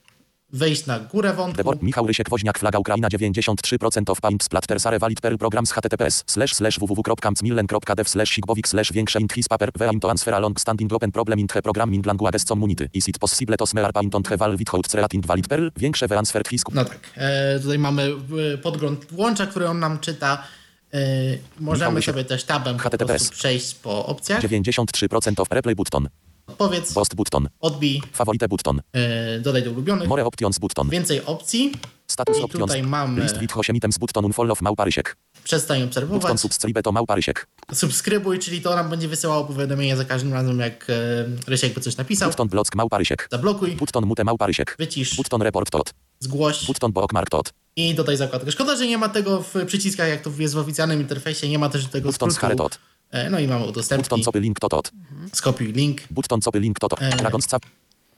E: Wejść na górę wątku.
H: Debor, Michał Rysiek, Woźniak, Flaga Ukraina 93% of paint splatter sare valid perl program z https slash slash www.mcmillen.dev slash sigbowik slash większe int his paper veam to answer long standing open problem int he program in languages community is it possible to smear paint on he val without threat int valid perl większe transfer his
E: No tak, e, tutaj mamy e, podgląd łącza, który on nam czyta Yy, możemy sobie też tabem HTTPS. przejść po opcjach.
H: 93% of replay button.
E: Powiedz.
H: Post button.
E: Odbij.
H: Favorite button.
E: Yy, dodaj do ulubionych.
H: More options button.
E: Więcej opcji.
H: Status
E: I
H: options.
E: tutaj mamy.
H: List with 8 items button unfollow małparysiek.
E: Przestań obserwować.
H: Button subscribe to małparysiek.
E: Subskrybuj, czyli to nam będzie wysyłało powiadomienia za każdym razem, jak e, Rysiek by coś napisał.
H: Button block małparysiek.
E: Zablokuj.
H: Button mute małparysiek.
E: Wycisz.
H: Button report tot.
E: Zgłoś.
H: Button bookmark tot.
E: I dodaj zakładkę. Szkoda, że nie ma tego w przyciskach, jak to jest w oficjalnym interfejsie. Nie ma też tego
H: Button skrótu.
E: E, no i mamy udostępnij.
H: Button copy link to tot.
E: Skopiuj link.
H: Button copy link to tot. E, Dragons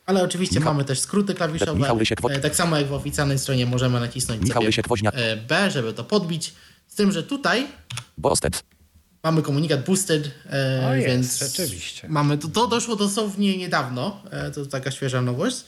E: ale oczywiście Michał. mamy też skróty klawiszowe.
H: Michał
E: e, tak samo jak w oficjalnej stronie możemy nacisnąć
H: Michał
E: Woźniak. E, B, żeby to podbić. Z tym, że tutaj
H: Boosted.
E: mamy komunikat boosted,
C: e, o jest, więc rzeczywiście.
E: Mamy, to, to doszło dosłownie niedawno, e, to taka świeża nowość.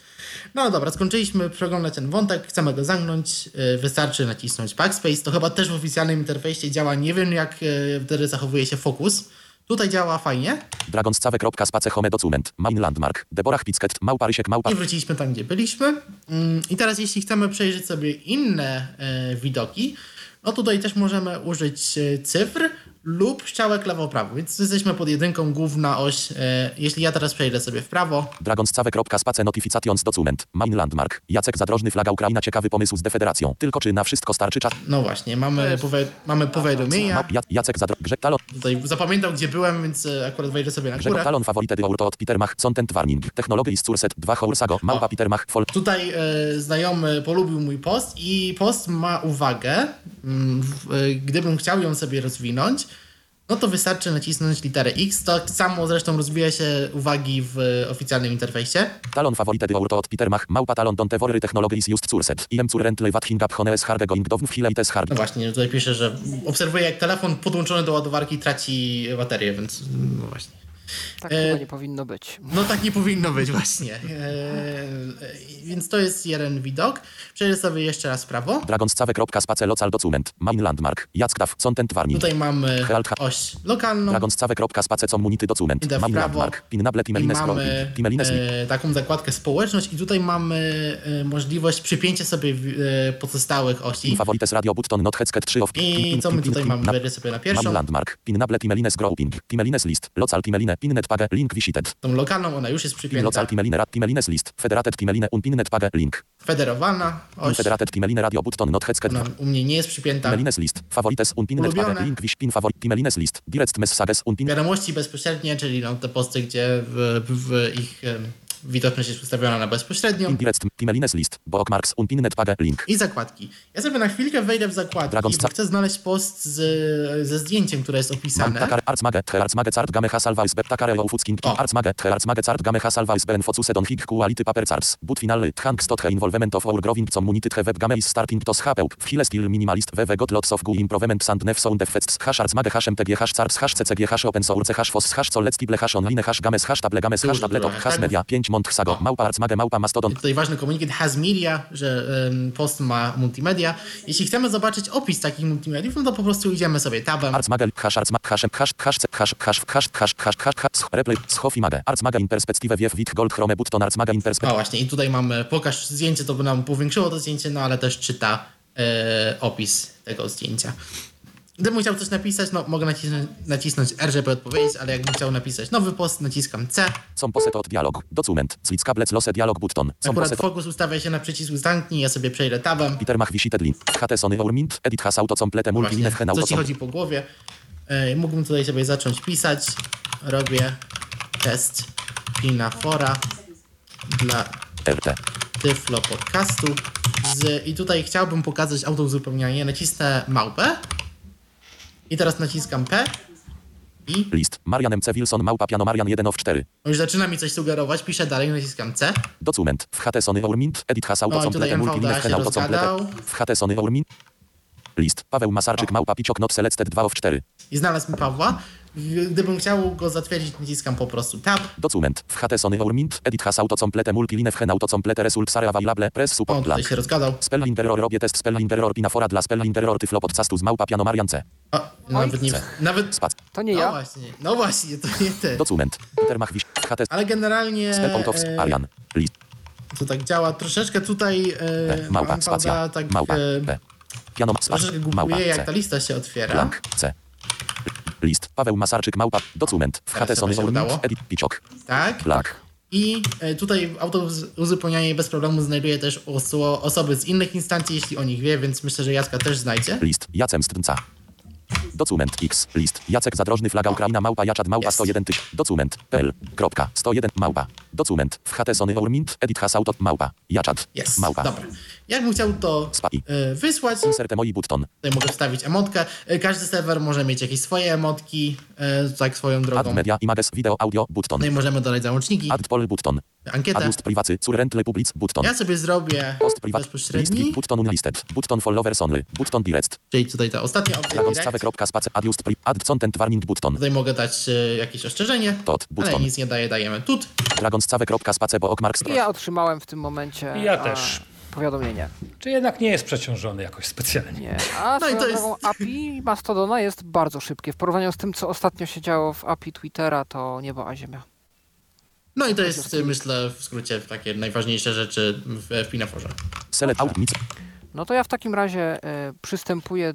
E: No dobra, skończyliśmy przeglądać ten wątek, chcemy go zamknąć, e, wystarczy nacisnąć backspace. To chyba też w oficjalnym interfejsie działa, nie wiem jak e, wtedy zachowuje się fokus. Tutaj działa fajnie.
H: Dragonscave.space home document. Main landmark. Deborah Picket. Małpa Rysiek Małpa.
E: I wróciliśmy tam, gdzie byliśmy. Mm, I teraz jeśli chcemy przejrzeć sobie inne e, widoki, no tutaj też możemy użyć cyfr lub strzałek lewo-prawo, więc jesteśmy pod jedynką, główna oś. E, jeśli ja teraz przejdę sobie w prawo.
H: Dragonscave.space notifications document. Main landmark. Jacek Zadrożny, flaga Ukraina, ciekawy pomysł z defederacji. Tylko czy na wszystko starczy czas?
E: No właśnie, mamy, powie mamy powiadomienia.
H: Jacek Zadrożny, Grzeg Talon.
E: Tutaj zapamiętał, gdzie byłem, więc e, akurat wejdę sobie na górę.
H: Grzeg Talon, favorite auto od Peter Mach, content warning. Technology is Surset, 2 Hoursago, małpa Peter Mach, fol.
E: Tutaj e, znajomy polubił mój post i post ma uwagę, mm, e, gdybym chciał ją sobie rozwinąć, no to wystarczy nacisnąć literę X. To tak samo zresztą rozwija się uwagi w oficjalnym interfejsie.
H: Talon favorite de auto od Peter Mach, małpa talon don't evory technologies used surset. Im currently what hing up honees harde going down w hile hard.
E: No właśnie, tutaj pisze, że obserwuje jak telefon podłączony do ładowarki traci baterię, więc no właśnie.
B: Tak e, nie powinno być.
E: No tak nie powinno być właśnie. E, więc to jest jeden widok. Przejdę sobie jeszcze raz w prawo.
H: Dragonscave.space local document. Main landmark. Jackstaw. Content warning.
E: Tutaj mamy oś lokalną.
H: Dragonscave.space community document.
E: Idę Main landmark. Pinnable timelines mamy e, taką zakładkę społeczność i tutaj mamy e, możliwość przypięcia sobie e, pozostałych osi.
H: Favorites radio button not headset 3 of
E: I co my tutaj mamy? Wejdę sobie na pierwszą.
H: Main landmark. Pinnable timelines grouping. Timelines list. Local timeline. Pinnet page. Link visited.
E: Tą lokalną ona już jest przypięta.
H: Local timeline. Rad timelines list. Federated timeline. Unpinnet page. Link.
E: Federowana
H: oś. Federated timeline radio button not headset.
E: No, u mnie nie jest przypięta.
H: Timelines list. Favorites unpinnet page. Link wish pin favorit. Timelines list. Direct messages unpinnet.
E: Wiadomości bezpośrednie, czyli no, te posty, gdzie w, w ich widoczność jest ustawiona na
H: Pimelines list, bookmarks, unpinned page, link.
E: I zakładki. Ja sobie na chwilkę wejdę w zakładki, Dragon bo chcę znaleźć post z, ze zdjęciem, które jest opisane.
H: Takar, arcmage, arcmage, cart, gameha, salvaus, be, takare, ufucking, arcmage, arcmage, cart, gameha, salvaus, ben, focuse, don, hig, quality, paper, charts, but final, thanks, tot, involvement of our growing, community, web, gameis, starting, tos, hapeup, file, skill, minimalist, ww, got, lots of, gu, improvement, sand, nef, sound, effects, hash, arcmage, hash, mtg, hash, charts, hash, ccg, hash, open source, hash, fos, hash, co, let's, kible, hash, online, hash, games, hash, table, games, hash, tableto, hash, media, 5, mont, sago, małpa, arcmage, małpa, mastodon.
E: Tutaj ważny komunikat has media, że um, post ma multimedia. Jeśli chcemy zobaczyć opis takich multimediów, no to po prostu idziemy sobie tabem.
H: Arcmage, hash, arcmage, hash, hash, hash, hash, hash, hash, hash, hash, hash, hash, replay, schofi mage, arcmage in perspektywie wiew, wit, gold, chrome, button, arcmage in perspektywie.
E: O właśnie, i tutaj mamy pokaż zdjęcie, to by nam powiększyło to zdjęcie, no ale też czyta e, opis tego zdjęcia. Gdybym chciał coś napisać, no mogę nacisnąć, nacisnąć R, żeby odpowiedzieć, ale jakbym chciał napisać nowy post, naciskam C.
H: Są poset od dialog. Document. Switch kablec lose dialog button.
E: Są Akurat poset... fokus ustawia się na przycisku zamknij, ja sobie przejdę tabem.
H: Peter Mach link. HT Sony Mint. Edit has auto complete multi
E: w Co ci chodzi po głowie? E, mógłbym tutaj sobie zacząć pisać. Robię test Pinafora dla
H: RT.
E: Tyflo podcastu. Z, I tutaj chciałbym pokazać auto uzupełnianie. Nacisnę małpę. I teraz naciskam P i...
H: List. Marian MC Wilson, małpa piano Marian 1 of 4.
E: Już zaczyna mi coś sugerować, piszę dalej, naciskam C.
H: Document. W HT Sony Mint, edit has auto complete multilinech auto complete. W HT Sony Mint. List. Paweł Masarczyk, małpa piciok not selected 2 of 4.
E: I znalazł mi Pawła. Gdybym chciał go zatwierdzić, naciskam po prostu tab.
H: Document. W HT Sony Mint, edit has auto complete multiline w auto complete result sare available press support
E: O, tutaj się rozgadał.
H: Spelling error robię test spelling error pinafora dla spelling error tyflo podcastu z małpa piano Mariance.
E: O, nawet nie, nawet...
B: Spac. To nie
E: no
B: ja.
E: Właśnie, no właśnie, to nie ty.
H: Document. Peter Machwiś. HT.
E: Ale generalnie...
H: Spell out of e... Arian. List.
E: To tak działa. Troszeczkę tutaj... E,
H: małpa, spacja.
E: Tak,
H: małpa,
E: e,
H: Piano,
E: troszeczkę googluje, jak ta lista się otwiera.
H: Blank, C. List. Paweł Masarczyk, małpa, dokument. W HT Sony Edit Piczok.
E: Tak.
H: Black.
E: I e, tutaj auto uzupełnianie bez problemu znajduje też oso osoby z innych instancji, jeśli o nich wie, więc myślę, że Jacka też znajdzie.
H: List. Jacem Stnca. Document X. List. Jacek Zadrożny Flaga Ukraina Małpa Jaczad Małpa 101 tyś. Document. PL. Kropka. 101 Małpa. Document. W HT Sony Mint. Edit has auto Małpa. Jaczad.
E: Yes.
H: Małpa.
E: Dobra. Jakbym chciał to y, wysłać,
H: Insert moi button.
E: Tutaj mogę wstawić emotkę. Y, każdy serwer może mieć jakieś swoje emotki, y, tak swoją drogą.
H: Add media, images, video, audio, button.
E: No i możemy dodać załączniki.
H: Add poll button.
E: Ankietę.
H: Adjust privacy, currently public button.
E: Ja sobie zrobię
H: Post privat,
E: bezpośredni. List,
H: button unlisted, button followers only, button direct.
E: Czyli tutaj ta ostatnia opcja
H: Adjust, pri, add content warning button.
E: Tutaj mogę dać y, jakieś ostrzeżenie,
H: Tot, button.
E: ale nic nie daje, dajemy tut.
H: Dragonscave.space, bo okmark
B: Ja otrzymałem w tym momencie.
C: Ja też
B: powiadomienie.
C: Czy jednak nie jest przeciążony jakoś specjalnie?
B: Nie. A no i to jest... API Mastodona jest bardzo szybkie. W porównaniu z tym, co ostatnio się działo w API Twittera, to niebo a ziemia.
E: No i to jest, myślę, w skrócie takie najważniejsze rzeczy w, w Pinaforze.
B: No to ja w takim razie y, przystępuję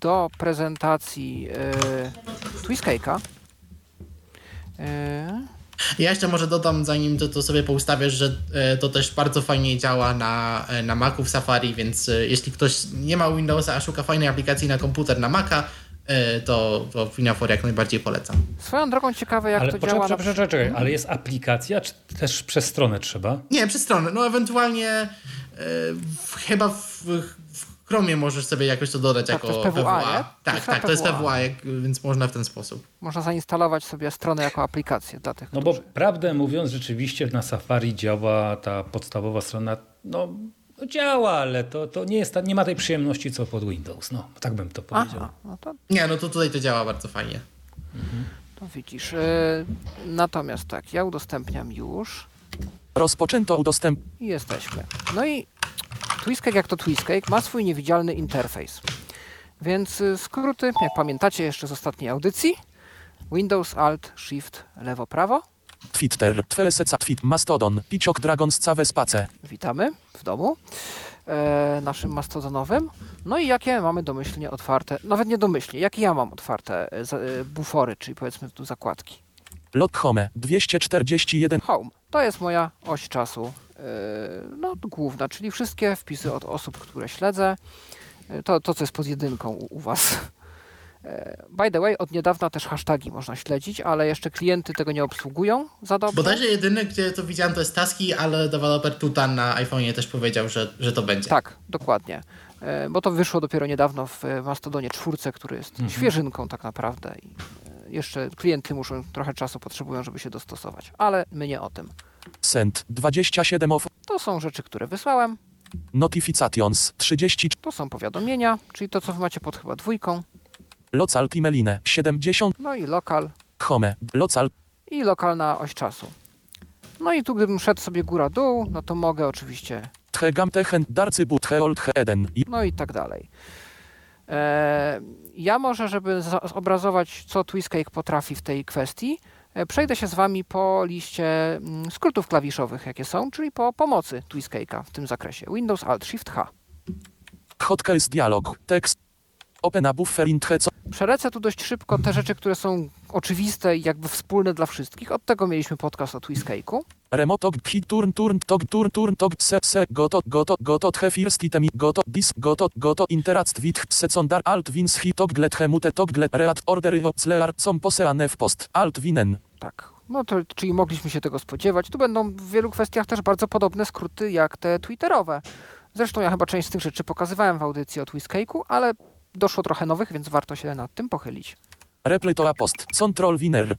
B: do prezentacji y, Twiscake'a.
E: Y, ja jeszcze może dodam, zanim to, to sobie poustawiasz, że e, to też bardzo fajnie działa na, e, na Macu w Safari, więc e, jeśli ktoś nie ma Windowsa, a szuka fajnej aplikacji na komputer na Maca, to, to Finafor jak najbardziej polecam.
B: Swoją drogą ciekawe, jak
C: ale
B: to
C: poczekaj,
B: działa.
C: Poczekaj, poczekaj, poczekaj, ale jest aplikacja, czy też przez stronę trzeba?
E: Nie, przez stronę. No ewentualnie chyba w, w Chromie możesz sobie jakoś to dodać
B: tak,
E: jako
B: to jest PWA.
E: PWA. Tak, tak, to jest PWA, więc można w ten sposób.
B: Można zainstalować sobie stronę jako aplikację dla tych,
C: No
B: którzy...
C: bo prawdę mówiąc, rzeczywiście na Safari działa ta podstawowa strona, no działa, ale to, to nie, jest, nie ma tej przyjemności co pod Windows. No, tak bym to powiedział. Aha,
E: no to... Nie, no to tutaj to działa bardzo fajnie.
B: Mhm. To widzisz. E, natomiast tak, ja udostępniam już.
H: Rozpoczęto udostęp.
B: I jesteśmy. No i Twiscake jak to Twiscake ma swój niewidzialny interfejs. Więc y, skróty, jak pamiętacie jeszcze z ostatniej audycji, Windows Alt Shift lewo prawo.
H: Twitter, Tweleseca Twit, Mastodon, Piciok Dragons Cave Space.
B: Witamy w domu e, naszym mastodonowym. No i jakie mamy domyślnie otwarte, nawet nie domyślnie, jakie ja mam otwarte e, e bufory, czyli powiedzmy tu zakładki.
H: Log Home 241.
B: Home. To jest moja oś czasu no, główna, czyli wszystkie wpisy od osób, które śledzę. E, to, to co jest pod jedynką u, u Was. By the way, od niedawna też hasztagi można śledzić, ale jeszcze klienty tego nie obsługują za dobrze.
E: Bodajże jedyny, gdzie to widziałem, to jest Taski, ale deweloper Tutan na iPhone'ie też powiedział, że, że to będzie.
B: Tak, dokładnie. Bo to wyszło dopiero niedawno w Mastodonie czwórce, który jest mhm. świeżynką tak naprawdę. I jeszcze klienty muszą trochę czasu potrzebują, żeby się dostosować, ale my nie o tym.
H: Send 27 of.
B: To są rzeczy, które wysłałem.
H: Notifications 30.
B: To są powiadomienia, czyli to, co wy macie pod chyba dwójką.
H: Local Timeline 70.
B: No i lokal.
H: Home, local.
B: I lokalna oś czasu. No i tu gdybym szedł sobie góra-dół, no to mogę oczywiście...
H: Tchegam techen darcy but eden.
B: No i tak dalej. E, ja może, żeby zobrazować, co Twiscake potrafi w tej kwestii, przejdę się z Wami po liście mm, skrótów klawiszowych, jakie są, czyli po pomocy Twiscake'a w tym zakresie. Windows Alt Shift H.
H: Hotkeys dialog, tekst, open a buffer co...
B: Przelecę tu dość szybko te rzeczy, które są oczywiste i jakby wspólne dla wszystkich. Od tego mieliśmy podcast o Twiscake'u.
H: Remoto hit turn turn tog turn turn tog se se goto goto goto the first item goto dis goto goto interact with secondar alt wins hit tog glet hemute tog glet reat order obslear com poseane w post alt winen.
B: Tak. No to, czyli mogliśmy się tego spodziewać. Tu będą w wielu kwestiach też bardzo podobne skróty jak te twitterowe. Zresztą ja chyba część z tych rzeczy pokazywałem w audycji o Twiscake'u, ale doszło trochę nowych, więc warto się nad tym pochylić.
H: Replay to a post, control winner.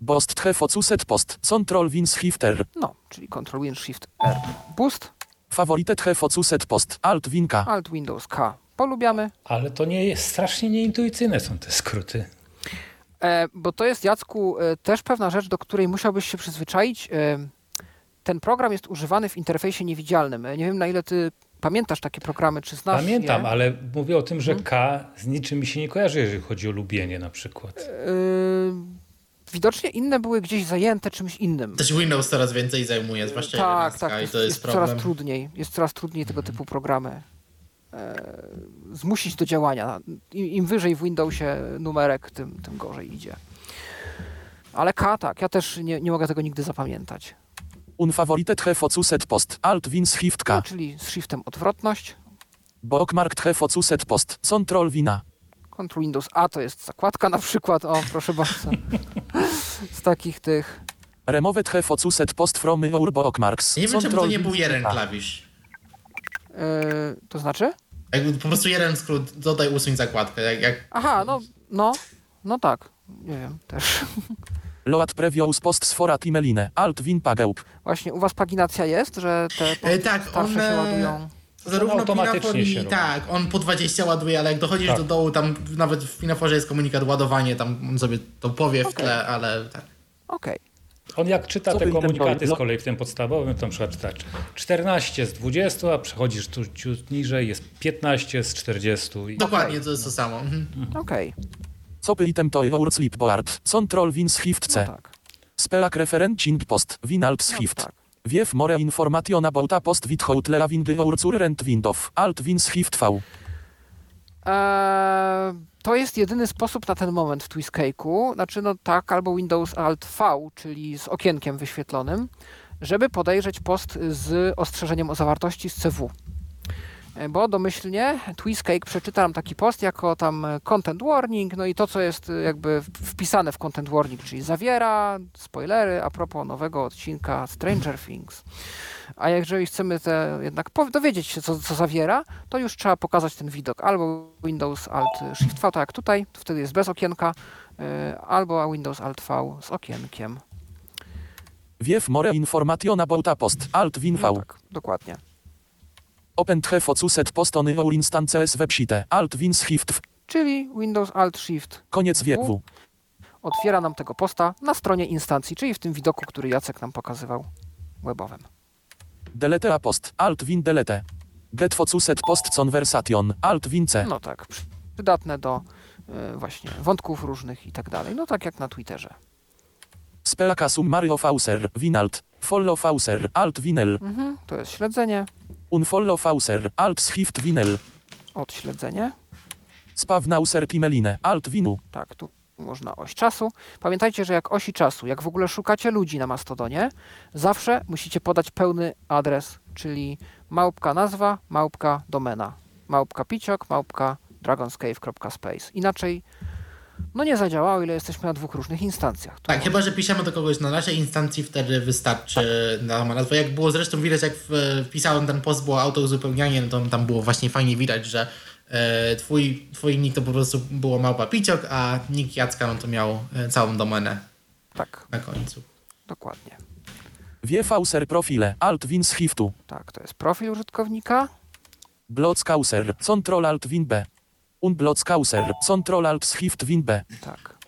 H: Bost tche focuset post, control win shifter.
B: No, czyli control win shift R. Boost.
H: Favorite tche focuset post, alt win K.
B: Alt Windows K. Polubiamy.
C: Ale to nie jest strasznie nieintuicyjne są te skróty.
B: E, bo to jest, Jacku, e, też pewna rzecz, do której musiałbyś się przyzwyczaić. E, ten program jest używany w interfejsie niewidzialnym. E, nie wiem, na ile ty Pamiętasz takie programy, czy znasz
C: Pamiętam, je? ale mówię o tym, że hmm. K z niczym mi się nie kojarzy, jeżeli chodzi o lubienie na przykład. Yy,
B: widocznie inne były gdzieś zajęte czymś innym.
E: Też Windows coraz więcej zajmuje, zwłaszcza
B: Tak, tak, jest, i to jest, jest coraz trudniej. Jest coraz trudniej tego typu programy e, zmusić do działania. Im, Im, wyżej w Windowsie numerek, tym, tym gorzej idzie. Ale K tak, ja też nie, nie mogę tego nigdy zapamiętać.
H: Unfavoritet hefocuset post. Alt win shift K.
B: No, czyli z shiftem odwrotność.
H: Bookmark hefocuset post. Control wina.
B: Control Windows A to jest zakładka na przykład. O, proszę bardzo. z takich tych.
H: Removet hefocuset post from your bookmarks.
E: Nie wiem, czemu to nie był jeden klawisz.
B: Yy, to znaczy?
E: Jakby po prostu jeden skrót, dodaj usuń zakładkę. Jak, jak...
B: Aha, no, no, no tak. Nie wiem, też.
H: Load previous post sfora timeline. Alt win pageub.
B: Właśnie, u was paginacja jest, że te
E: e, tak,
B: starsze one... się ładują?
E: Zarówno automatycznie się tak, on po 20 ładuje, ale jak dochodzisz tak. do dołu, tam nawet w Pinaforze jest komunikat ładowanie, tam on sobie to powie okay. w tle, ale tak.
B: Okej. Okay.
C: On jak czyta Co te komunikaty z kolei w tym podstawowym, to na przykład czyta 14 z 20, a przechodzisz tu ciut niżej, jest 15 z 40.
E: I... Dokładnie, okay. to jest to samo. Mhm.
B: Okej. Okay.
H: Co item to your sleepboard. Control win shift C. No tak. Spelak referencing post. Win alt shift. No tak. Wiew more information about a post with hotlera windy your current window. Alt win shift V.
B: Eee, to jest jedyny sposób na ten moment w Twiscake'u, znaczy no tak, albo Windows Alt V, czyli z okienkiem wyświetlonym, żeby podejrzeć post z ostrzeżeniem o zawartości z CW. E, bo domyślnie Twiscake przeczyta nam taki post jako tam content warning, no i to, co jest e, jakby wpisane w content warning, czyli zawiera spoilery a propos nowego odcinka Stranger Things. A jeżeli chcemy te jednak dowiedzieć się, co, co zawiera, to już trzeba pokazać ten widok. Albo Windows Alt Shift V, tak jak tutaj, wtedy jest bez okienka, e, albo Windows Alt V z okienkiem.
H: Wiew more information about a post. Alt Win V. No tak,
B: dokładnie.
H: Open tre focuset postony all instances website. Alt win shift.
B: Czyli Windows Alt Shift.
H: Koniec wieku.
B: otwiera nam tego posta na stronie instancji, czyli w tym widoku, który Jacek nam pokazywał webowym.
H: Delete a post, alt win delete. Get focuset post conversation, alt win c.
B: No tak, przydatne do y, właśnie wątków różnych i tak dalej. No tak jak na Twitterze.
H: Spelaka summary of auser, winalt, follow auser, alt winel.
B: Mhm, to jest śledzenie.
H: Unfollow auser, alt shift winel.
B: Odśledzenie.
H: Spawnauser pimeline, alt winu.
B: Tak, tu można oś czasu. Pamiętajcie, że jak osi czasu, jak w ogóle szukacie ludzi na Mastodonie, zawsze musicie podać pełny adres, czyli małpka nazwa, małpka domena, małpka piciok, małpka dragonscave.space. Inaczej no nie zadziała, o ile jesteśmy na dwóch różnych instancjach.
E: tak, chyba, że piszemy do kogoś na naszej instancji, wtedy wystarczy tak. na nazwę. Jak było zresztą widać, jak wpisałem ten post, było auto uzupełnianie, no to tam było właśnie fajnie widać, że e, twój, twój nick to po prostu było małpa piciok, a nick Jacka no to miał e, całą domenę
B: tak.
E: na końcu.
B: Dokładnie.
H: Wiefauser profile, alt win shiftu.
B: Tak, to jest profil użytkownika.
H: Blockauser, control alt win b. Unblockauser, control alt shift win b.
B: Tak.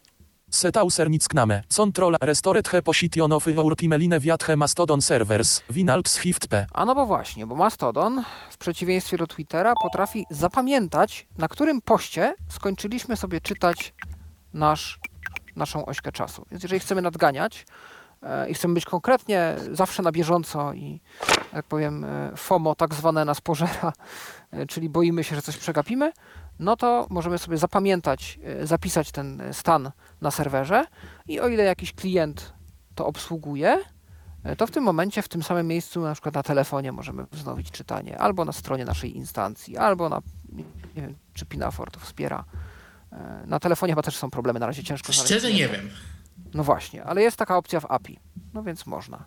H: Setauser nickname, control restored he position of our pimeline viat mastodon servers, win alt shift p.
B: A no bo właśnie, bo Mastodon w przeciwieństwie do Twittera potrafi zapamiętać, na którym poście skończyliśmy sobie czytać nasz, naszą ośkę czasu. Więc jeżeli chcemy nadganiać, i chcemy być konkretnie zawsze na bieżąco i, jak powiem, e, FOMO tak zwane nas pożera, e, czyli boimy się, że coś przegapimy, no to możemy sobie zapamiętać, zapisać ten stan na serwerze i o ile jakiś klient to obsługuje, to w tym momencie, w tym samym miejscu, na przykład na telefonie możemy wznowić czytanie, albo na stronie naszej instancji, albo na, nie wiem, czy Pinafor to wspiera. Na telefonie chyba też są problemy, na razie ciężko
E: znaleźć. Szczerze nie wiem.
B: No właśnie, ale jest taka opcja w API. No więc można.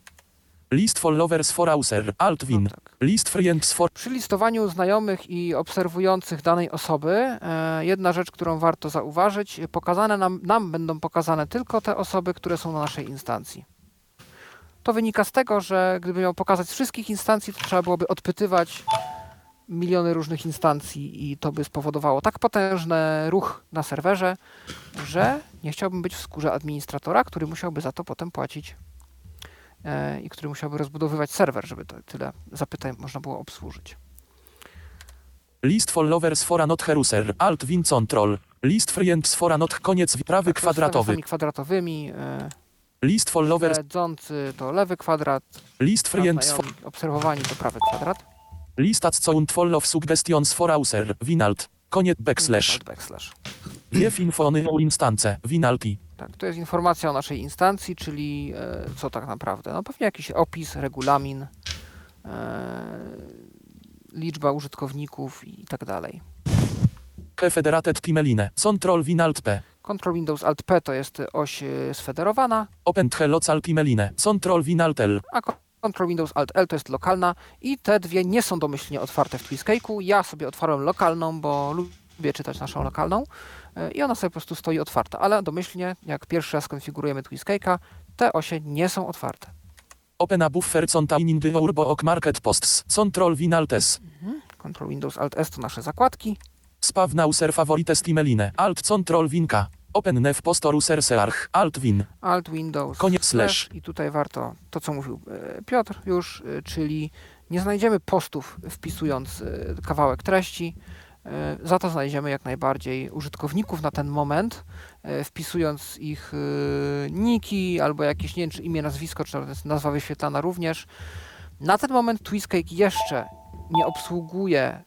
H: List followers for user, alt win. No tak. List friends for...
B: Przy listowaniu znajomych i obserwujących danej osoby, e, jedna rzecz, którą warto zauważyć, pokazane nam, nam będą pokazane tylko te osoby, które są na naszej instancji. To wynika z tego, że gdyby miał pokazać wszystkich instancji, to trzeba byłoby odpytywać miliony różnych instancji i to by spowodowało tak potężny ruch na serwerze, że nie chciałbym być w skórze administratora, który musiałby za to potem płacić e, i który musiałby rozbudowywać serwer, żeby to tyle zapytań można było obsłużyć.
H: List followers for not heruser, alt win control. List friends for not koniec prawy tak, kwadratowy.
B: kwadratowymi. E,
H: List followers.
B: Śledzący to lewy kwadrat.
H: List friends.
B: Obserwowani to prawy kwadrat.
H: Listat count full of suggestions for user, winalt, koniec backslash.
B: backslash.
H: Wief infony o instance, winalti.
B: Tak, to jest informacja o naszej instancji, czyli e, co tak naprawdę? No pewnie jakiś opis, regulamin, e, liczba użytkowników i tak dalej.
H: Federated Timeline, Control Winalt P.
B: Control Windows Alt P to jest oś e, sfederowana.
H: Open Local Timeline, Control Winalt L.
B: A Ctrl Windows Alt L to jest lokalna i te dwie nie są domyślnie otwarte w Twiscake'u. Ja sobie otwarłem lokalną, bo lubię czytać naszą lokalną e, i ona sobie po prostu stoi otwarta, ale domyślnie jak pierwszy raz konfigurujemy Twiscake'a, te osie nie są otwarte.
H: Open a buffer containing the urbo ok market posts. Control Win Alt S.
B: Mhm. Control Windows Alt S to nasze zakładki.
H: Spaw nauser favorites timeline. Alt Control Winka. Open nev postoru sersearch, alt win.
B: Alt Windows.
H: Koniec slash.
B: I tutaj warto to, co mówił e, Piotr już, e, czyli nie znajdziemy postów wpisując e, kawałek treści. Za to znajdziemy jak najbardziej użytkowników na ten moment, wpisując ich niki albo jakieś, nie wiem, czy imię, nazwisko, czy nazwa wyświetlana również. Na ten moment Twistcake jeszcze nie obsługuje,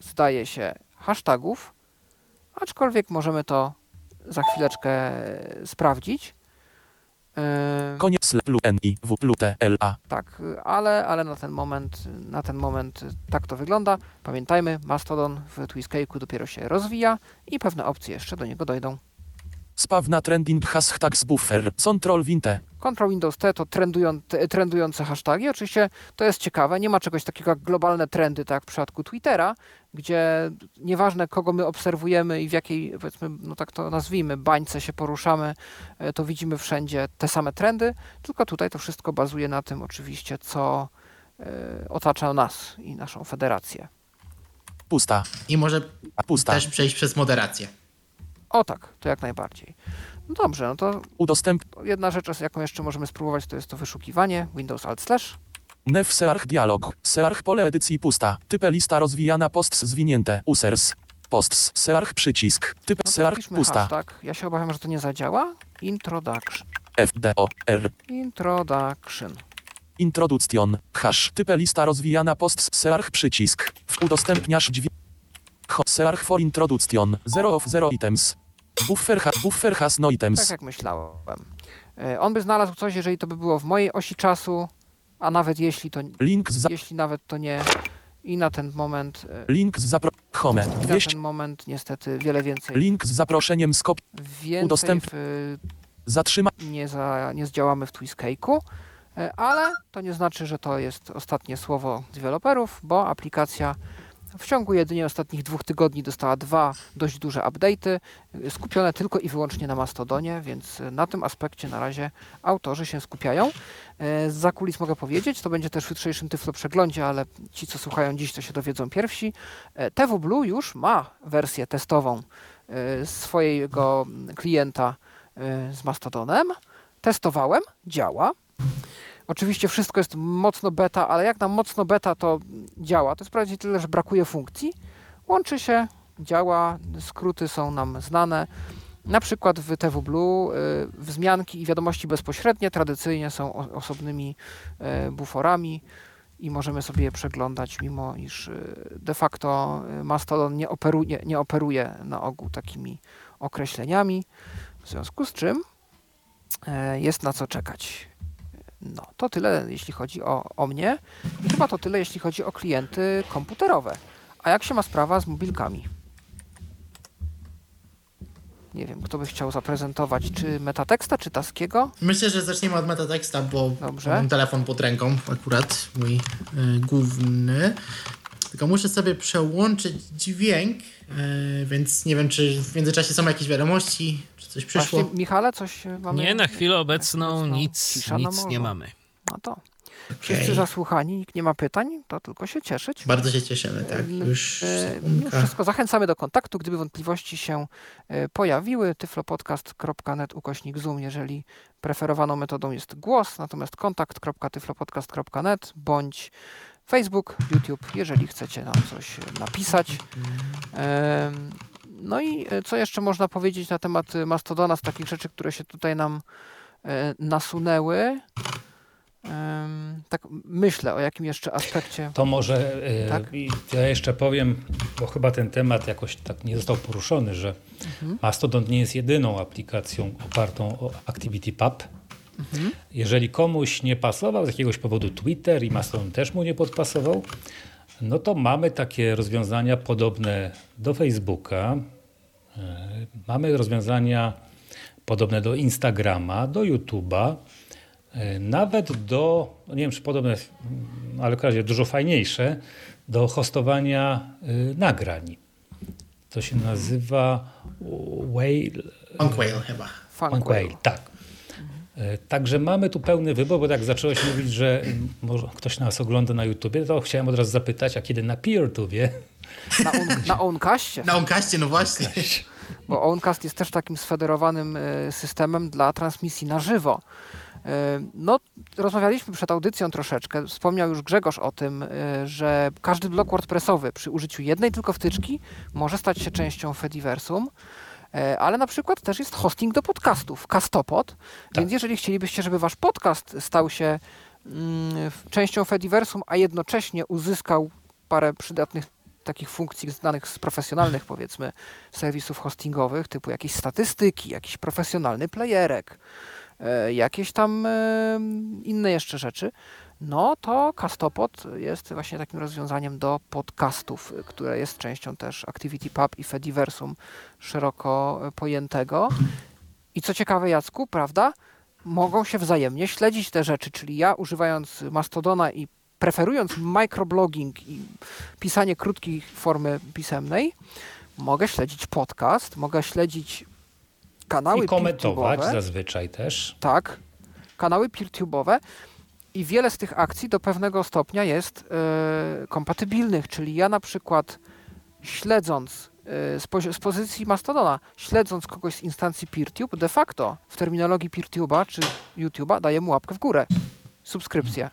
B: zdaje się, hashtagów, aczkolwiek możemy to za chwileczkę sprawdzić.
H: Yy, Koniec i w l a.
B: Tak, ale, ale na ten moment na ten moment tak to wygląda. Pamiętajmy, Mastodon w Twiscake'u dopiero się rozwija i pewne opcje jeszcze do niego dojdą.
H: Spawna trending hashtags buffer, control winte.
B: Control Windows T to trendują, trendujące hasztagi. Oczywiście to jest ciekawe, nie ma czegoś takiego jak globalne trendy, tak jak w przypadku Twittera, gdzie nieważne kogo my obserwujemy i w jakiej, powiedzmy, no tak to nazwijmy, bańce się poruszamy, e, to widzimy wszędzie te same trendy, tylko tutaj to wszystko bazuje na tym oczywiście, co y, otacza nas i naszą federację.
H: Pusta.
E: I może Pusta. też przejść przez moderację.
B: O tak, to jak najbardziej. No dobrze, no to
H: Udostęp...
B: jedna rzecz, jaką jeszcze możemy spróbować, to jest to wyszukiwanie Windows Alt Slash.
H: Nef Search dialog. Search pole edycji pusta. Type lista rozwijana posts zwinięte. Users. Posts. Search przycisk. Typ no Search pusta.
B: Tak, Ja się obawiam, że to nie zadziała. Introduction.
H: F D O R.
B: Introduction.
H: Introduction. Hash. Type lista rozwijana posts. Search przycisk. Udostępniasz dźwięk. Search for introduction. Zero of zero items. Buffer, ha buffer has no items.
B: Tak jak myślałem. E, on by znalazł coś, jeżeli to by było w mojej osi czasu, a nawet jeśli to
H: Link
B: z jeśli nawet to nie i na ten moment
H: e, Link z zapro... Home.
B: I na ten moment niestety wiele więcej.
H: Link z zaproszeniem skop.
B: Więcej Udostęp... w...
H: Zatrzyma...
B: Nie, za... nie zdziałamy w Twiscake'u, e, ale to nie znaczy, że to jest ostatnie słowo deweloperów, bo aplikacja w ciągu jedynie ostatnich dwóch tygodni dostała dwa dość duże update'y, skupione tylko i wyłącznie na Mastodonie, więc na tym aspekcie na razie autorzy się skupiają. E, za kulis mogę powiedzieć, to będzie też w jutrzejszym Tyflo przeglądzie, ale ci, co słuchają dziś, to się dowiedzą pierwsi. E, TV Blue już ma wersję testową swojego klienta z Mastodonem. Testowałem, działa. Oczywiście wszystko jest mocno beta, ale jak na mocno beta to działa, to jest prawie tyle, że brakuje funkcji. Łączy się, działa, skróty są nam znane. Na przykład w TV Blue y, wzmianki i wiadomości bezpośrednie tradycyjnie są osobnymi y, buforami i możemy sobie je przeglądać, mimo iż y, de facto Mastodon nie operuje, nie operuje na ogół takimi określeniami, w związku z czym jest na co czekać. No, to tyle, jeśli chodzi o, o mnie. I chyba to tyle, jeśli chodzi o klienty komputerowe. A jak się ma sprawa z mobilkami? Nie wiem, kto by chciał zaprezentować, czy Metateksta, czy Taskiego?
E: Myślę, że zaczniemy od Metateksta, bo Dobrze. mam telefon pod ręką, akurat mój y, główny. Tylko muszę sobie przełączyć dźwięk, y, więc nie wiem, czy w międzyczasie są jakieś wiadomości, czy coś przyszło.
B: Właśnie, Michale, coś mamy?
D: Nie, na chwilę obecną nic, nic nie mamy.
B: No to. Okay. Wszyscy zasłuchani, nikt nie ma pytań, to tylko się cieszyć.
E: Bardzo się cieszymy, tak.
B: Już, e, już wszystko. Zachęcamy do kontaktu, gdyby wątpliwości się e, pojawiły. tyflopodcast.net ukośnik Zoom, jeżeli preferowaną metodą jest głos, natomiast kontakt.tyflopodcast.net bądź Facebook, YouTube, jeżeli chcecie nam coś napisać. No i e, co jeszcze można powiedzieć na temat Mastodona z takich rzeczy, które się tutaj nam nasunęły? tak myślę o jakim jeszcze aspekcie.
C: To może e, tak? ja jeszcze powiem, bo chyba ten temat jakoś tak nie został poruszony, że mhm. Mastodon nie jest jedyną aplikacją opartą o ActivityPub. Mhm. Jeżeli komuś nie pasował z jakiegoś powodu Twitter i Mastodon też mu nie podpasował, no to mamy takie rozwiązania podobne do Facebooka. E, mamy rozwiązania podobne do Instagrama, do YouTube'a. E, nawet do, no nie wiem czy podobne, ale w razie dużo fajniejsze, do hostowania y, nagrań. To się nazywa Whale.
E: Funkwhale chyba.
C: Funkwhale, tak. Mhm. Także mamy tu pełny wybór, bo tak zacząłeś mówić, że może ktoś nas ogląda na YouTubie, to chciałem od razu zapytać, a kiedy na PeerTubie?
B: Na, on, na Oncaście.
E: Na Oncaście, no właśnie.
B: Bo Oncast jest też takim sfederowanym systemem dla transmisji na żywo. No, rozmawialiśmy przed audycją troszeczkę. Wspomniał już Grzegorz o tym, że każdy blok WordPressowy przy użyciu jednej tylko wtyczki może stać się częścią Fediversum. E, ale na przykład też jest hosting do podcastów, Castopod. Tak. Więc jeżeli chcielibyście, żeby wasz podcast stał się mm, częścią Fediversum, a jednocześnie uzyskał parę przydatnych takich funkcji znanych z profesjonalnych, powiedzmy, serwisów hostingowych, typu jakieś statystyki, jakiś profesjonalny playerek, E, jakieś tam e, inne jeszcze rzeczy, no to Castopod jest właśnie takim rozwiązaniem do podcastów, które jest częścią też ActivityPub i Fediversum szeroko pojętego. I co ciekawe, Jacku, prawda, mogą się wzajemnie śledzić te rzeczy, czyli ja używając Mastodona i preferując microblogging i pisanie krótkiej formy pisemnej, mogę śledzić podcast, mogę śledzić kanały I
C: komentować zazwyczaj też.
B: Tak, kanały peertube'owe i wiele z tych akcji do pewnego stopnia jest yy, kompatybilnych, czyli ja na przykład śledząc z, z pozycji Mastodona, śledząc kogoś z instancji PeerTube, de facto w terminologii PeerTube'a czy YouTube'a daje mu łapkę w górę. Subskrypcję.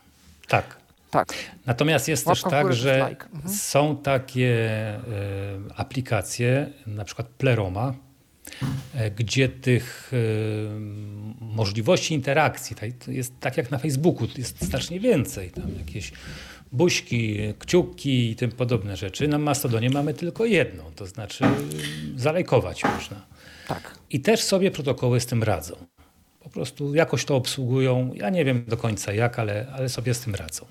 C: Tak.
B: Tak.
C: Natomiast jest Łapka też tak, że like. mhm. są takie y, aplikacje, na przykład Pleroma, y, gdzie tych y, możliwości interakcji jest tak jak na Facebooku, jest znacznie więcej. Tam jakieś buźki, kciuki i tym podobne rzeczy. Na Mastodonie mamy tylko jedną, to znaczy zalajkować można.
B: Tak.
C: I też sobie protokoły z tym radzą. Po prostu jakoś to obsługują. Ja nie wiem do końca jak, ale, ale sobie z tym radzą.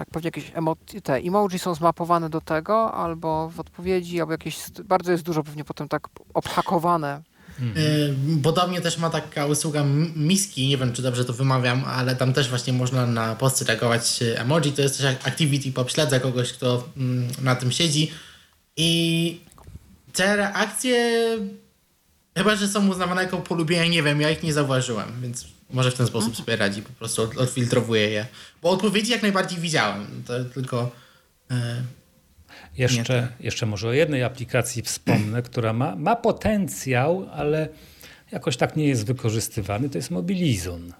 B: Tak, pewnie jakieś emo- te emoji są zmapowane do tego, albo w odpowiedzi, albo jakieś, bardzo jest dużo pewnie potem tak obhakowane
E: Mhm. Podobnie też ma taka usługa Miski, nie wiem czy dobrze to wymawiam, ale tam też właśnie można na posty reagować emoji. To jest też activity pop, śledzę kogoś, kto mm, na tym siedzi. I te reakcje chyba, że są uznawane jako polubienia, nie wiem, ja ich nie zauważyłem, więc może w ten sposób sobie radzi, po prostu odfiltrowuję je. Bo odpowiedzi jak najbardziej widziałem, to tylko... E,
C: jeszcze, jeszcze może o jednej aplikacji wspomnę, która ma, ma potencjał, ale jakoś tak nie jest wykorzystywany. To jest Mobilizon.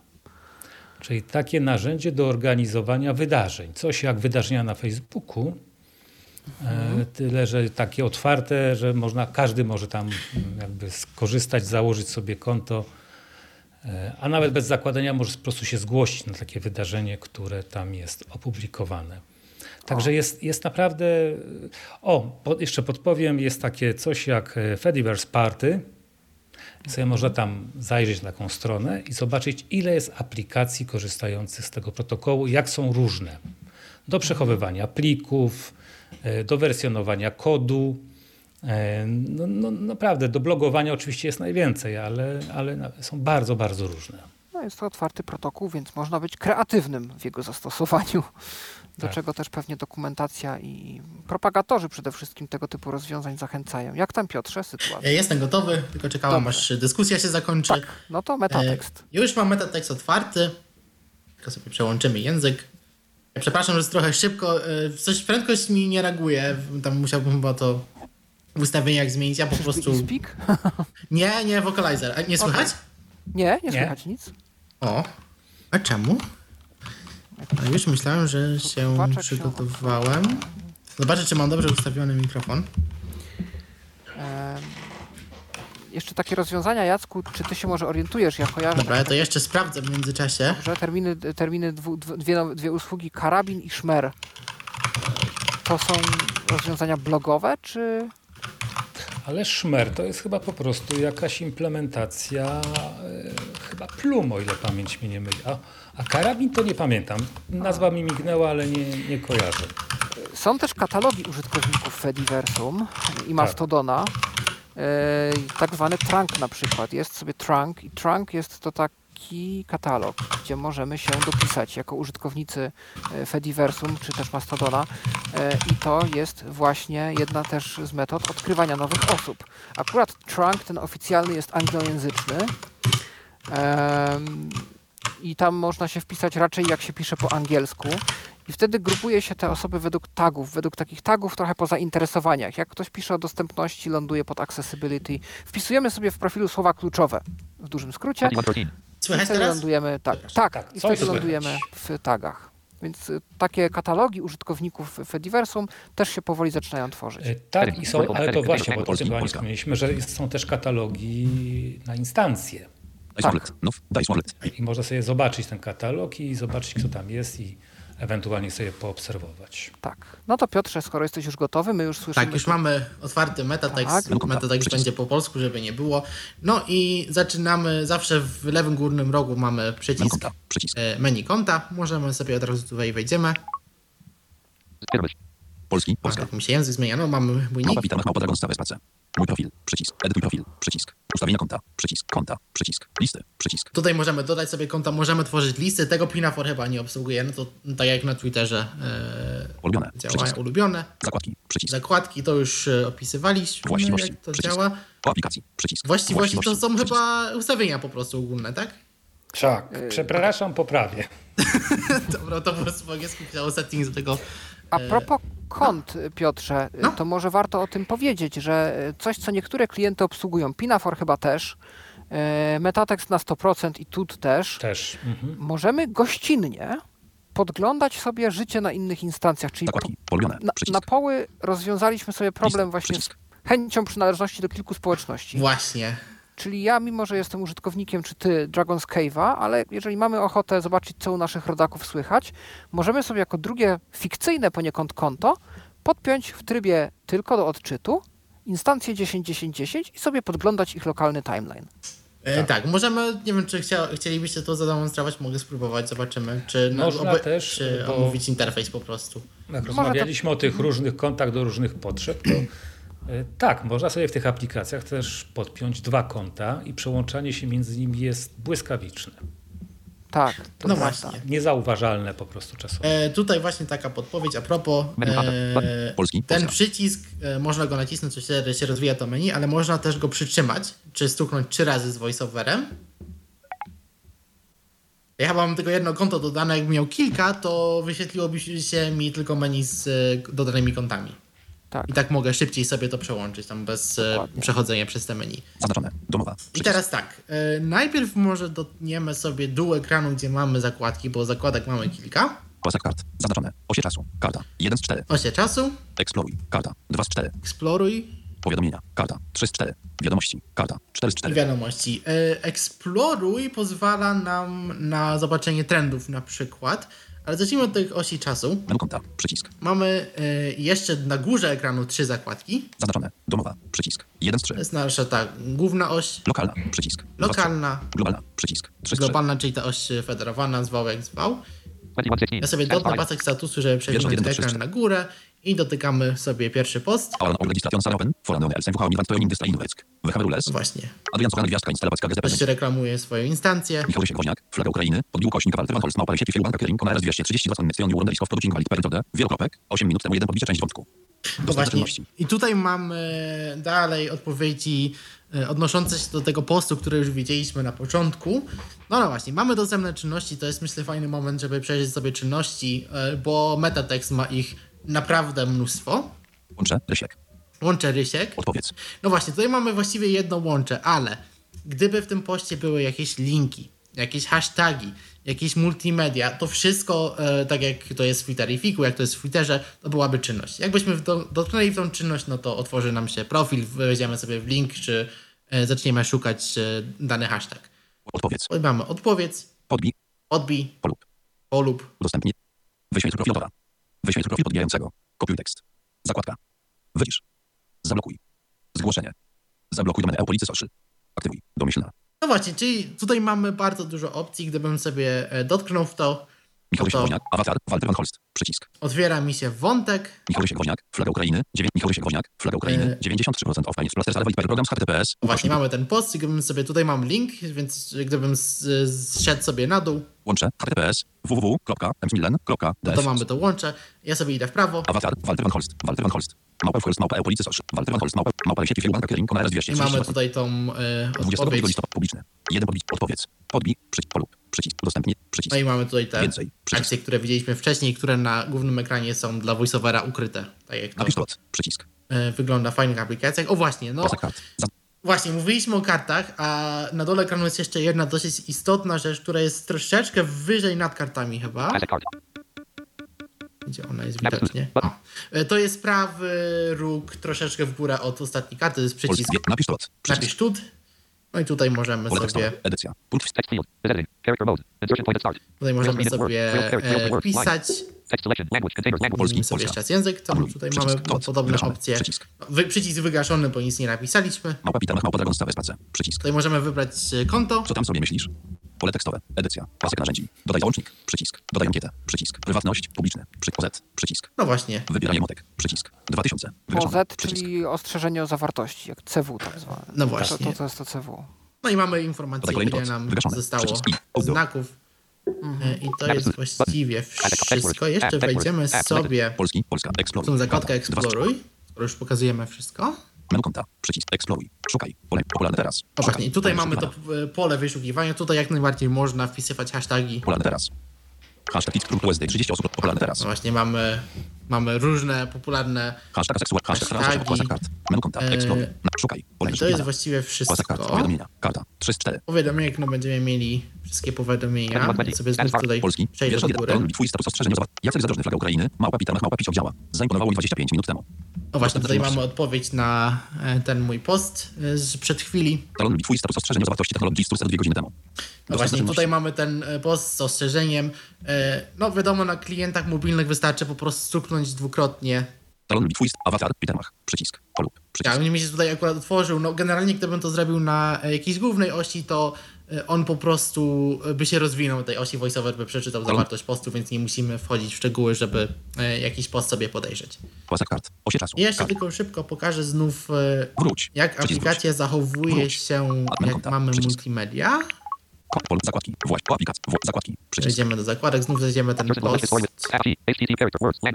C: Czyli takie narzędzie do organizowania wydarzeń. Coś jak wydarzenia na Facebooku, mhm. tyle, że takie otwarte, że można, każdy może tam jakby skorzystać, założyć sobie konto, e, a nawet bez zakładania może po prostu się zgłosić na takie wydarzenie, które tam jest opublikowane. Także jest, jest naprawdę. O, jeszcze podpowiem, jest takie coś jak e, Fediverse Party. Sobie można tam zajrzeć na taką stronę i zobaczyć, ile jest aplikacji korzystających z tego protokołu, jak są różne. Do przechowywania plików, e, do wersjonowania kodu. E, no, no, naprawdę, do blogowania oczywiście jest najwięcej, ale, ale są bardzo, bardzo różne.
B: No jest to otwarty protokół, więc można być kreatywnym w jego zastosowaniu do tak. czego też pewnie dokumentacja i propagatorzy przede wszystkim tego typu rozwiązań zachęcają. Jak tam Piotrze sytuacja?
E: Ja jestem gotowy, tylko czekałem Dobrze. aż dyskusja się zakończy. Tak,
B: no to metatekst.
E: E, już mam metatekst otwarty, tylko sobie przełączymy język. Przepraszam, że jest trochę szybko, e, coś prędkość mi nie reaguje, tam musiałbym chyba to w ustawieniach zmienić, ja po prostu...
B: Speak?
E: nie, nie, vocalizer. A nie słychać? Okay.
B: Nie, nie słychać nie. nic.
E: O, a czemu? A już myślałem, że się przygotowałem. Zobaczę, czy mam dobrze ustawiony mikrofon.
B: jeszcze takie rozwiązania, Jacku, czy ty się może orientujesz? Ja kojarzę.
E: Dobra, ja to jeszcze sprawdzę w międzyczasie.
B: Dobrze, terminy, terminy dwu, dwie, dwie usługi, karabin i szmer. To są rozwiązania blogowe, czy...
C: Ale szmer to jest chyba po prostu jakaś implementacja e, chyba plum, o ile pamięć mnie nie myli. A, a karabin to nie pamiętam. Nazwa mi mignęła, ale nie, nie kojarzę.
B: Są też katalogi użytkowników Fediversum i Mastodona. Tak. tak zwany trunk na przykład. Jest sobie trunk i trunk jest to taki katalog, gdzie możemy się dopisać jako użytkownicy e, Fediversum czy też Mastodona e, i to jest właśnie jedna też z metod odkrywania nowych osób. Akurat trunk ten oficjalny jest anglojęzyczny i tam można się wpisać raczej jak się pisze po angielsku. I wtedy grupuje się te osoby według tagów, według takich tagów trochę po zainteresowaniach. Jak ktoś pisze o dostępności, ląduje pod accessibility. Wpisujemy sobie w profilu słowa kluczowe, w dużym skrócie.
E: Słychać
B: I wtedy lądujemy, tak, tak, tak, i wtedy lądujemy w tagach. Więc y, takie katalogi użytkowników Fediversum też się powoli zaczynają tworzyć. E,
C: tak, i są, ale to właśnie, bo o tym mieliśmy, że są też katalogi na instancje. Tak. I można sobie zobaczyć ten katalog i zobaczyć, kto tam jest i ewentualnie sobie poobserwować.
B: Tak. No to Piotrze, skoro jesteś już gotowy, my już słyszymy...
E: Tak, już mamy otwarty metatekst. Tak. Metatekst będzie po polsku, żeby nie było. No i zaczynamy, zawsze w lewym górnym rogu mamy przycisk, przycisk. E, menu konta. Możemy sobie od razu tutaj wejdziemy. Polski, Polska. Tak mi się język zmienia, no mamy mój nick. Witam, małpa Dragon Space Mój profil, przycisk, edytuj profil, przycisk, ustawienia konta, przycisk, konta, przycisk, listy, przycisk. Tutaj możemy dodać sobie konta, możemy tworzyć listy, tego Pinafor chyba nie obsługuje, no to tak jak na Twitterze e, ulubione, działają przycisk. ulubione.
H: Zakładki, przycisk.
E: Zakładki to już e, opisywaliśmy,
H: Właściwości, jak
E: to przycisk. działa.
H: Po aplikacji, przycisk.
E: Właściwości, Właściwości to są przycisk. chyba ustawienia po prostu ogólne, tak?
C: Tak, przepraszam, poprawię.
E: Dobra, to po prostu po angielsku chciało settings do tego.
B: A propos kont, Piotrze, no. to może warto o tym powiedzieć, że coś, co niektóre klienty obsługują, Pinafor chyba też, e, Metatext na 100% i TUT też,
C: też. Mhm.
B: możemy gościnnie podglądać sobie życie na innych instancjach, czyli po, na, na, poły rozwiązaliśmy sobie problem List, właśnie przycisk. z chęcią przynależności do kilku społeczności.
E: Właśnie.
B: Czyli ja, mimo że jestem użytkownikiem, czy ty Dragon's Cave'a, ale jeżeli mamy ochotę zobaczyć, co u naszych rodaków słychać, możemy sobie jako drugie fikcyjne poniekąd konto podpiąć w trybie tylko do odczytu instancję 10.10.10 i sobie podglądać ich lokalny timeline.
E: E, tak. tak. możemy, nie wiem, czy chcia, chcielibyście to zademonstrować, mogę spróbować, zobaczymy, czy,
C: Można oby, też,
E: czy omówić interfejs po prostu.
C: Jak rozmawialiśmy to... o tych różnych kontach do różnych potrzeb, to tak, można sobie w tych aplikacjach też podpiąć dwa konta i przełączanie się między nimi jest błyskawiczne.
B: Tak,
E: to no właśnie.
C: Niezauważalne po prostu czasowo.
E: E, tutaj właśnie taka podpowiedź a propos. E, Polski, ten przycisk, e, można go nacisnąć, się, się rozwija to menu, ale można też go przytrzymać, czy stuknąć trzy razy z voiceoverem. Ja chyba mam tylko jedno konto dodane, jakbym miał kilka, to wyświetliłoby się mi tylko menu z e, dodanymi kontami. Tak. I tak mogę szybciej sobie to przełączyć, tam bez e, Dokładnie. przechodzenia przez te menu.
H: Zaznaczone. Domowa.
E: Przycisk. I teraz tak. E, najpierw może dotniemy sobie dół ekranu, gdzie mamy zakładki, bo zakładek mamy kilka.
H: Pasek kart. Zaznaczone. Osie czasu. Karta. 1 z 4.
E: Osie czasu.
H: Eksploruj. Karta. 2 z 4.
E: Eksploruj.
H: Powiadomienia. Karta. 3 z 4. Wiadomości. Karta. 4 z 4.
E: Wiadomości. E, eksploruj pozwala nam na zobaczenie trendów na przykład. Ale zacznijmy od tych osi czasu.
H: Menu konta, przycisk.
E: Mamy y, jeszcze na górze ekranu trzy zakładki.
H: Zaznaczone. Domowa, przycisk. 1 z 3.
E: To jest nasza ta główna oś.
H: Lokalna, przycisk.
E: Lokalna.
H: Globalna, przycisk.
E: 3 Globalna, czyli ta oś federowana, zwał jak zwał. Ja sobie dodam pasek statusu, żeby przejść ekran na górę i dotykamy sobie pierwszy post. Właśnie.
H: Adrian Sochany, gwiazdka, instalacja
E: GZP. Właśnie reklamuje swoją instancję.
H: Michał Woźniak, flaga Ukrainy, podbił kośnik Walter Van Holst, małpa sieci Filubanka Kering, Kona RS232 Connection New Wonder Producing Valid Per wielokropek, 8 minut temu jeden podbicie część wątku.
E: Właśnie. I tutaj mamy dalej odpowiedzi e, odnoszące się do tego postu, który już widzieliśmy na początku. No no właśnie, mamy dostępne czynności, to jest myślę fajny moment, żeby przejrzeć sobie czynności, e, bo metatext ma ich naprawdę mnóstwo.
H: Łącze, Rysiek.
E: Łącze, Rysiek.
H: Odpowiedz.
E: No właśnie, tutaj mamy właściwie jedno łącze, ale gdyby w tym poście były jakieś linki, jakieś hasztagi, jakieś multimedia, to wszystko, e, tak jak to jest w Twitterifiku, jak to jest w Twitterze, to byłaby czynność. Jakbyśmy do, dotknęli w tą czynność, no to otworzy nam się profil, wejdziemy sobie w link, czy e, zaczniemy szukać e, dany hashtag.
H: Odpowiedz.
E: Tutaj mamy odpowiedz.
H: Podbij.
E: Podbij.
H: Polub.
E: Polub.
H: Udostępnij. Wyświetl profilowa. Wyświetl profil podbijającego. Kopiuj tekst. Zakładka. Wycisz. Zablokuj. Zgłoszenie. Zablokuj domenę Eupolicy Social. Aktywuj. Domyślna.
E: No właśnie, czyli tutaj mamy bardzo dużo opcji. Gdybym sobie e, dotknął w to,
H: Michał. Woźniak, awatar, Walter Van Holst, przycisk.
E: Otwiera mi się wątek.
H: Michał Woźniak, flaga Ukrainy, 9, Michał Woźniak, flaga Ukrainy, 93% of Finance Plus Server program z HTTPS.
E: Właśnie mamy ten post, gdybym sobie, tutaj mam link, więc gdybym zszedł sobie na dół.
H: Łącze, HTTPS, www.mcmillen.ds.
E: No to mamy to łącze, ja sobie idę w prawo.
H: Awatar, Walter Van Holst, Walter Van Holst. Małpa Holst, małpa e-policy social. Walter Van Holst, małpa, małpa sieci firma Kering, Kona RS200.
E: I mamy tutaj tą e, odpowiedź.
H: listopada publiczny. Jeden podbić, odpowiedz. Podbij, przycisk, polub, przycisk, udostępnij, przycisk.
E: No i mamy tutaj te Więcej, akcje, które widzieliśmy wcześniej, które na głównym ekranie są dla voiceovera ukryte. Tak jak to
H: Napisz przycisk.
E: E, wygląda w fajnych aplikacjach. O właśnie, no. Właśnie, mówiliśmy o kartach, a na dole ekranu jest jeszcze jedna dosyć istotna rzecz, która jest troszeczkę wyżej nad kartami chyba. Gdzie ona jest widocznie? O. E, to jest prawy róg troszeczkę w górę od ostatniej karty, to jest przycisk.
H: Napisz tut.
E: Napisz tut. No i tutaj możemy sobie...
H: Edycja.
E: Tutaj możemy sobie e, Polski, sobie jeszcze raz język, to tutaj mamy podobne opcje. Przycisk. Wy, przycisk wygaszony, bo nic nie napisaliśmy. Tutaj możemy wybrać e, konto.
H: Co tam sobie myślisz? Pole tekstowe. Edycja. Pasek narzędzi. Dodaj załącznik. Przycisk. Dodaj ankietę. Przycisk. Prywatność. Publiczny. Przy OZ. Przycisk.
E: No właśnie.
H: Wybieranie motek. Przycisk. 2000.
B: OZ, czyli ostrzeżenie o zawartości, jak CW tak zwane.
E: No właśnie.
B: To, to, to jest to CW.
E: No i mamy informację, ile nam zostało znaków. Mhm. I to jest właściwie wszystko. Jeszcze wejdziemy sobie
H: Exploruj.
E: tą zakładkę Eksploruj, skoro już pokazujemy wszystko.
H: Menu konta, przycisk Eksploruj, szukaj, pole popularne teraz.
E: Właśnie, i tutaj mamy to pole wyszukiwania, tutaj jak najbardziej można wpisywać hasztagi.
H: Popularne teraz. Hashtag USD 30 osób popularne teraz.
E: No właśnie mamy mamy różne popularne
H: hashtag seksual, hashtag hashtagi. Kart. Menu konta, explore, szukaj,
E: pole To jest właściwie wszystko.
H: Powiadomienia, karta, 3 4.
E: Powiadomienia, no będziemy mieli wszystkie powiadomienia. sobie znów tutaj
H: Polski. przejdę do góry. Twój status ostrzeżenia. Jacek Zadrożny, flaga Ukrainy. Małpa Peter, małpa Picio działa. Zaimponowało mi 25 minut temu.
E: No właśnie, tutaj mamy odpowiedź na e, ten mój post e, z przed chwili.
H: Talon twój status ostrzeżenia zawartości technologii z 2 godziny temu.
E: No właśnie, tutaj mamy ten e, post z ostrzeżeniem. No wiadomo, na klientach mobilnych wystarczy po prostu stuknąć dwukrotnie.
H: Talon twój awatar, Petermach, przycisk, polub, przycisk.
E: Ja, mi się tutaj akurat otworzył. No generalnie gdybym to zrobił na jakiejś głównej osi, to on po prostu by się rozwinął tej osi voiceover, by przeczytał zawartość postu, więc nie musimy wchodzić w szczegóły, żeby jakiś post sobie podejrzeć.
H: Płasak kart, osie czasu.
E: Ja jeszcze tylko szybko pokażę znów, wróć. jak Przycisk aplikacja wróć. zachowuje wróć. się, jak mamy Przycisk. multimedia.
H: Pol, zakładki, właśnie, aplikacja, zakładki,
E: przycisk. Przejdziemy do zakładek, znów znajdziemy ten post.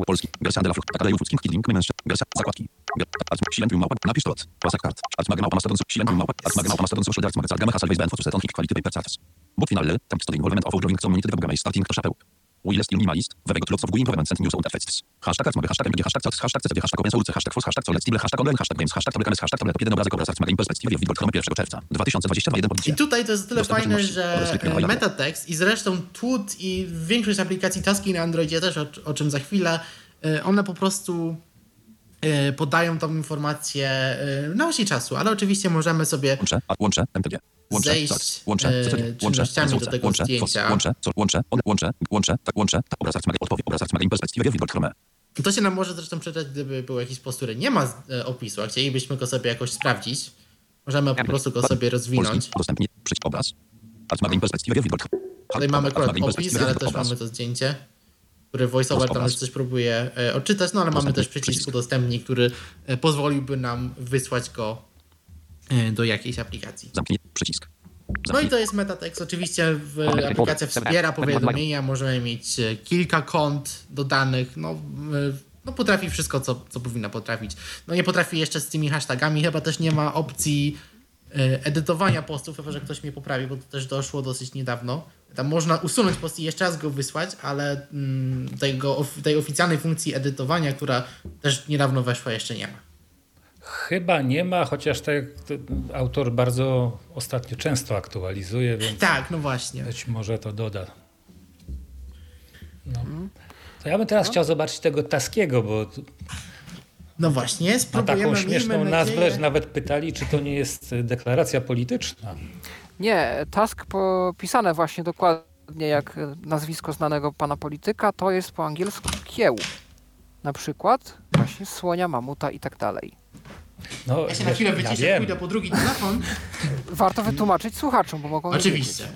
H: Polski, Gersa de la Frucht, Akadejów Ludzkich, Kidling, Mężczyzn, Gersa, zakładki. Silentium małpa, napisz to, płasak kart, Altmagę małpa, mastodon, Silentium małpa, Altmagę małpa, mastodon, social, Darts, Magazal, Gamma, Hasal, Baseband, Fotus, Teton, Hik, Quality, Paper, Charts. Book finale, tam stoi involvement of overjoining community development, starting to shapeł. Will still minimalist, wewego lots of GUI improvement and news interfaces. Hashtag arts, hashtag MG, hashtag CACS, hashtag CCD, hashtag open source, hashtag force, hashtag solid stable, hashtag online, hashtag games, hashtag hashtag jeden obrazek, perspektywie, widok, 1 czerwca. 2022, 1
E: I tutaj to jest tyle fajne, że metatext i zresztą Tut i większość aplikacji Taski na Androidzie też, o, o czym za chwilę, e, one po prostu podają tą informację e, na osi czasu, ale oczywiście możemy sobie
H: łączę, łączę, MPG. Łączę,
E: zejść tak, łączę, e, czynnościami łączę, do tego łączę, zdjęcia.
H: Łączę, łączę, łączę, łączę, tak łączę, tak obraz odpowie, widok chrome.
E: To się nam może zresztą przydać, gdyby był jakiś post, który nie ma e, opisu, a chcielibyśmy go sobie jakoś sprawdzić. Możemy po prostu go sobie rozwinąć.
H: Przycisk obraz. Widok
E: Tutaj mamy akurat opis, ale też mamy to zdjęcie który voiceover tam coś próbuje e, odczytać, no ale mamy też przycisk udostępnij, który e, pozwoliłby nam wysłać go e, do jakiejś aplikacji.
H: Zamknij przycisk.
E: No i to jest Metatext. Oczywiście aplikacja wspiera powiadomienia, możemy mieć kilka kont dodanych, no, no potrafi wszystko, co, co powinna potrafić. No nie potrafi jeszcze z tymi hashtagami, chyba też nie ma opcji edytowania postów, chyba że ktoś mnie poprawi, bo to też doszło dosyć niedawno. Tam można usunąć post i jeszcze raz go wysłać, ale mm, tego, tej oficjalnej funkcji edytowania, która też niedawno weszła, jeszcze nie ma.
C: Chyba nie ma, chociaż tak autor bardzo ostatnio często aktualizuje, więc.
E: Tak, no właśnie.
C: Być może to doda. No. To ja bym teraz no. chciał zobaczyć tego Taskiego, bo.
E: No właśnie,
C: spróbujemy. Ma taką śmieszną nazwę, że nawet pytali, czy to nie jest deklaracja polityczna.
B: Nie, task popisane właśnie dokładnie jak nazwisko znanego pana polityka, to jest po angielsku kieł. Na przykład właśnie słonia, mamuta i tak dalej.
E: No, ja się na chwilę wyciszę, ja pójdę po drugi telefon.
B: Warto wytłumaczyć słuchaczom, bo mogą
E: Oczywiście.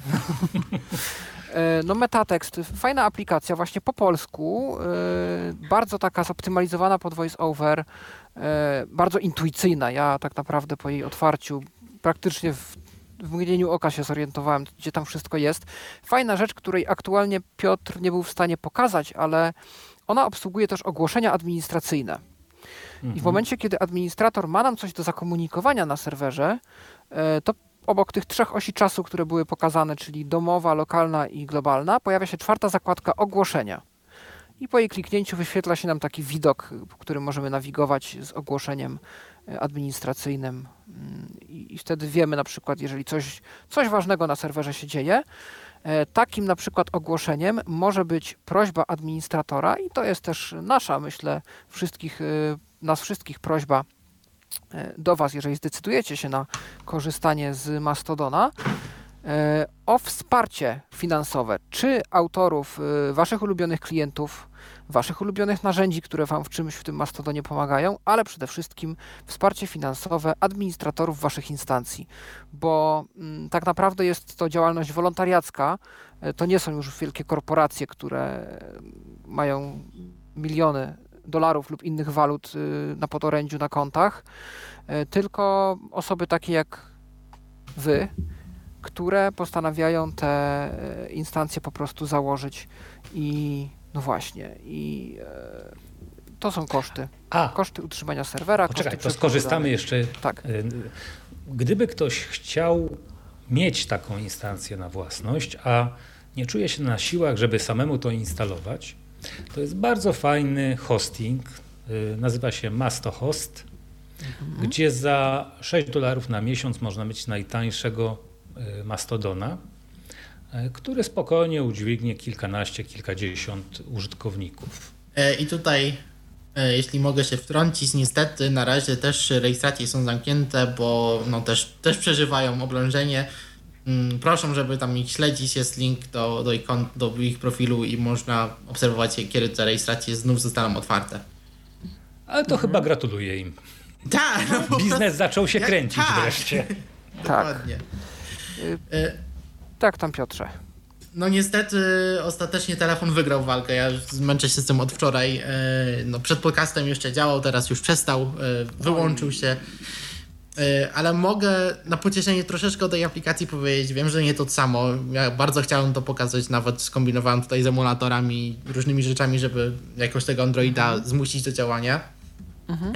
B: E, no Metatext, fajna aplikacja właśnie po polsku, e, bardzo taka zoptymalizowana pod voice-over, e, bardzo intuicyjna. Ja tak naprawdę po jej otwarciu praktycznie w w mgnieniu oka się zorientowałem, gdzie tam wszystko jest. Fajna rzecz, której aktualnie Piotr nie był w stanie pokazać, ale ona obsługuje też ogłoszenia administracyjne. I w mhm. momencie, kiedy administrator ma nam coś do zakomunikowania na serwerze, to obok tych trzech osi czasu, które były pokazane, czyli domowa, lokalna i globalna, pojawia się czwarta zakładka ogłoszenia. I po jej kliknięciu wyświetla się nam taki widok, w którym możemy nawigować z ogłoszeniem administracyjnym mm, i, wtedy wiemy na przykład, jeżeli coś, coś ważnego na serwerze się dzieje, e, Takim na przykład ogłoszeniem może być prośba administratora i to jest też nasza, myślę, wszystkich, e, nas wszystkich prośba e, do Was, jeżeli zdecydujecie się na korzystanie z Mastodona, o wsparcie finansowe, czy autorów Waszych ulubionych klientów, Waszych ulubionych narzędzi, które Wam w czymś w tym Mastodonie pomagają, ale przede wszystkim wsparcie finansowe administratorów Waszych instancji, bo mm, tak naprawdę jest to działalność wolontariacka. E, to nie są już wielkie korporacje, które mają miliony dolarów lub innych walut y, na podorędziu na kontach, e, tylko osoby takie jak Wy, które postanawiają te e, instancje po prostu założyć i no właśnie. I to są koszty. A. Koszty utrzymania serwera.
C: Poczekaj, to skorzystamy jeszcze. Tak. Gdyby ktoś chciał mieć taką instancję na własność, a nie czuje się na siłach, żeby samemu to instalować, To jest bardzo fajny hosting. Nazywa się Mastohost, mhm. gdzie za 6 dolarów na miesiąc można mieć najtańszego Mastodona, który spokojnie udźwignie kilkanaście, kilkadziesiąt użytkowników.
E: I tutaj E, jeśli mogę się wtrącić, niestety na razie też rejestracje są zamknięte, bo no też, też przeżywają oblężenie. Mm, proszę, żeby tam ich śledzić, jest link do, do, ich, do ich profilu i można obserwować, kiedy te rejestracje znów zostaną otwarte.
C: Ale to mhm. chyba gratuluję im.
E: Tak.
C: No Biznes zaczął się kręcić tak. wreszcie.
E: Dokładnie.
B: Tak. Y tak, tam Piotrze.
E: No niestety ostatecznie telefon wygrał walkę. Ja zmęczę się z tym od wczoraj. E, no, przed podcastem jeszcze działał, teraz już przestał, wyłączył się. E, ale mogę na pocieszenie troszeczkę o tej aplikacji powiedzieć. Wiem, że nie to samo. Ja bardzo chciałem to pokazać, nawet skombinowałem tutaj z emulatorami, różnymi rzeczami, żeby jakoś tego Androida mhm. zmusić do działania. Mhm.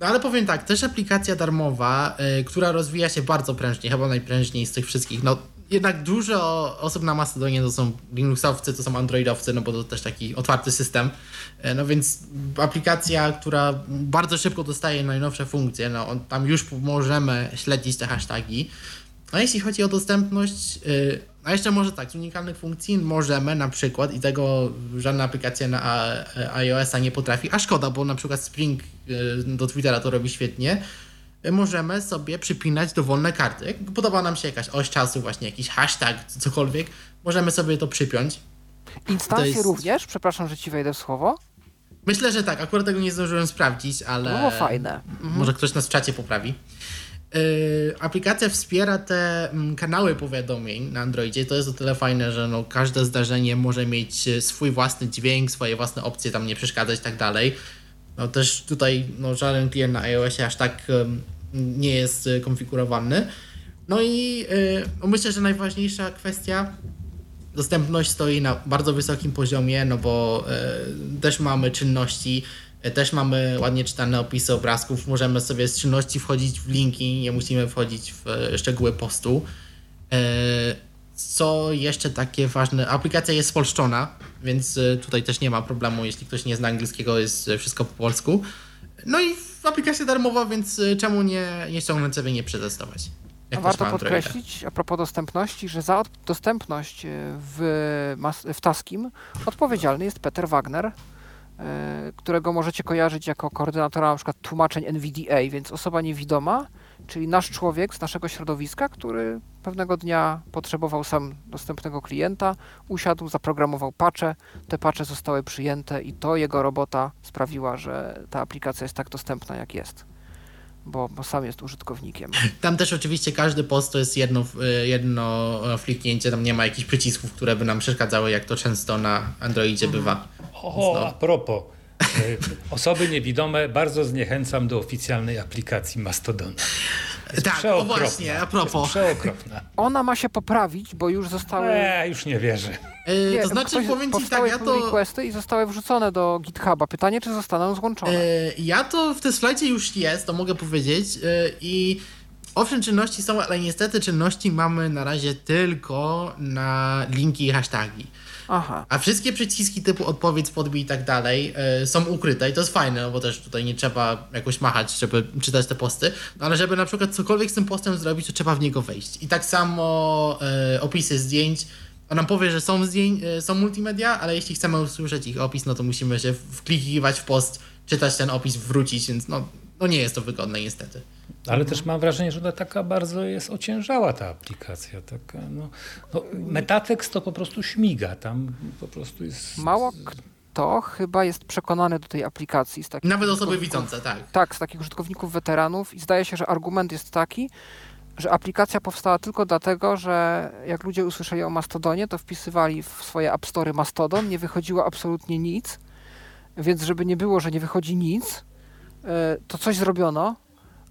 E: No ale powiem tak, też aplikacja darmowa, która rozwija się bardzo prężnie, chyba najprężniej z tych wszystkich. No, jednak dużo osób na Mastodonie to są Linuxowcy, to są Androidowcy, no bo to też taki otwarty system. E, no więc aplikacja, która bardzo szybko dostaje najnowsze funkcje, no tam już możemy śledzić te hasztagi. A jeśli chodzi o dostępność, e, a jeszcze może tak, z unikalnych funkcji możemy na przykład, i tego żadna aplikacja na iOS-a nie potrafi, a szkoda, bo na przykład Spring e, do Twittera to robi świetnie, możemy sobie przypinać dowolne karty. Jak podoba nam się jakaś oś czasu, właśnie jakiś hashtag, cokolwiek, możemy sobie to przypiąć.
B: Instancje jest... również? Przepraszam, że ci wejdę w słowo.
E: Myślę, że tak. Akurat tego nie zdążyłem sprawdzić, ale.
B: To było fajne.
E: Może ktoś nas w czacie poprawi. Yy, aplikacja wspiera te kanały powiadomień na Androidzie. To jest o tyle fajne, że no, każde zdarzenie może mieć e, swój własny dźwięk, swoje własne opcje, tam nie przeszkadzać i tak dalej. No też tutaj no, żaden klient na iOSie aż tak nie jest e, konfigurowany. No i y, myślę, że najważniejsza kwestia dostępność stoi na bardzo wysokim poziomie, no bo y, też mamy czynności, też mamy ładnie czytane opisy obrazków, możemy sobie z czynności wchodzić w linki, nie musimy wchodzić w szczegóły postu. Co jeszcze takie ważne, aplikacja jest spolszczona, więc y, tutaj też nie ma problemu, jeśli ktoś nie zna angielskiego, jest y, wszystko po polsku. No i aplikacja darmowa, więc y, czemu nie, nie ściągnąć sobie, nie przetestować.
B: A warto podkreślić, a propos dostępności, że za dostępność w, w Taskim odpowiedzialny jest Peter Wagner, którego możecie kojarzyć jako koordynatora na przykład tłumaczeń NVDA, więc osoba niewidoma, czyli nasz człowiek z naszego środowiska, który pewnego dnia potrzebował sam dostępnego klienta, usiadł, zaprogramował patche, te patche zostały przyjęte i to jego robota sprawiła, że ta aplikacja jest tak dostępna jak jest. Bo, bo sam jest użytkownikiem.
E: Tam też oczywiście każdy post to jest jedno, jedno fliknięcie, tam nie ma jakichś przycisków, które by nam przeszkadzały, jak to często na Androidzie bywa.
C: O, no. a propos, E, osoby niewidome bardzo zniechęcam do oficjalnej aplikacji Mastodona.
E: Tak, o właśnie, a propos.
C: Przeokropna.
B: Ona ma się poprawić, bo już zostały...
C: Nie, już nie wierzę.
E: Yy, nie, to znaczy, powiem ci tak, ja to...
B: requesty i zostały wrzucone do GitHuba. Pytanie, czy zostaną złączone? Yy,
E: ja to w Testlajcie już jest, to mogę powiedzieć yy, i owszem, czynności są, ale niestety czynności mamy na razie tylko na linki i hasztagi. Aha. A wszystkie przyciski typu odpowiedź, podbij i tak dalej yy, są ukryte i to jest fajne, no bo też tutaj nie trzeba jakoś machać, żeby czytać te posty, no ale żeby na przykład cokolwiek z tym postem zrobić, to trzeba w niego wejść. I tak samo yy, opisy zdjęć, on nam powie, że są, zdjęć, yy, są multimedia, ale jeśli chcemy usłyszeć ich opis, no to musimy się wklikiwać w post, czytać ten opis, wrócić, więc no, no nie jest to wygodne niestety.
C: Ale też mam wrażenie, że ona taka bardzo jest ociężała ta aplikacja. Taka, no, no, metatekst to po prostu śmiga, tam po prostu jest...
B: Mało kto chyba jest przekonany do tej aplikacji. Z
E: takich Nawet osoby widzące, tak.
B: Tak, z takich użytkowników weteranów i zdaje się, że argument jest taki, że aplikacja powstała tylko dlatego, że jak ludzie usłyszeli o Mastodonie, to wpisywali w swoje App Store Mastodon, nie wychodziło absolutnie nic, więc żeby nie było, że nie wychodzi nic, e, to coś zrobiono,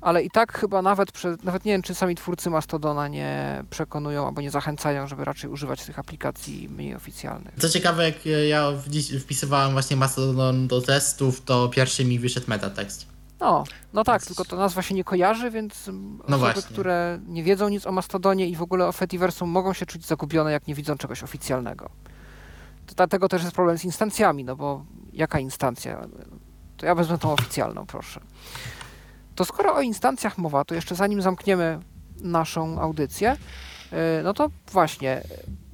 B: ale i tak chyba nawet, nawet nie wiem, czy sami twórcy Mastodona nie przekonują albo nie zachęcają, żeby raczej używać tych aplikacji mniej oficjalnych.
E: Co ciekawe, jak ja wpisywałem właśnie Mastodon do testów, to pierwszy mi wyszedł metatekst.
B: No, no tak, tylko to nazwa się nie kojarzy, więc no osoby, właśnie. które nie wiedzą nic o Mastodonie i w ogóle o Fediversum mogą się czuć zagubione, jak nie widzą czegoś oficjalnego. dlatego też jest problem z instancjami, no bo jaka instancja? To ja wezmę tą oficjalną, proszę. To skoro o instancjach mowa, to jeszcze zanim zamkniemy naszą audycję, e, no to właśnie,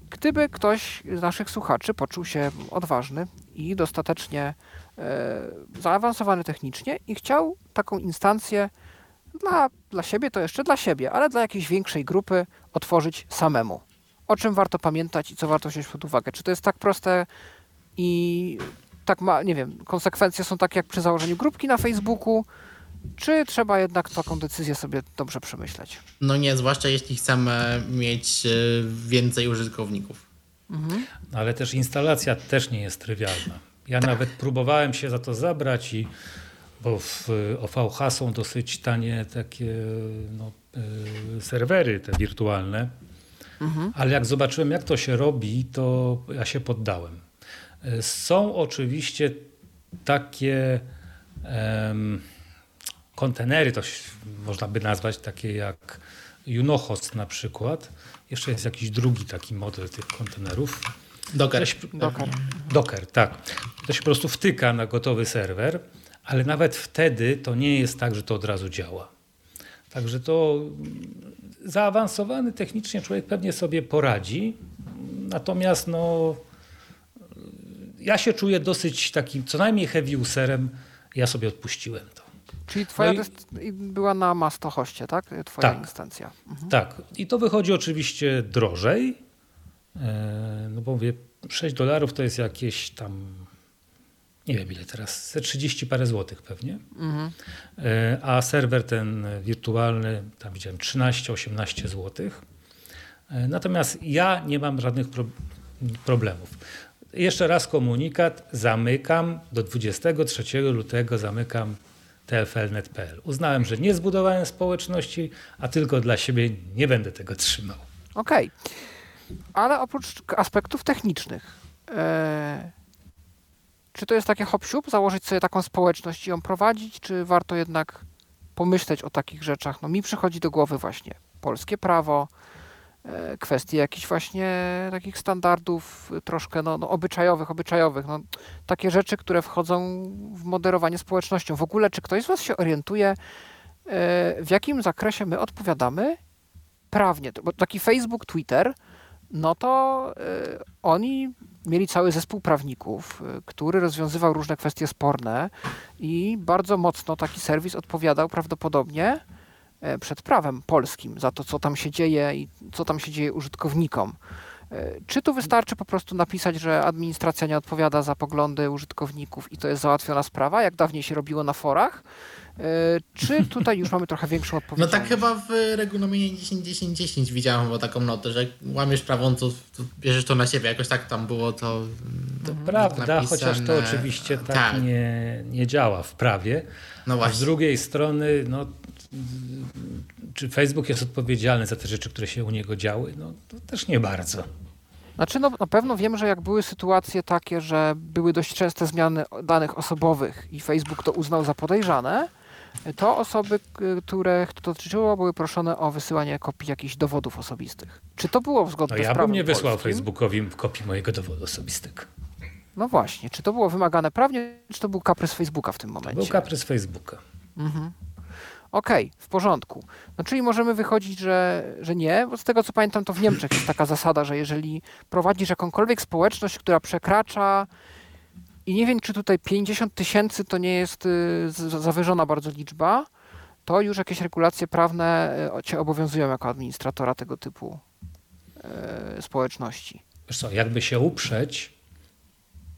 B: gdyby ktoś z naszych słuchaczy poczuł się odważny i dostatecznie e, zaawansowany technicznie i chciał taką instancję dla, dla siebie, to jeszcze dla siebie, ale dla jakiejś większej grupy otworzyć samemu. O czym warto pamiętać i co warto wziąć pod uwagę? Czy to jest tak proste i tak ma, nie wiem, konsekwencje są takie jak przy założeniu grupki na Facebooku, czy trzeba jednak taką decyzję sobie dobrze przemyśleć?
E: No nie, zwłaszcza jeśli chcemy mieć e, więcej użytkowników.
C: Mhm. Ale też instalacja też nie jest trywialna. Ja tak. nawet próbowałem się za to zabrać i bo w OVH są dosyć tanie takie no, y, serwery te wirtualne, mhm. ale jak zobaczyłem jak to się robi, to ja się poddałem. Są oczywiście takie um, kontenery, to można by nazwać takie jak Unohost na przykład. Jeszcze jest jakiś drugi taki model tych kontenerów.
E: Docker.
C: Docker. Docker, tak. To się po prostu wtyka na gotowy serwer ale nawet wtedy to nie jest tak, że to od razu działa. Także to zaawansowany technicznie człowiek pewnie sobie poradzi. Natomiast no, ja się czuję dosyć takim, co najmniej heavy userem. Ja sobie odpuściłem.
B: Czyli twoja no i, była na Mastohoście, tak? Twoja tak, instancja.
C: Mhm. Tak. I to wychodzi oczywiście drożej. E, no bo mówię, 6 dolarów to jest jakieś tam nie wiem ile teraz, 30 parę złotych pewnie. Mhm. E, a serwer ten wirtualny, tam widziałem 13-18 złotych. E, natomiast ja nie mam żadnych pro problemów. Jeszcze raz komunikat, zamykam do 23 lutego, zamykam tflnet.pl. Uznałem, że nie zbudowałem społeczności, a tylko dla siebie nie będę tego trzymał.
B: Okej, okay. ale oprócz aspektów technicznych, e, czy to jest takie hop założyć sobie taką społeczność i ją prowadzić, czy warto jednak pomyśleć o takich rzeczach? No mi przychodzi do głowy właśnie polskie prawo, e, kwestie jakichś właśnie takich standardów troszkę no, no, obyczajowych, obyczajowych. No, takie rzeczy, które wchodzą w moderowanie społecznością. W ogóle, czy ktoś z Was się orientuje, e, w jakim zakresie my odpowiadamy prawnie? Bo taki Facebook, Twitter, no to e, oni mieli cały zespół prawników, który rozwiązywał różne kwestie sporne i bardzo mocno taki serwis odpowiadał prawdopodobnie przed prawem polskim za to, co tam się dzieje i co tam się dzieje użytkownikom. E, czy tu wystarczy po prostu napisać, że administracja nie odpowiada za poglądy użytkowników i to jest załatwiona sprawa, jak dawniej się robiło na forach? E, czy tutaj już mamy trochę większą odpowiedzialność?
E: No tak chyba w regulaminie 10.10.10 widziałem bo taką notę, że łamiesz prawo, to, to bierzesz to na siebie. Jakoś tak tam było to.
C: To mm, prawda, napisane. chociaż to oczywiście tak, tak, Nie, nie działa w prawie. No właśnie. A z drugiej strony, no, czy Facebook jest odpowiedzialny za te rzeczy, które się u niego działy? No to też nie bardzo.
B: Znaczy, no, na pewno wiem, że jak były sytuacje takie, że były dość częste zmiany danych osobowych i Facebook to uznał za podejrzane, to osoby, które to dotyczyło, były proszone o wysyłanie kopii jakichś dowodów osobistych. Czy to było zgodne
C: no,
B: ja z prawem
C: Ja bym nie wysłał polskim? Facebookowi kopii mojego dowodu osobistego.
B: No właśnie, czy to było wymagane prawnie, czy to był kaprys Facebooka w tym momencie? To
C: był kaprys Facebooka. Mhm.
B: Okej, okay, w porządku. No czyli możemy wychodzić, że, że nie, bo z tego co pamiętam, to w Niemczech jest taka zasada, że jeżeli prowadzisz jakąkolwiek społeczność, która przekracza i nie wiem, czy tutaj 50 tysięcy to nie jest y, zawyżona bardzo liczba, to już jakieś regulacje prawne y, cię obowiązują jako administratora tego typu y, społeczności.
C: Wiesz co, jakby się uprzeć,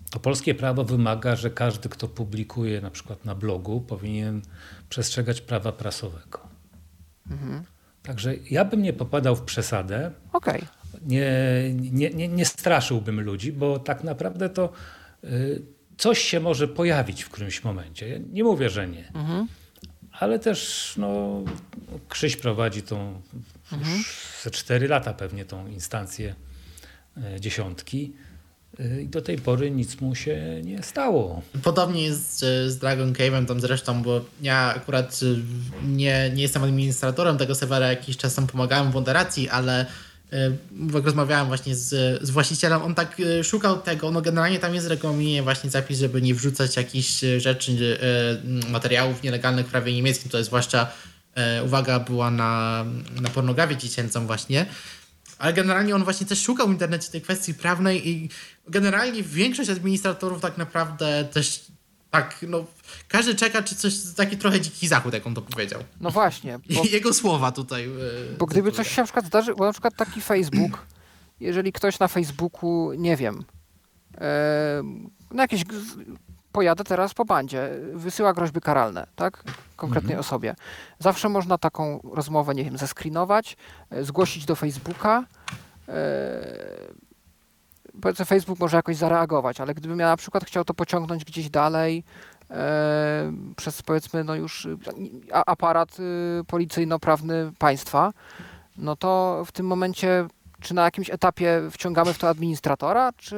C: to polskie prawo wymaga, że każdy, kto publikuje na przykład na blogu, powinien przestrzegać prawa prasowego. Mhm. Także ja bym nie popadał w przesadę.
B: Okay.
C: Nie, nie, nie, nie straszyłbym ludzi, bo tak naprawdę to y, coś się może pojawić w którymś momencie. Ja nie mówię, że nie. Mhm. Ale też no, Krzyś prowadzi tą mhm. już ze cztery lata pewnie tą instancję y, dziesiątki i do tej pory nic mu się nie stało.
E: Podobnie jest z Dragon Cave'em tam zresztą, bo ja akurat y, nie, nie jestem administratorem tego serwera, jakiś czas tam pomagałem w moderacji, ale jak rozmawiałem właśnie z, z właścicielem, on tak szukał tego, no generalnie tam jest regulaminie właśnie zapis, żeby nie wrzucać jakichś rzeczy, materiałów nielegalnych w prawie niemieckim, to jest zwłaszcza uwaga była na, na pornografię dziecięcą właśnie, ale generalnie on właśnie też szukał w internecie tej kwestii prawnej i generalnie większość administratorów tak naprawdę też tak, no każdy czeka, czy coś, taki trochę dziki zachód, jak on to powiedział.
B: No właśnie.
E: Bo, Jego słowa tutaj.
B: Bo gdyby coś się na przykład zdarzy, bo na przykład taki Facebook, jeżeli ktoś na Facebooku, nie wiem, e, na jakieś pojadę teraz po bandzie, wysyła groźby karalne, tak? Konkretnej mhm. osobie. Zawsze można taką rozmowę, nie wiem, zeskrinować, e, zgłosić do Facebooka. E, powiedzmy, Facebook może jakoś zareagować, ale gdybym ja na przykład chciał to pociągnąć gdzieś dalej, e, przez powiedzmy no już aparat y, policyjno-prawny państwa, no to w tym momencie czy na jakimś etapie wciągamy w to administratora, czy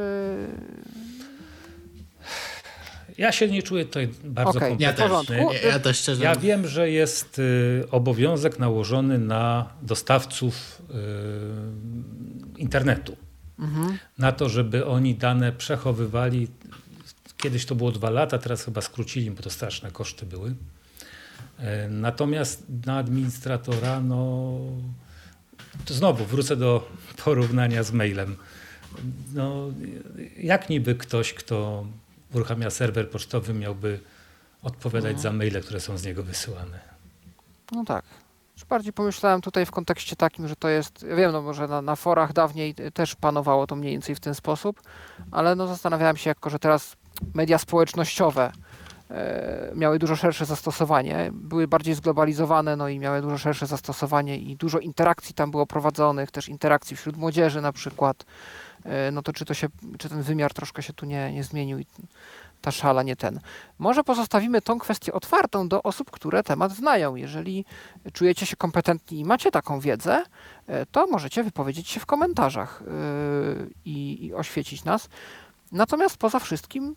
C: ja się nie czuję tutaj bardzo okay, kompetentny.
E: Ja, ja, też szczerze
C: ja wiem, że jest y, obowiązek nałożony na dostawców y, internetu. Mhm. Na to, żeby oni dane przechowywali. Kiedyś to było dwa lata, teraz chyba skrócili, bo to straszne koszty były. Y, natomiast na administratora, no to znowu wrócę do porównania z mailem. No, jak niby ktoś, kto uruchamia serwer pocztowy, miałby odpowiadać no. za maile, które są z niego wysyłane.
B: No tak. Bardziej pomyślałem tutaj w kontekście takim, że to jest, wiem, no może na, na forach dawniej też panowało to mniej więcej w ten sposób, ale no zastanawiałem się, jako że teraz media społecznościowe e, miały dużo szersze zastosowanie, były bardziej zglobalizowane, no i miały dużo szersze zastosowanie i dużo interakcji tam było prowadzonych, też interakcji wśród młodzieży na przykład, e, no to czy to się, czy ten wymiar troszkę się tu nie, nie zmienił i ta szala, nie ten. Może pozostawimy tą kwestię otwartą do osób, które temat znają. Jeżeli czujecie się kompetentni i macie taką wiedzę, e, to możecie wypowiedzieć się w komentarzach i, i oświecić nas. Natomiast poza wszystkim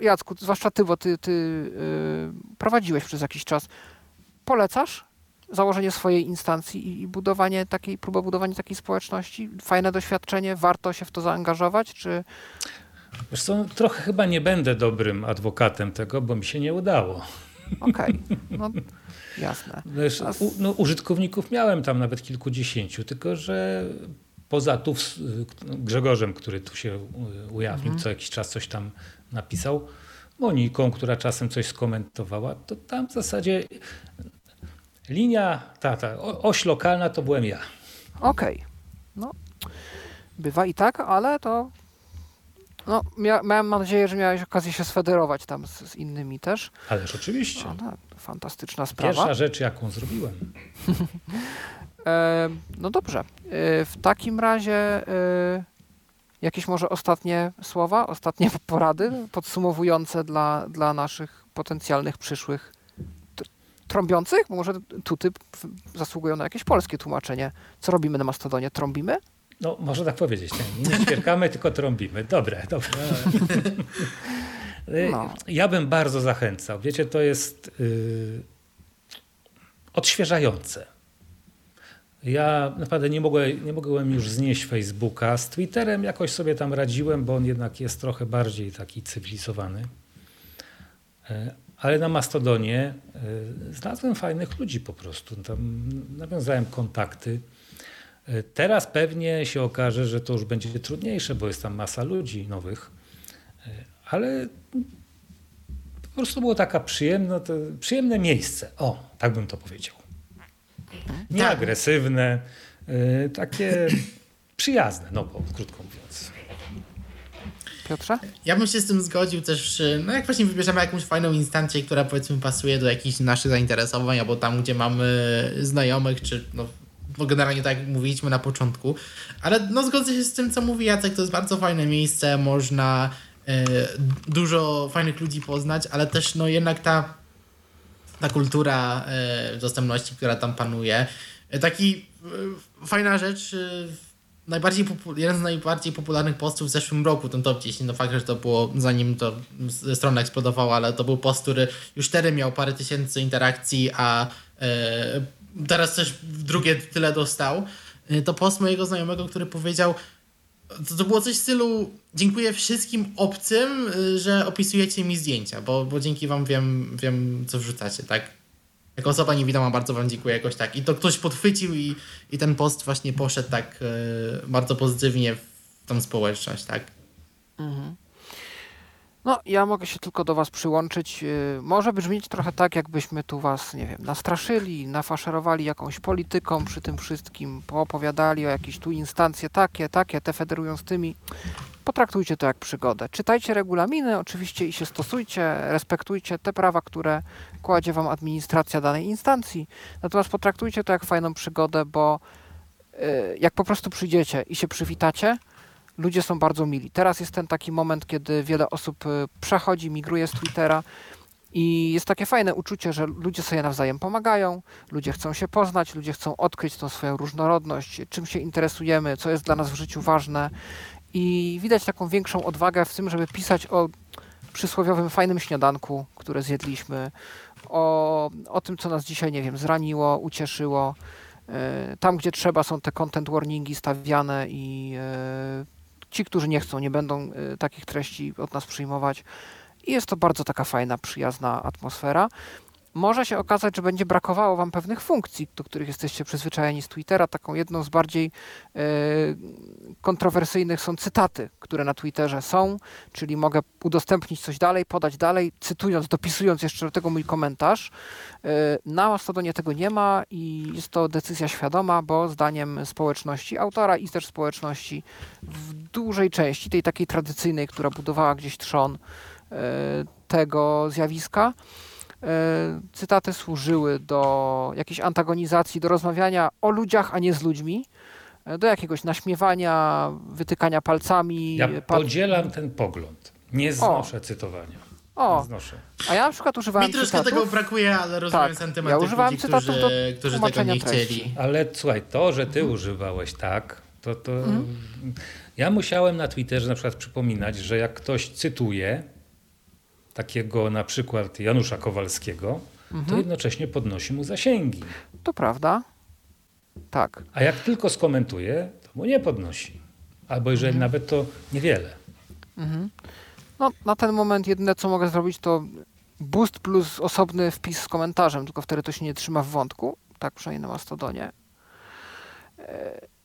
B: Jacku, zwłaszcza ty, bo ty, ty yy, prowadziłeś przez jakiś czas, polecasz założenie swojej instancji i, budowanie takiej, próbę budowania takiej społeczności? Fajne doświadczenie, warto się w to zaangażować, czy...
C: Wiesz co, trochę chyba nie będę dobrym adwokatem tego, bo mi się nie udało.
B: Okej, okay. no jasne.
C: Wiesz, u, no, użytkowników miałem tam nawet kilkudziesięciu, tylko że poza tu Grzegorzem, który tu się ujawnił, mhm. co jakiś czas coś tam napisał, Moniką, która czasem coś skomentowała, to tam w zasadzie linia, ta, ta oś lokalna to byłem ja.
B: Okej. Okay. No, bywa i tak, ale to no, mia miałem nadzieję, że miałeś okazję się sfederować tam z, z innymi też.
C: Ależ oczywiście. No,
B: no, fantastyczna sprawa.
C: Pierwsza rzecz, jaką zrobiłem.
B: e, no dobrze. E, w takim razie e, jakieś może ostatnie słowa, ostatnie porady podsumowujące dla, dla naszych potencjalnych przyszłych trąbiących? Bo może tuty zasługują na jakieś polskie tłumaczenie. Co robimy na Mastodonie? Trąbimy?
C: No, można tak powiedzieć. Nie, nie ćwierkamy, tylko trąbimy. Dobre, dobre. No. Ja bym bardzo zachęcał. Wiecie, to jest yy, odświeżające. Ja naprawdę nie mogłem, nie mogłem już znieść Facebooka. Z Twitterem jakoś sobie tam radziłem, bo on jednak jest trochę bardziej taki cywilizowany. E, ale na Mastodonie e, znalazłem fajnych ludzi po prostu. Tam nawiązałem kontakty. Teraz pewnie się okaże, że to już będzie trudniejsze, bo jest tam masa ludzi nowych. Ale po prostu było taka przyjemne, przyjemne miejsce. O, tak bym to powiedział. Nieagresywne, y, takie przyjazne, no bo krótko mówiąc.
B: Piotrze?
E: Ja bym się z tym zgodził też, no jak właśnie wybierzemy jakąś fajną instancję, która powiedzmy pasuje do jakichś naszych zainteresowań, albo tam, gdzie mamy znajomych, czy no, bo generalnie tak jak mówiliśmy na początku. Ale no zgodzę się z tym, co mówi Jacek, to jest bardzo fajne miejsce, można e, dużo fajnych ludzi poznać, ale też no jednak ta ta kultura e, dostępności, która tam panuje. E, taki e, fajna rzecz, najbardziej jeden z najbardziej popularnych postów w zeszłym roku, ten top 10, no fakt, że to było zanim to strona eksplodowała, ale to był post, który już wtedy miał parę tysięcy interakcji, a teraz też drugie tyle dostał. to post mojego znajomego, który powiedział, to, to było coś w stylu dziękuję wszystkim obcym, że opisujecie mi zdjęcia, bo, bo dzięki wam wiem, wiem, co wrzucacie, tak? Jako osoba niewidoma bardzo wam dziękuję jakoś tak. I to ktoś podchwycił i, i ten post właśnie poszedł tak bardzo pozytywnie w tą społeczność, tak? Mhm.
B: No, ja mogę się tylko do Was przyłączyć. Y, może brzmieć trochę tak, jakbyśmy tu Was, nie wiem, nastraszyli, nafaszerowali jakąś polityką przy tym wszystkim, poopowiadali o jakieś tu instancje takie, takie, te federują z tymi. Potraktujcie to jak przygodę. Czytajcie regulaminy oczywiście i się stosujcie, respektujcie te prawa, które kładzie Wam administracja danej instancji. Natomiast potraktujcie to jak fajną przygodę, bo y, jak po prostu przyjdziecie i się przywitacie, ludzie są bardzo mili. Teraz jest ten taki moment, kiedy wiele osób y, przechodzi, migruje z Twittera i jest takie fajne uczucie, że ludzie sobie nawzajem pomagają, ludzie chcą się poznać, ludzie chcą odkryć tą swoją różnorodność, czym się interesujemy, co jest dla nas w życiu ważne i widać taką większą odwagę w tym, żeby pisać o przysłowiowym fajnym śniadanku, które zjedliśmy, o, o tym, co nas dzisiaj, nie wiem, zraniło, ucieszyło. Y, tam, gdzie trzeba, są te content warningi stawiane i y, Ci, którzy nie chcą, nie będą y, takich treści od nas przyjmować. I jest to bardzo taka fajna, przyjazna atmosfera może się okazać, że będzie brakowało Wam pewnych funkcji, do których jesteście przyzwyczajeni z Twittera. Taką jedną z bardziej e, kontrowersyjnych są cytaty, które na Twitterze są, czyli mogę udostępnić coś dalej, podać dalej, cytując, dopisując jeszcze do tego mój komentarz. E, na Mastodonie tego nie ma i jest to decyzja świadoma, bo zdaniem społeczności autora i też społeczności w dużej części, tej takiej tradycyjnej, która budowała gdzieś trzon e, tego zjawiska, cytaty służyły do jakiejś antagonizacji, do rozmawiania o ludziach, a nie z ludźmi, e, do jakiegoś naśmiewania, wytykania palcami.
C: Ja podzielam ten pogląd. Nie znoszę o. cytowania. O,
B: znoszę. a ja na przykład używałem
E: Mi troszkę cytatów. tego brakuje, ale rozumiem tak, sentyment ja używałem ludzi, cytatów którzy, do którzy tego nie chcieli. Treści.
C: Ale słuchaj, to, że ty mhm. używałeś tak, to, to mhm. ja musiałem na Twitterze na przykład przypominać, że jak ktoś cytuje, takiego na przykład Janusza Kowalskiego, mhm. to jednocześnie podnosi mu zasięgi.
B: To prawda. Tak.
C: A jak tylko skomentuje, to mu nie podnosi. Albo jeżeli mhm. nawet to niewiele. Mhm.
B: No, na ten moment jedyne co mogę zrobić to boost plus osobny wpis z komentarzem, tylko wtedy to się nie trzyma w wątku. Tak przynajmniej na Mastodonie.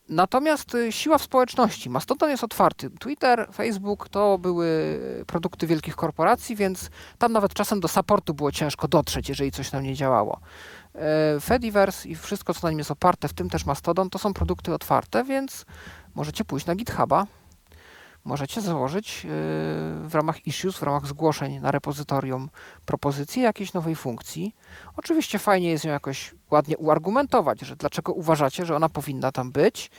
B: Natomiast y, siła w społeczności. Mastodon jest otwarty. Twitter, Facebook to były produkty wielkich korporacji, więc tam nawet czasem do supportu było ciężko dotrzeć, jeżeli coś tam nie działało. E, Fediverse i wszystko, co na nim jest oparte, w tym też Mastodon, to są produkty otwarte, więc możecie pójść na GitHuba, możecie założyć y, w ramach issues, w ramach zgłoszeń na repozytorium propozycję jakiejś nowej funkcji. Oczywiście fajnie jest ją jakoś ładnie uargumentować, że dlaczego uważacie, że ona powinna tam być.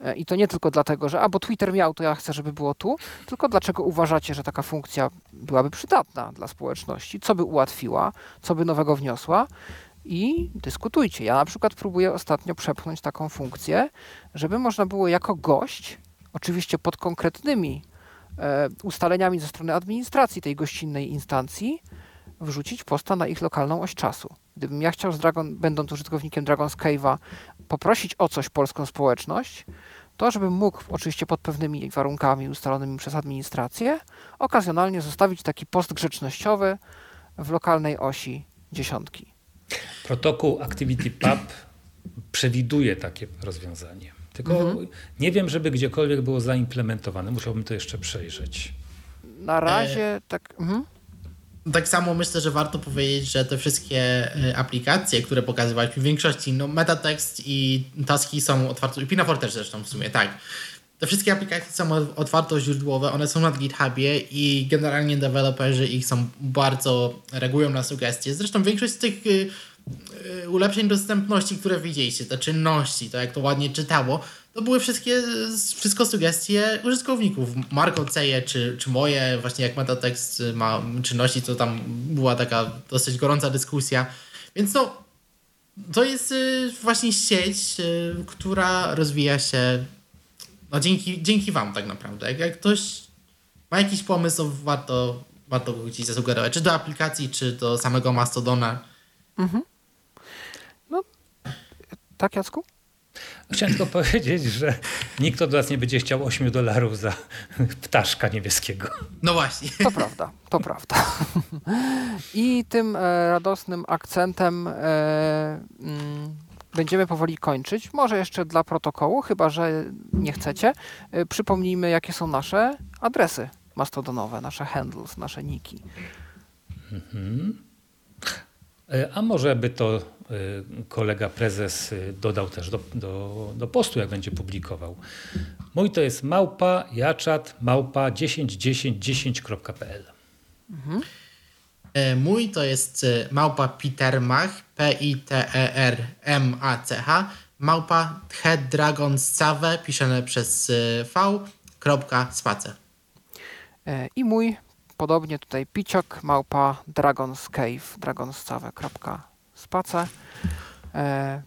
B: E, I to nie tylko dlatego, że a bo Twitter miał, to ja chcę, żeby było tu, tylko dlaczego uważacie, że taka funkcja byłaby przydatna dla społeczności, co by ułatwiła, co by nowego wniosła i dyskutujcie. Ja na przykład próbuję ostatnio przepchnąć taką funkcję, żeby można było jako gość oczywiście pod konkretnymi e, ustaleniami ze strony administracji tej gościnnej instancji, wrzucić posta na ich lokalną oś czasu. Gdybym ja chciał, z Dragon, będąc użytkownikiem Dragon's Cave'a, poprosić o coś polską społeczność, to żebym mógł, oczywiście pod pewnymi warunkami ustalonymi przez administrację, okazjonalnie zostawić taki post grzecznościowy w lokalnej osi dziesiątki.
C: Protokół ActivityPub przewiduje takie rozwiązanie. Tylko mhm. nie wiem, żeby gdziekolwiek było zaimplementowane. Musiałbym to jeszcze przejrzeć.
B: Na razie e... tak. Mhm.
E: Tak samo myślę, że warto powiedzieć, że te wszystkie e, aplikacje, które pokazywaliśmy w większości, no Metatext i Taski są otwarte, i Pinafore też zresztą w sumie, tak. Te wszystkie aplikacje są otwartoźródłowe, one są na GitHubie i generalnie deweloperzy ich są bardzo reagują na sugestie. Zresztą większość z tych Y, ulepszeń dostępności, które widzieliście, te czynności, to jak to ładnie czytało, to były wszystkie, wszystko sugestie użytkowników. Marko Ceje, czy, czy moje, właśnie jak metatekst ma czynności, to tam była taka dosyć gorąca dyskusja. Więc no, to jest y, właśnie sieć, y, która rozwija się no dzięki, dzięki wam tak naprawdę. Jak, jak ktoś ma jakiś pomysł, warto, warto go gdzieś zasugerować, czy do aplikacji, czy do samego Mastodona. Mhm.
B: Tak, Jacku?
C: Chciałem tylko powiedzieć, że nikt od nas nie będzie chciał 8 dolarów za ptaszka niebieskiego.
E: No właśnie.
B: To prawda, to prawda. I tym e, radosnym akcentem e, mm, będziemy powoli kończyć. Może jeszcze dla protokołu, chyba że nie chcecie. E, przypomnijmy, jakie są nasze adresy mastodonowe, nasze handles, nasze niki. Mhm.
C: E, a może by to e, kolega prezes e, dodał też do, do, do postu, jak będzie publikował. Mój to jest małpa jaczat małpa 101010.pl. Mhm.
E: Mój to jest małpa Petermach, P-I-T-E-R-M-A-C-H, małpa Hedragonscave, piszone przez V, kropka, space.
B: I mój podobnie tutaj piciok, małpa, Dragon's Cave, dragonscave.space. E,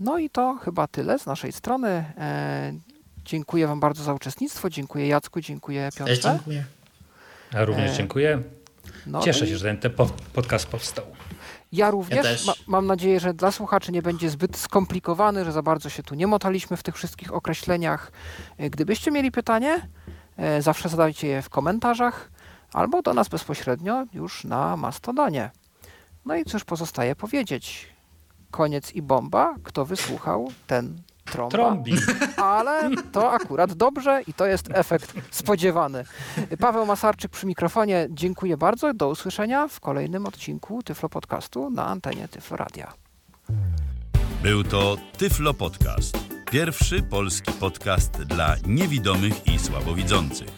B: no i to chyba tyle z naszej strony. E, dziękuję Wam bardzo za uczestnictwo. Dziękuję Jacku, dziękuję Piotrze.
E: Też dziękuję.
C: Ja również e, dziękuję. No Cieszę się, że ten podcast powstał.
B: Ja również. Ja ma, mam nadzieję, że dla słuchaczy nie będzie zbyt skomplikowany, że za bardzo się tu nie motaliśmy w tych wszystkich określeniach. Gdybyście mieli pytanie, zawsze zadajcie je w komentarzach albo do nas bezpośrednio już na Mastodonie. No i cóż pozostaje powiedzieć? Koniec i bomba. Kto wysłuchał, ten trąba.
C: Trąbi.
B: Ale to akurat dobrze i to jest efekt spodziewany. Paweł Masarczyk przy mikrofonie. Dziękuję bardzo. Do usłyszenia w kolejnym odcinku Tyflo Podcastu na antenie Tyflo Radia.
A: Był to Tyflo Podcast. Pierwszy polski podcast dla niewidomych i słabowidzących.